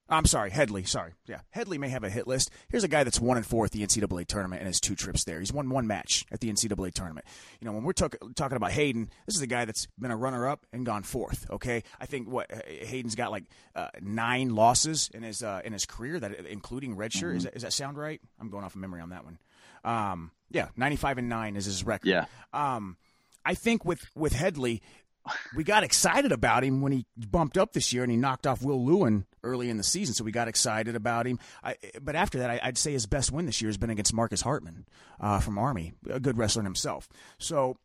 I'm sorry, Headlee. Sorry, yeah, Headlee may have a hit list. Here's a guy that's one and four at the NCAA tournament and his two trips there. He's won one match at the NCAA tournament. You know, when we're talk- talking about Hayden, this is a guy that's been a runner-up and gone fourth. Okay, I think what Hayden's got like uh, nine losses in his uh, in his career, that including redshirt. Mm-hmm. Is that, that sound right? I'm going off of memory on that one. Um, yeah, 95 and nine is his record. Yeah. Um, I think with with Headlee, we got excited about him when he bumped up this year and he knocked off Will Lewan early in the season. So we got excited about him. I, but after that, I, would say his best win this year has been against Marcus Hartman uh, from Army, a good wrestler himself. So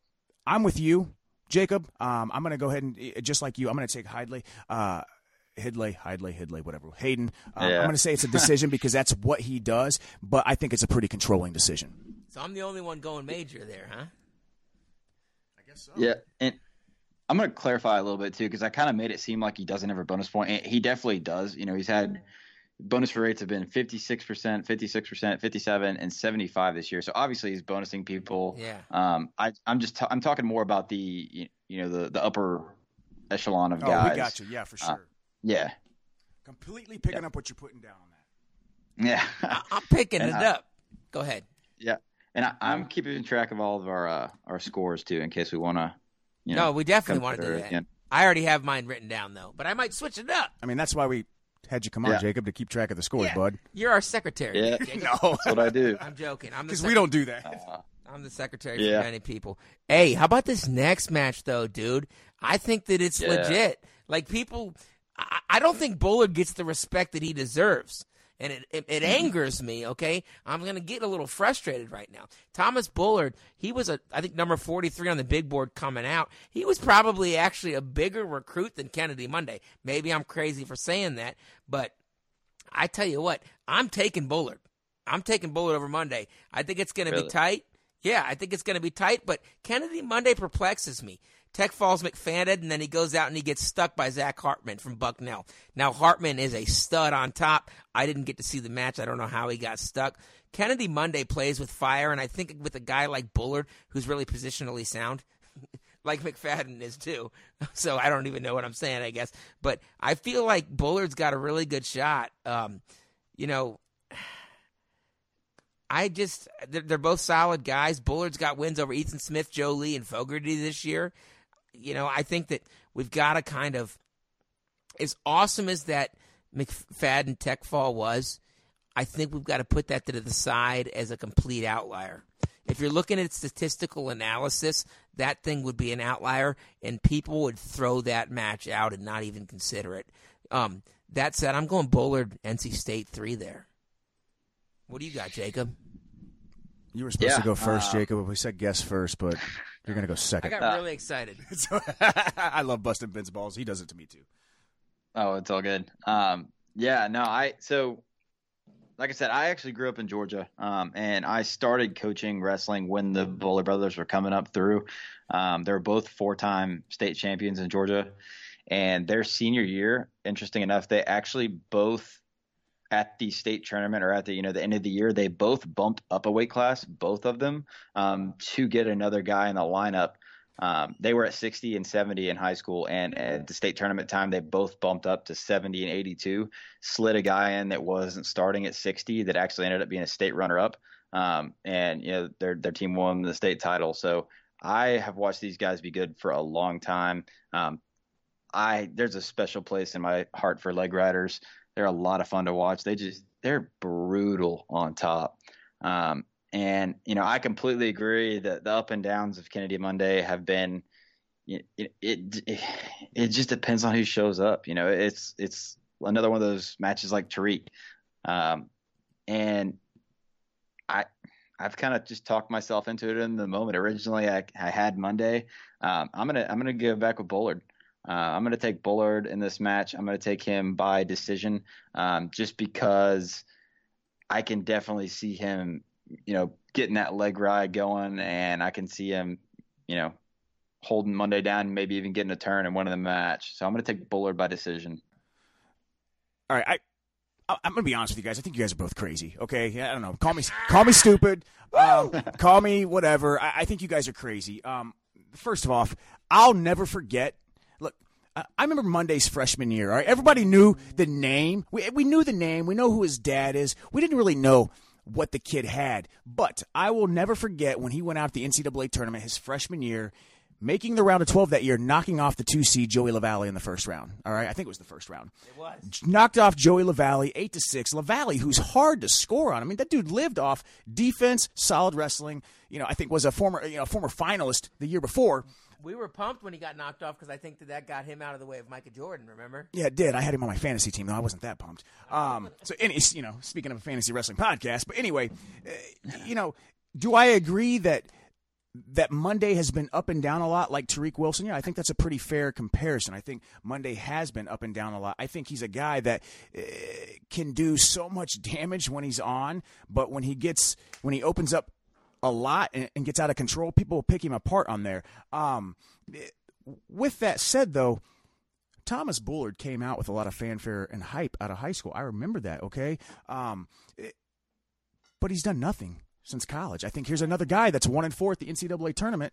I'm with you, Jacob. Um, I'm going to go ahead and just like you, I'm going to take Hidlay. Uh, Hidlay, Hidlay, Hidlay, whatever. Hayden. Um, yeah. I'm going to say it's a decision because that's what he does, but I think it's a pretty controlling decision. So I'm the only one going major there, huh? I guess so. Yeah, and I'm going to clarify a little bit too because I kind of made it seem like he doesn't have a bonus point. And he definitely does. You know, he's had bonus for rates have been 56%, 56%, 57 and 75 this year. So obviously he's bonusing people. Yeah. Um I I'm just t- I'm talking more about the you know the the upper echelon of guys. Oh, we got you. Yeah, for uh, sure. Uh, yeah. Completely picking yeah. up what you're putting down on that. Yeah. I, am picking it I, up. Go ahead. Yeah. And I, am keeping track of all of our uh, our scores too in case we want to you know, no, we definitely want to do that. Again. I already have mine written down though, but I might switch it up. I mean, that's why we had you come on, yeah. Jacob, to keep track of the scores, yeah. bud. You're our secretary. Yeah, no, that's what I do. I'm joking. I'm because we don't do that. Uh, I'm the secretary yeah. for many people. Hey, how about this next match though, dude? I think that it's yeah. legit. Like people, I, I don't think Bullard gets the respect that he deserves and it, it, it, angers me. Okay, I'm gonna get a little frustrated right now. Thomas Bullard, he was a I think number 43 on the big board coming out. He was probably actually a bigger recruit than Kennedy Monday. Maybe I'm crazy for saying that, but I tell you what, I'm taking Bullard. I'm taking Bullard over Monday. I think it's gonna really? be tight. Yeah, I think it's gonna be tight, but Kennedy Monday perplexes me. Tech Falls McFadden, and then he goes out and he gets stuck by Zach Hartman from Bucknell. Now, Hartman is a stud on top. I didn't get to see the match. I don't know how he got stuck. Kennedy Monday plays with fire, and I think with a guy like Bullard, who's really positionally sound, like McFadden is too. So I don't even know what I'm saying, I guess. But I feel like Bullard's got a really good shot. Um, you know, I just, they're, they're, both solid guys. Bullard's got wins over Ethan Smith, Joe Lee, and Fogarty this year you know, I think that we've got to kind of, as awesome as that McFadden Tech Fall was, I think we've got to put that to the side as a complete outlier. If you're looking at statistical analysis, that thing would be an outlier, and people would throw that match out and not even consider it. Um, that said, I'm going Bullard, NC State three there. What do you got, Jacob? You were supposed yeah, to go first, uh, Jacob. We said guess first, but you're gonna go second. I got really excited. I love busting Vince balls. He does it to me too. Oh, it's all good. Um, yeah, no, I so like I said, I actually grew up in Georgia, um, and I started coaching wrestling when the Bullard brothers were coming up through. Um, they were both four-time state champions in Georgia, and their senior year, interesting enough, they actually both at the state tournament or at the you know the end of the year, they both bumped up a weight class, both of them, um, to get another guy in the lineup. Um, they were at 60 and 70 in high school, and at the state tournament time, they both bumped up to 70 and 82. Slid a guy in that wasn't starting at 60 that actually ended up being a state runner-up, um, and you know their their team won the state title. So I have watched these guys be good for a long time. Um, I there's a special place in my heart for leg riders. They're a lot of fun to watch. They just they're brutal on top. Um, and you know, I completely agree that the up and downs of Kennedy Monday have been. It, it it just depends on who shows up. You know, it's it's another one of those matches like Tariq, um, and I I've kind of just talked myself into it in the moment. Originally, I, I had Monday. Um, I'm gonna I'm gonna go back with Bullard. Uh, I'm gonna take Bullard in this match. I'm gonna take him by decision, um, just because I can definitely see him, you know, getting that leg ride going, and I can see him, you know, holding Monday down, maybe even getting a turn and winning the match. So I'm gonna take Bullard by decision. All right, I I'm gonna be honest with you guys. I think you guys are both crazy. Okay, I don't know. Call me call me stupid. Um, call me whatever. I, I, think you guys are crazy. Um, first of all, I'll never forget. I remember Monday's freshman year. All right, everybody knew the name. We we knew the name. We know who his dad is. We didn't really know what the kid had, but I will never forget when he went out at the NCAA tournament his freshman year making the round of 12 that year, knocking off the two seed Joey Lavallee in the first round. All right, I think it was the first round. It was knocked off Joey Lavallee eight to six. Lavallee, who's hard to score on. I mean, that dude lived off defense, solid wrestling. You know, I think was a former you know former finalist the year before. We were pumped when he got knocked off because I think that that got him out of the way of Micah Jordan. Remember? Yeah, it did. I had him on my fantasy team, though. I wasn't that pumped. Um, so, any, you know, speaking of a fantasy wrestling podcast, but anyway, uh, you know, do I agree that that Monday has been up and down a lot, like Tariq Wilson. Yeah, I think that's a pretty fair comparison. I think Monday has been up and down a lot. I think he's a guy that uh, can do so much damage when he's on, but when he gets when he opens up a lot and, and gets out of control, people will pick him apart on there. Um, with that said, though. Thomas Bullard came out with a lot of fanfare and hype out of high school. I remember that, okay? Um, but he's done nothing since college. I think here's another guy that's one and four at the NCAA tournament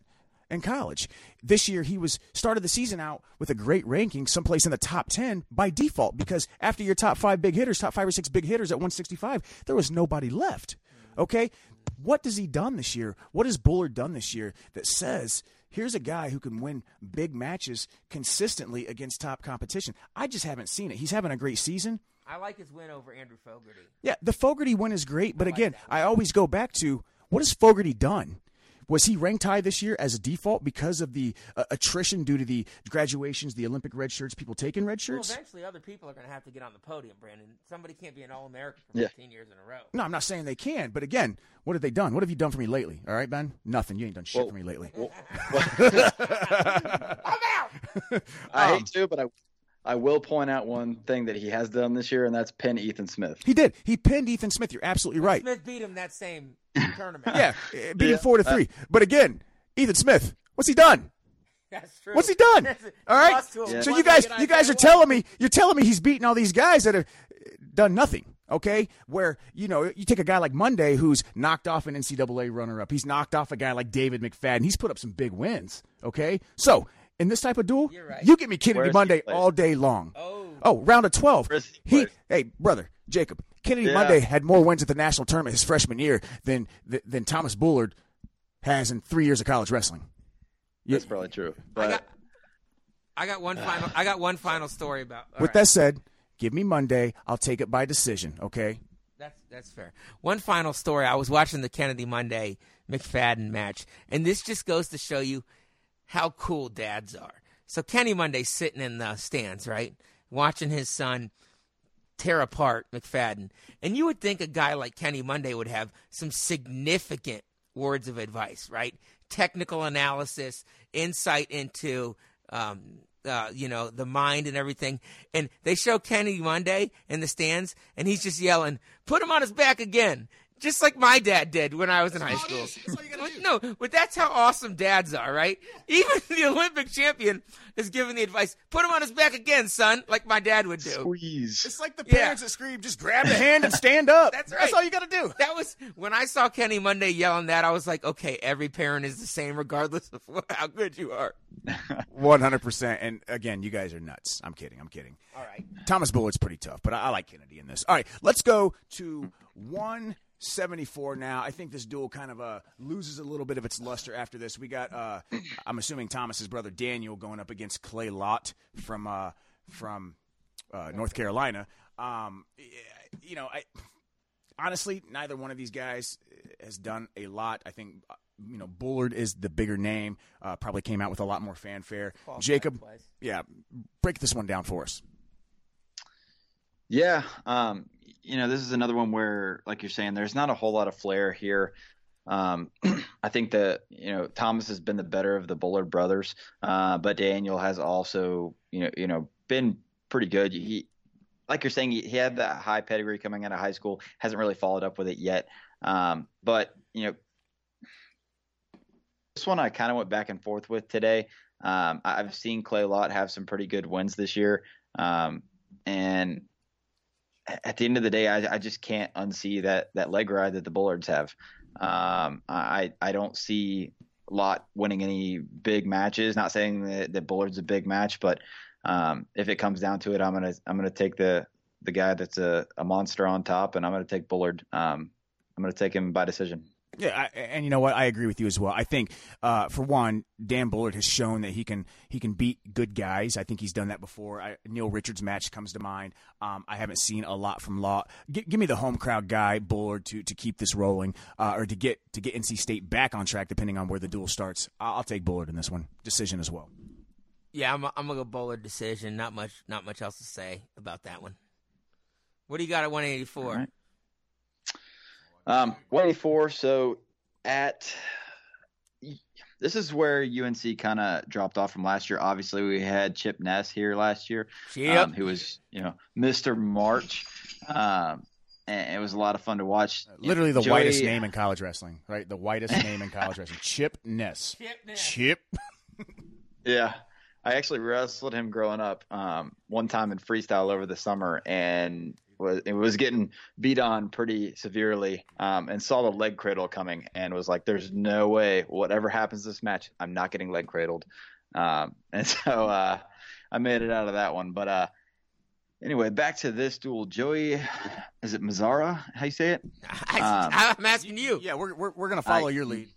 in college. This year, he was started the season out with a great ranking, someplace in the top 10 by default, because after your top five big hitters, top five or six big hitters at 165, there was nobody left. Okay? What does he done this year? What has Bullard done this year that says, here's a guy who can win big matches consistently against top competition? I just haven't seen it. He's having a great season. I like his win over Andrew Fogarty. Yeah, the Fogarty win is great, but I again, I always go back to what has Fogarty done? Was he ranked high this year as a default because of the uh, attrition due to the graduations, the Olympic red shirts, people taking red shirts? Well, eventually, other people are going to have to get on the podium, Brandon. Somebody can't be an All American for yeah. 15 years in a row. No, I'm not saying they can, but again, what have they done? What have you done for me lately? All right, Ben? Nothing. You ain't done shit well, for me lately. Well, well. I'm out. I um, hate to, but I I will point out one thing that he has done this year, and that's pin Ethan Smith. He did. He pinned Ethan Smith. You're absolutely right. Smith beat him that same tournament. yeah, beat yeah. him four to three. Uh, but again, Ethan Smith, what's he done? That's true. What's he done? all right. Yeah. So you guys, you guys are telling me, you're telling me he's beating all these guys that have done nothing. Okay, where you know you take a guy like Monday who's knocked off an NCAA runner-up. He's knocked off a guy like David McFadden. He's put up some big wins. Okay, so in this type of duel, right. you get me Kennedy Monday all day long. Oh, oh round of 12. He, he hey, brother, Jacob, Kennedy yeah. Monday had more wins at the national tournament his freshman year than than Thomas Bullard has in three years of college wrestling. That's yeah. probably true. But I got, I got one final. I got one final story about. With right. that said, give me Monday. I'll take it by decision. Okay. That's that's fair. One final story. I was watching the Kennedy Monday McFadden match, and this just goes to show you how cool dads are. So Kenny Monday's sitting in the stands, right, watching his son tear apart McFadden, and you would think a guy like Kenny Monday would have some significant words of advice, right? Technical analysis, insight into um, uh, you know, the mind and everything. And they show Kenny Monday in the stands, and he's just yelling, "Put him on his back again! Just like my dad did when I was in high school. No, but that's how awesome dads are, right? Yeah. Even the Olympic champion is giving the advice: put him on his back again, son, like my dad would do. Squeeze. It's like the parents yeah. that scream: just grab the hand and stand up. that's right. That's all you got to do. That was when I saw Kenny Monday yelling that. I was like, okay, every parent is the same, regardless of how good you are. One hundred percent. And again, you guys are nuts. I'm kidding. I'm kidding. All right. Thomas Bullard's pretty tough, but I, I like Kennedy in this. All right, let's go to one 74 now. I think this duel kind of uh, loses a little bit of its luster after this. We got, uh, I'm assuming Thomas's brother Daniel going up against Clay Lautt from uh, from uh, North Carolina. Um, you know, I honestly neither one of these guys has done a lot. I think uh, you know Bullard is the bigger name. Uh, probably came out with a lot more fanfare. Jacob, yeah, break this one down for us. Yeah, um, you know, this is another one where, like you're saying, there's not a whole lot of flair here. Um, I think that you know Thomas has been the better of the Bullard brothers, uh, but Daniel has also you know you know been pretty good. He, like you're saying, he, had that high pedigree coming out of high school, hasn't really followed up with it yet. Um, but you know, this one I kind of went back and forth with today. Um, I've seen Clay Lautt have some pretty good wins this year, um, and at the end of the day, I, I, just can't unsee that that leg ride that the Bullards have. Um, I I don't see Lautt winning any big matches. Not saying that, that Bullard's a big match, but um, if it comes down to it, I'm gonna I'm gonna take the the guy that's a, a monster on top, and I'm gonna take Bullard. Um, I'm gonna take him by decision. Yeah, I, and you know what? I agree with you as well. I think, uh, for one, Dan Bullard has shown that he can he can beat good guys. I think he's done that before. I, Neil Richards' match comes to mind. Um, I haven't seen a lot from Law. G- give me the home crowd guy Bullard to to keep this rolling, uh, or to get to get NC State back on track, depending on where the duel starts. I'll, I'll take Bullard in this one. Decision as well. Yeah, I'm a, I'm gonna go Bullard decision. Not much not much else to say about that one. What do you got at 184? Um, 184. So at this is where UNC kind of dropped off from last year. Obviously, we had Chip Ness here last year, yep. um, who was you know Mr. March. Um, and it was a lot of fun to watch. Literally the Joey, whitest name in college wrestling, right? The whitest name in college wrestling. Chip Ness. Chip. Ness. Chip. yeah. I actually wrestled him growing up um, one time in freestyle over the summer, and was it was getting beat on pretty severely um, and saw the leg cradle coming and was like, "There's no way, whatever happens this match, I'm not getting leg cradled." Um, and so uh, I made it out of that one. But uh, anyway, back to this duel. Joey, is it Mazzara? How you say it? I, am um, asking you. Yeah, we're we're, we're gonna follow I, your lead.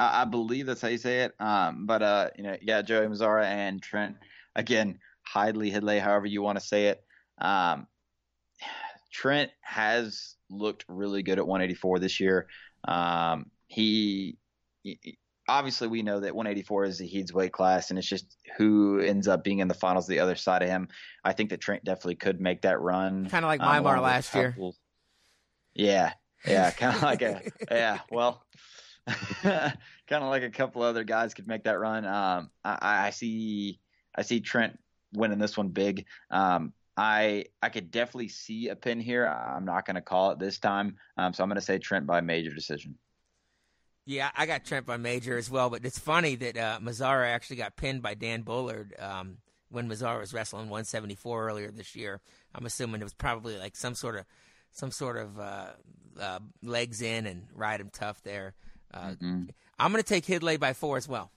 I, I, believe that's how you say it. Um, but uh, you know, yeah, Joey Mazzara and Trent again, Hidley, Hidley, however you want to say it. Um, Trent has looked really good at 184 this year. Um, he, he, obviously we know that 184 is the Heed's weight class, and it's just who ends up being in the finals the other side of him. I think that Trent definitely could make that run. Kind of like um, Mymar last year. Yeah, yeah, kind of like a yeah. Well, kind of like a couple other guys could make that run. Um, I, I see, I see Trent winning this one big. Um, I I could definitely see a pin here. I'm not going to call it this time, um, so I'm going to say Trent by major decision. Yeah, I got Trent by major as well, but it's funny that uh, Mazzara actually got pinned by Dan Bullard um, when Mazzara was wrestling 174 earlier this year. I'm assuming it was probably like some sort of some sort of uh, uh, legs in and ride him tough there. Uh, mm-hmm. I'm going to take Hidley by four as well.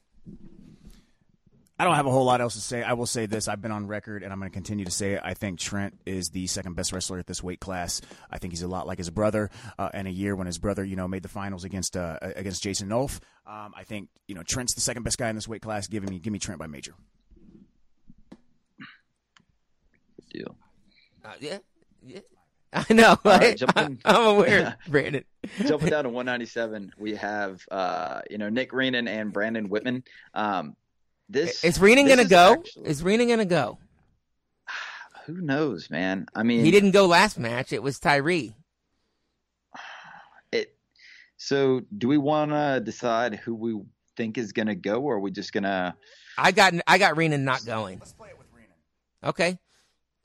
I don't have a whole lot else to say. I will say this: I've been on record, and I'm going to continue to say it. I think Trent is the second best wrestler at this weight class. I think he's a lot like his brother. Uh, and a year when his brother, you know, made the finals against uh, against Jason Nolf, um, I think you know Trent's the second best guy in this weight class. Give me give me Trent by major. Deal. Uh, yeah, yeah. I know. Right, I, am aware, Brandon. jumping down to 197, we have uh, you know Nick Reenan and Brandon Whitman. Um, this is Reenan gonna go? Actually, is Reenan gonna go? Who knows, man? I mean, he didn't go last match. It was Tyree. It. So, do we want to decide who we think is gonna go, or are we just gonna? I got I got Reenan not going. Let's play it with Reenan. Okay.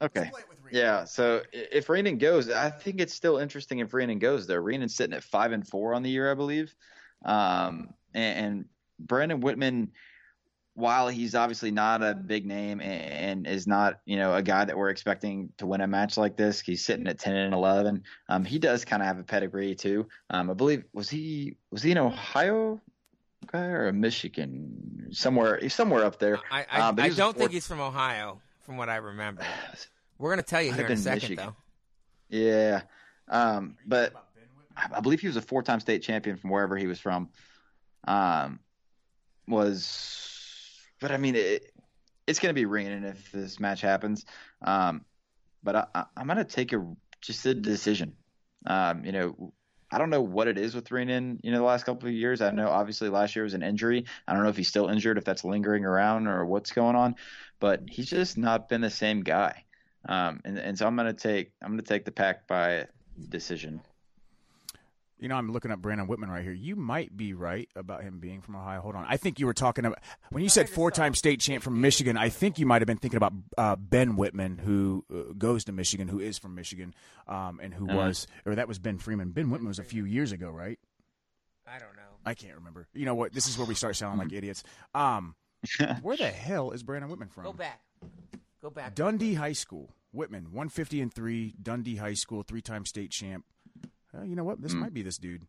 Okay. Yeah. So if Reenan goes, I think it's still interesting if Reenan goes there. Reenan's sitting at five and four on the year, I believe. Um, and, and Brandon Whitman while he's obviously not a big name and, is not, you know, a guy that we're expecting to win a match like this, he's sitting at 10 and 11. Um, he does kind of have a pedigree too. Um, I believe was he was he in Ohio guy or a Michigan somewhere somewhere up there. I I, um, I don't think he's from Ohio, from what I remember. We're gonna tell you here in a second, Michigan. though. Yeah, um, but I believe he was a four-time state champion from wherever he was from. Um, was, but I mean, it, it's going to be Reenan if this match happens. Um, but I, am going to take a just a decision. Um, you know, I don't know what it is with Reenan, you know, the last couple of years. I know obviously last year was an injury. I don't know if he's still injured, if that's lingering around or what's going on, but he's just not been the same guy. Um, and, and so I'm going to take, I'm going to take the pack by decision. You know, I'm looking up Brandon Whitman right here. You might be right about him being from Ohio. Hold on. I think you were talking about when you said four-time state champ from Michigan. I think you might have been thinking about uh, Ben Whitman, who uh, goes to Michigan, who is from Michigan, um, and who uh-huh. was, or that was Ben Freeman. Ben Whitman was a few years ago, right? I don't know. I can't remember. You know what? This is where we start sounding like idiots. Um, where the hell is Brandon Whitman from? Go back. Go back. Dundee High School. Whitman, 150 and three. Dundee High School, three-time state champ. Uh, you know what? This mm. might be this dude.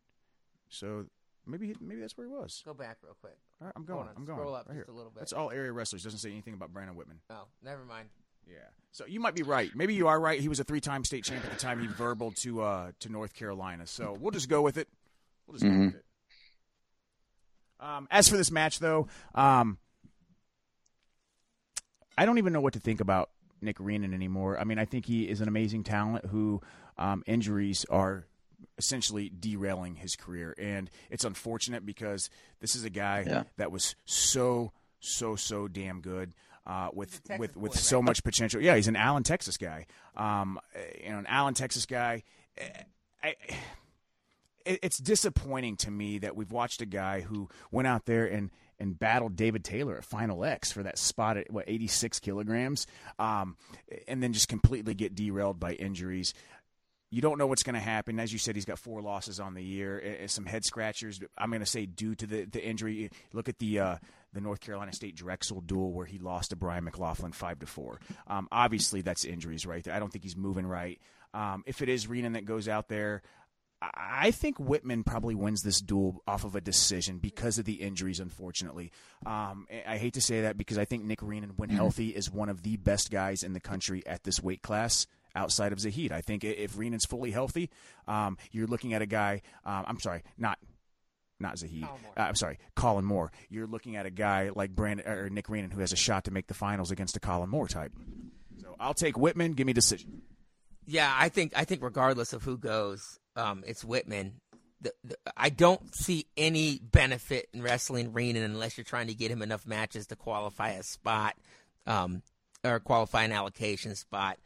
So maybe maybe that's where he was. Go back real quick. All right, I'm going. I'm going. Scroll up right just here. a little bit. That's all area wrestlers. Doesn't say anything about Brandon Whitman. Oh, never mind. Yeah. So you might be right. Maybe you are right. He was a three-time state champ at the time he verbal to uh, to North Carolina. So we'll just go with it. We'll just mm-hmm. go with it. Um, as for this match, though, um, I don't even know what to think about Nick Reenan anymore. I mean, I think he is an amazing talent who um, injuries are essentially derailing his career. And it's unfortunate because this is a guy yeah. that was so, so, so damn good. Uh, with with with boy, so right? much potential, yeah, he's an Allen, Texas guy. Um, you know, an Allen, Texas guy. I, it, it's disappointing to me that we've watched a guy who went out there and and battled David Taylor at Final X for that spot at what 86 kilograms, um, and then just completely get derailed by injuries you don't know what's going to happen. As you said, he's got four losses on the year, some head scratchers. I'm going to say due to the, the injury. Look at the uh, the North Carolina State Drexel duel where he lost to Brian McLaughlin five to four. Um, obviously, that's injuries right there. I don't think he's moving right. Um, if it is Reenan that goes out there, I think Whitman probably wins this duel off of a decision because of the injuries, unfortunately. Um, I hate to say that because I think Nick Reenan, when mm-hmm. healthy, is one of the best guys in the country at this weight class outside of Zahid. I think if Reenan's fully healthy, um, you're looking at a guy. Um, I'm sorry, not not Zahid. Uh, I'm sorry, Kollin Moore. You're looking at a guy like Brandon or Nick Reenan who has a shot to make the finals against a Kollin Moore type. So I'll take Whitman. Give me decision. Yeah, I think I think regardless of who goes, um, it's Whitman. The, the, I don't see any benefit in wrestling Reenan unless you're trying to get him enough matches to qualify a spot um, or qualify an allocation spot.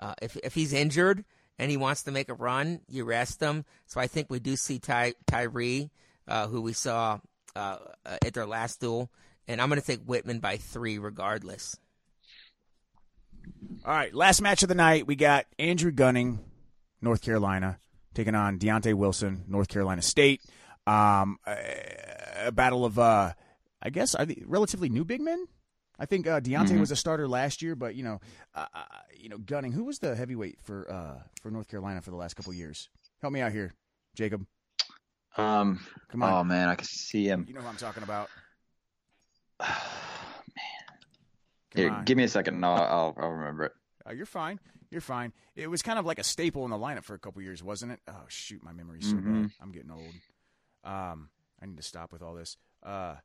Uh, if if he's injured and he wants to make a run, you rest him. So I think we do see Ty, Tyree, uh, who we saw uh, at their last duel, and I'm going to take Whitman by three regardless. All right, last match of the night, we got Andrew Gunning, North Carolina, taking on Deonte Wilson, North Carolina State. Um, a, a battle of, uh, I guess, are they relatively new big men? I think uh, Deonte mm-hmm. was a starter last year, but you know, uh, you know, Gunning. Who was the heavyweight for uh, for North Carolina for the last couple years? Help me out here, Jacob. Um, come on. Oh man, I can see him. You know who I'm talking about. man, here, give me a second, and I'll I'll, I'll remember it. Uh, you're fine. You're fine. It was kind of like a staple in the lineup for a couple years, wasn't it? Oh shoot, my memory's so mm-hmm. bad. I'm getting old. Um, I need to stop with all this. Uh,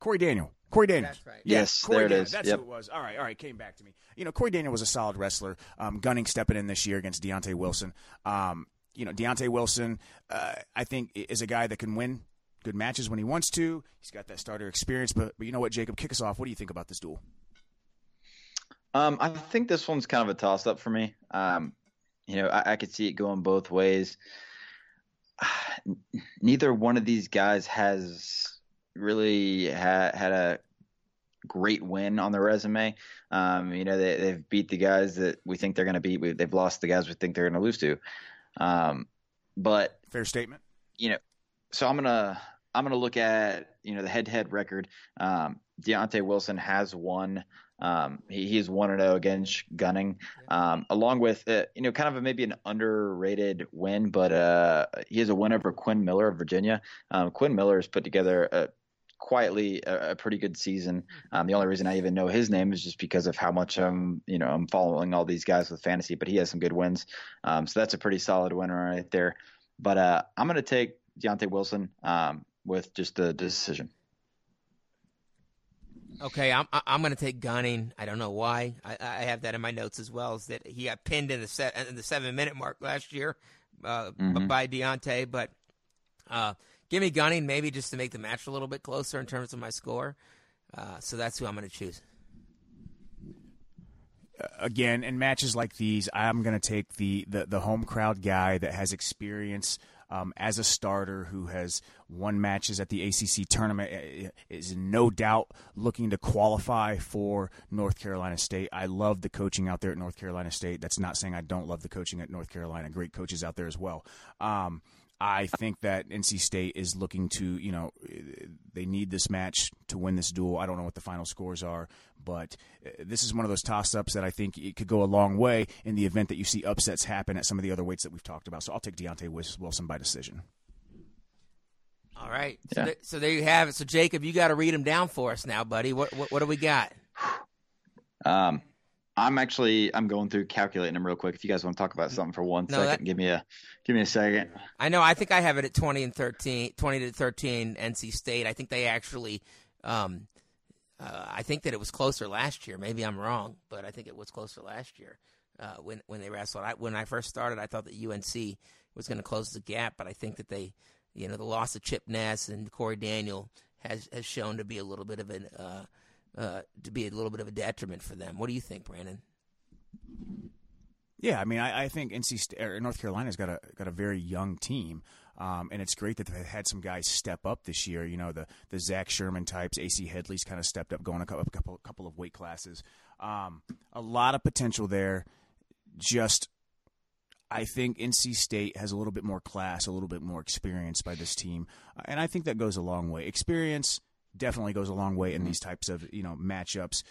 Corey Daniel. Corey Daniel. That's right. Yes, Corey there Daniel. it is. That's yep. who it was. All right, all right. Came back to me. You know, Corey Daniel was a solid wrestler. Um, Gunning stepping in this year against Deonte Wilson. Um, you know, Deonte Wilson, uh, I think, is a guy that can win good matches when he wants to. He's got that starter experience. But, but you know what, Jacob, kick us off. What do you think about this duel? Um, I think this one's kind of a toss up for me. Um, you know, I, I could see it going both ways. Neither one of these guys has really ha- had a great win on their resume. Um, you know, they, have beat the guys that we think they're going to beat. We, they've lost the guys we think they're going to lose to. Um, but fair statement. You know, so I'm gonna I'm gonna look at you know the head-to-head record. Um, Deonte Wilson has won. Um, he, he's one and zero oh against Gunning, um, along with uh, you know kind of a, maybe an underrated win, but uh, he has a win over Quinn Miller of Virginia. Um, Quinn Miller has put together a quietly a, a, pretty good season. Um, the only reason I even know his name is just because of how much I'm, you know, I'm following all these guys with fantasy. But he has some good wins, um, so that's a pretty solid winner right there. but uh, I'm going to take Deonte Wilson um, with just the decision. Okay, I'm I'm going to take Gunning. I don't know why. I, I have that in my notes as well. Is that he got pinned in the set in the seven minute mark last year uh, mm-hmm. by Deonte, but uh, give me Gunning maybe just to make the match a little bit closer in terms of my score. Uh, so that's who I'm going to choose. Again, in matches like these, I'm going to take the, the the home crowd guy that has experience um, as a starter who has won matches at the ACC tournament, eh, eh, is no doubt looking to qualify for North Carolina State. I love the coaching out there at North Carolina State. That's not saying I don't love the coaching at North Carolina. Great coaches out there as well. Um, I think that NC State is looking to, you know, they need this match to win this duel. I don't know what the final scores are, but uh, this is one of those toss ups that I think it could go a long way in the event that you see upsets happen at some of the other weights that we've talked about. So I'll take Deonte Wilson by decision. All right. Yeah. So, th- so, there you have it. So Jacob, you got to read them down for us now, buddy. What what, what do we got? Um, I'm actually I'm going through calculating them real quick. If you guys want to talk about something for one no, second, that, give me a give me a second. I know. I think I have it at 20 and 13, 20 to 13. NC State. I think they actually. Um, uh, I think that it was closer last year. Maybe I'm wrong, but I think it was closer last year uh, when when they wrestled. I, when I first started, I thought that UNC was going to close the gap, but I think that they, you know, the loss of Chip Ness and Corey Daniel has has shown to be a little bit of an uh, uh, to be a little bit of a detriment for them. What do you think, Brandon? Yeah, I mean, I, I think NC St- or North Carolina's got a got a very young team, um, and it's great that they've had some guys step up this year. You know, the the Zach Sherman types, AC Headlee's kind of stepped up, going a couple couple, couple of weight classes. Um, a lot of potential there. Just, I think NC State has a little bit more class, a little bit more experience by this team, and I think that goes a long way. Experience definitely goes a long way in mm-hmm. these types of you know matchups.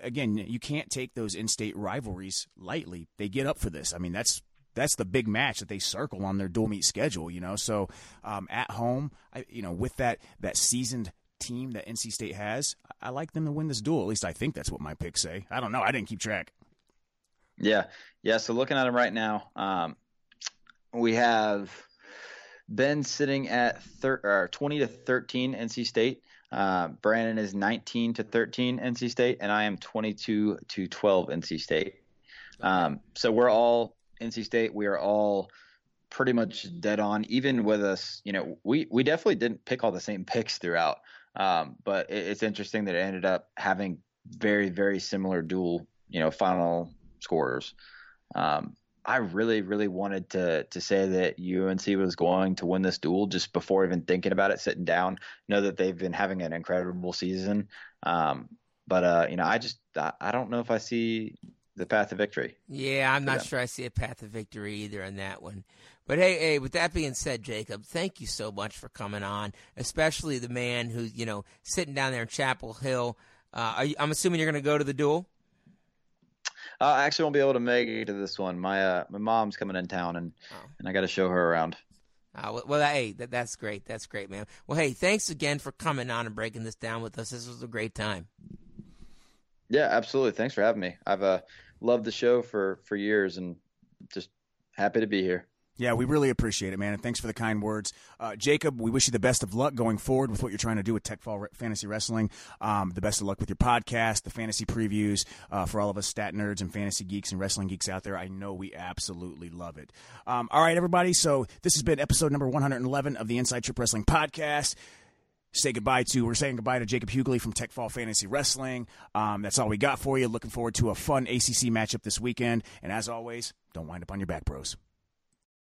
Again, you can't take those in-state rivalries lightly. They get up for this. I mean, that's that's the big match that they circle on their dual meet schedule. You know, so um, at home, I, you know, with that that seasoned team that NC State has, I like them to win this duel. At least I think that's what my picks say. I don't know. I didn't keep track. Yeah, yeah. So looking at them right now, um, we have Ben sitting at thir- 20 to 13 NC State. Uh, Brandon is 19 to 13 NC State, and I am 22 to 12 NC State. Um, so we're all NC State. We are all pretty much dead on. Even with us, you know, we we definitely didn't pick all the same picks throughout. Um, but it, it's interesting that it ended up having very very similar dual, you know, final scores. Um, I really, really wanted to to say that UNC was going to win this duel just before even thinking about it, sitting down. Know that they've been having an incredible season, um, but uh, you know, I just I, I, don't know if I see the path to victory. Yeah, I'm not sure I see a path of victory either in that one. But hey, hey, with that being said, Jacob, thank you so much for coming on, especially the man who you know sitting down there in Chapel Hill. Uh, you, I'm assuming you're going to go to the duel. I actually won't be able to make it to this one. My uh, my mom's coming in town, and oh. and I got to show her around. Uh, well, hey, that, that's great. That's great, man. Well, hey, thanks again for coming on and breaking this down with us. This was a great time. Yeah, absolutely. Thanks for having me. I've uh, loved the show for for years, and just happy to be here. Yeah, we really appreciate it, man, and thanks for the kind words, uh, Jacob. We wish you the best of luck going forward with what you're trying to do with Techfall Fantasy Wrestling. Um, the best of luck with your podcast, the fantasy previews uh, for all of us stat nerds and fantasy geeks and wrestling geeks out there. I know we absolutely love it. Um, all right, everybody. So this has been episode number 111 of the Inside Trip Wrestling podcast say goodbye to. We're saying goodbye to Jacob Hewgley from Techfall Fantasy Wrestling. Um, that's all we got for you. Looking forward to a fun ACC matchup this weekend. And as always, don't wind up on your back, bros.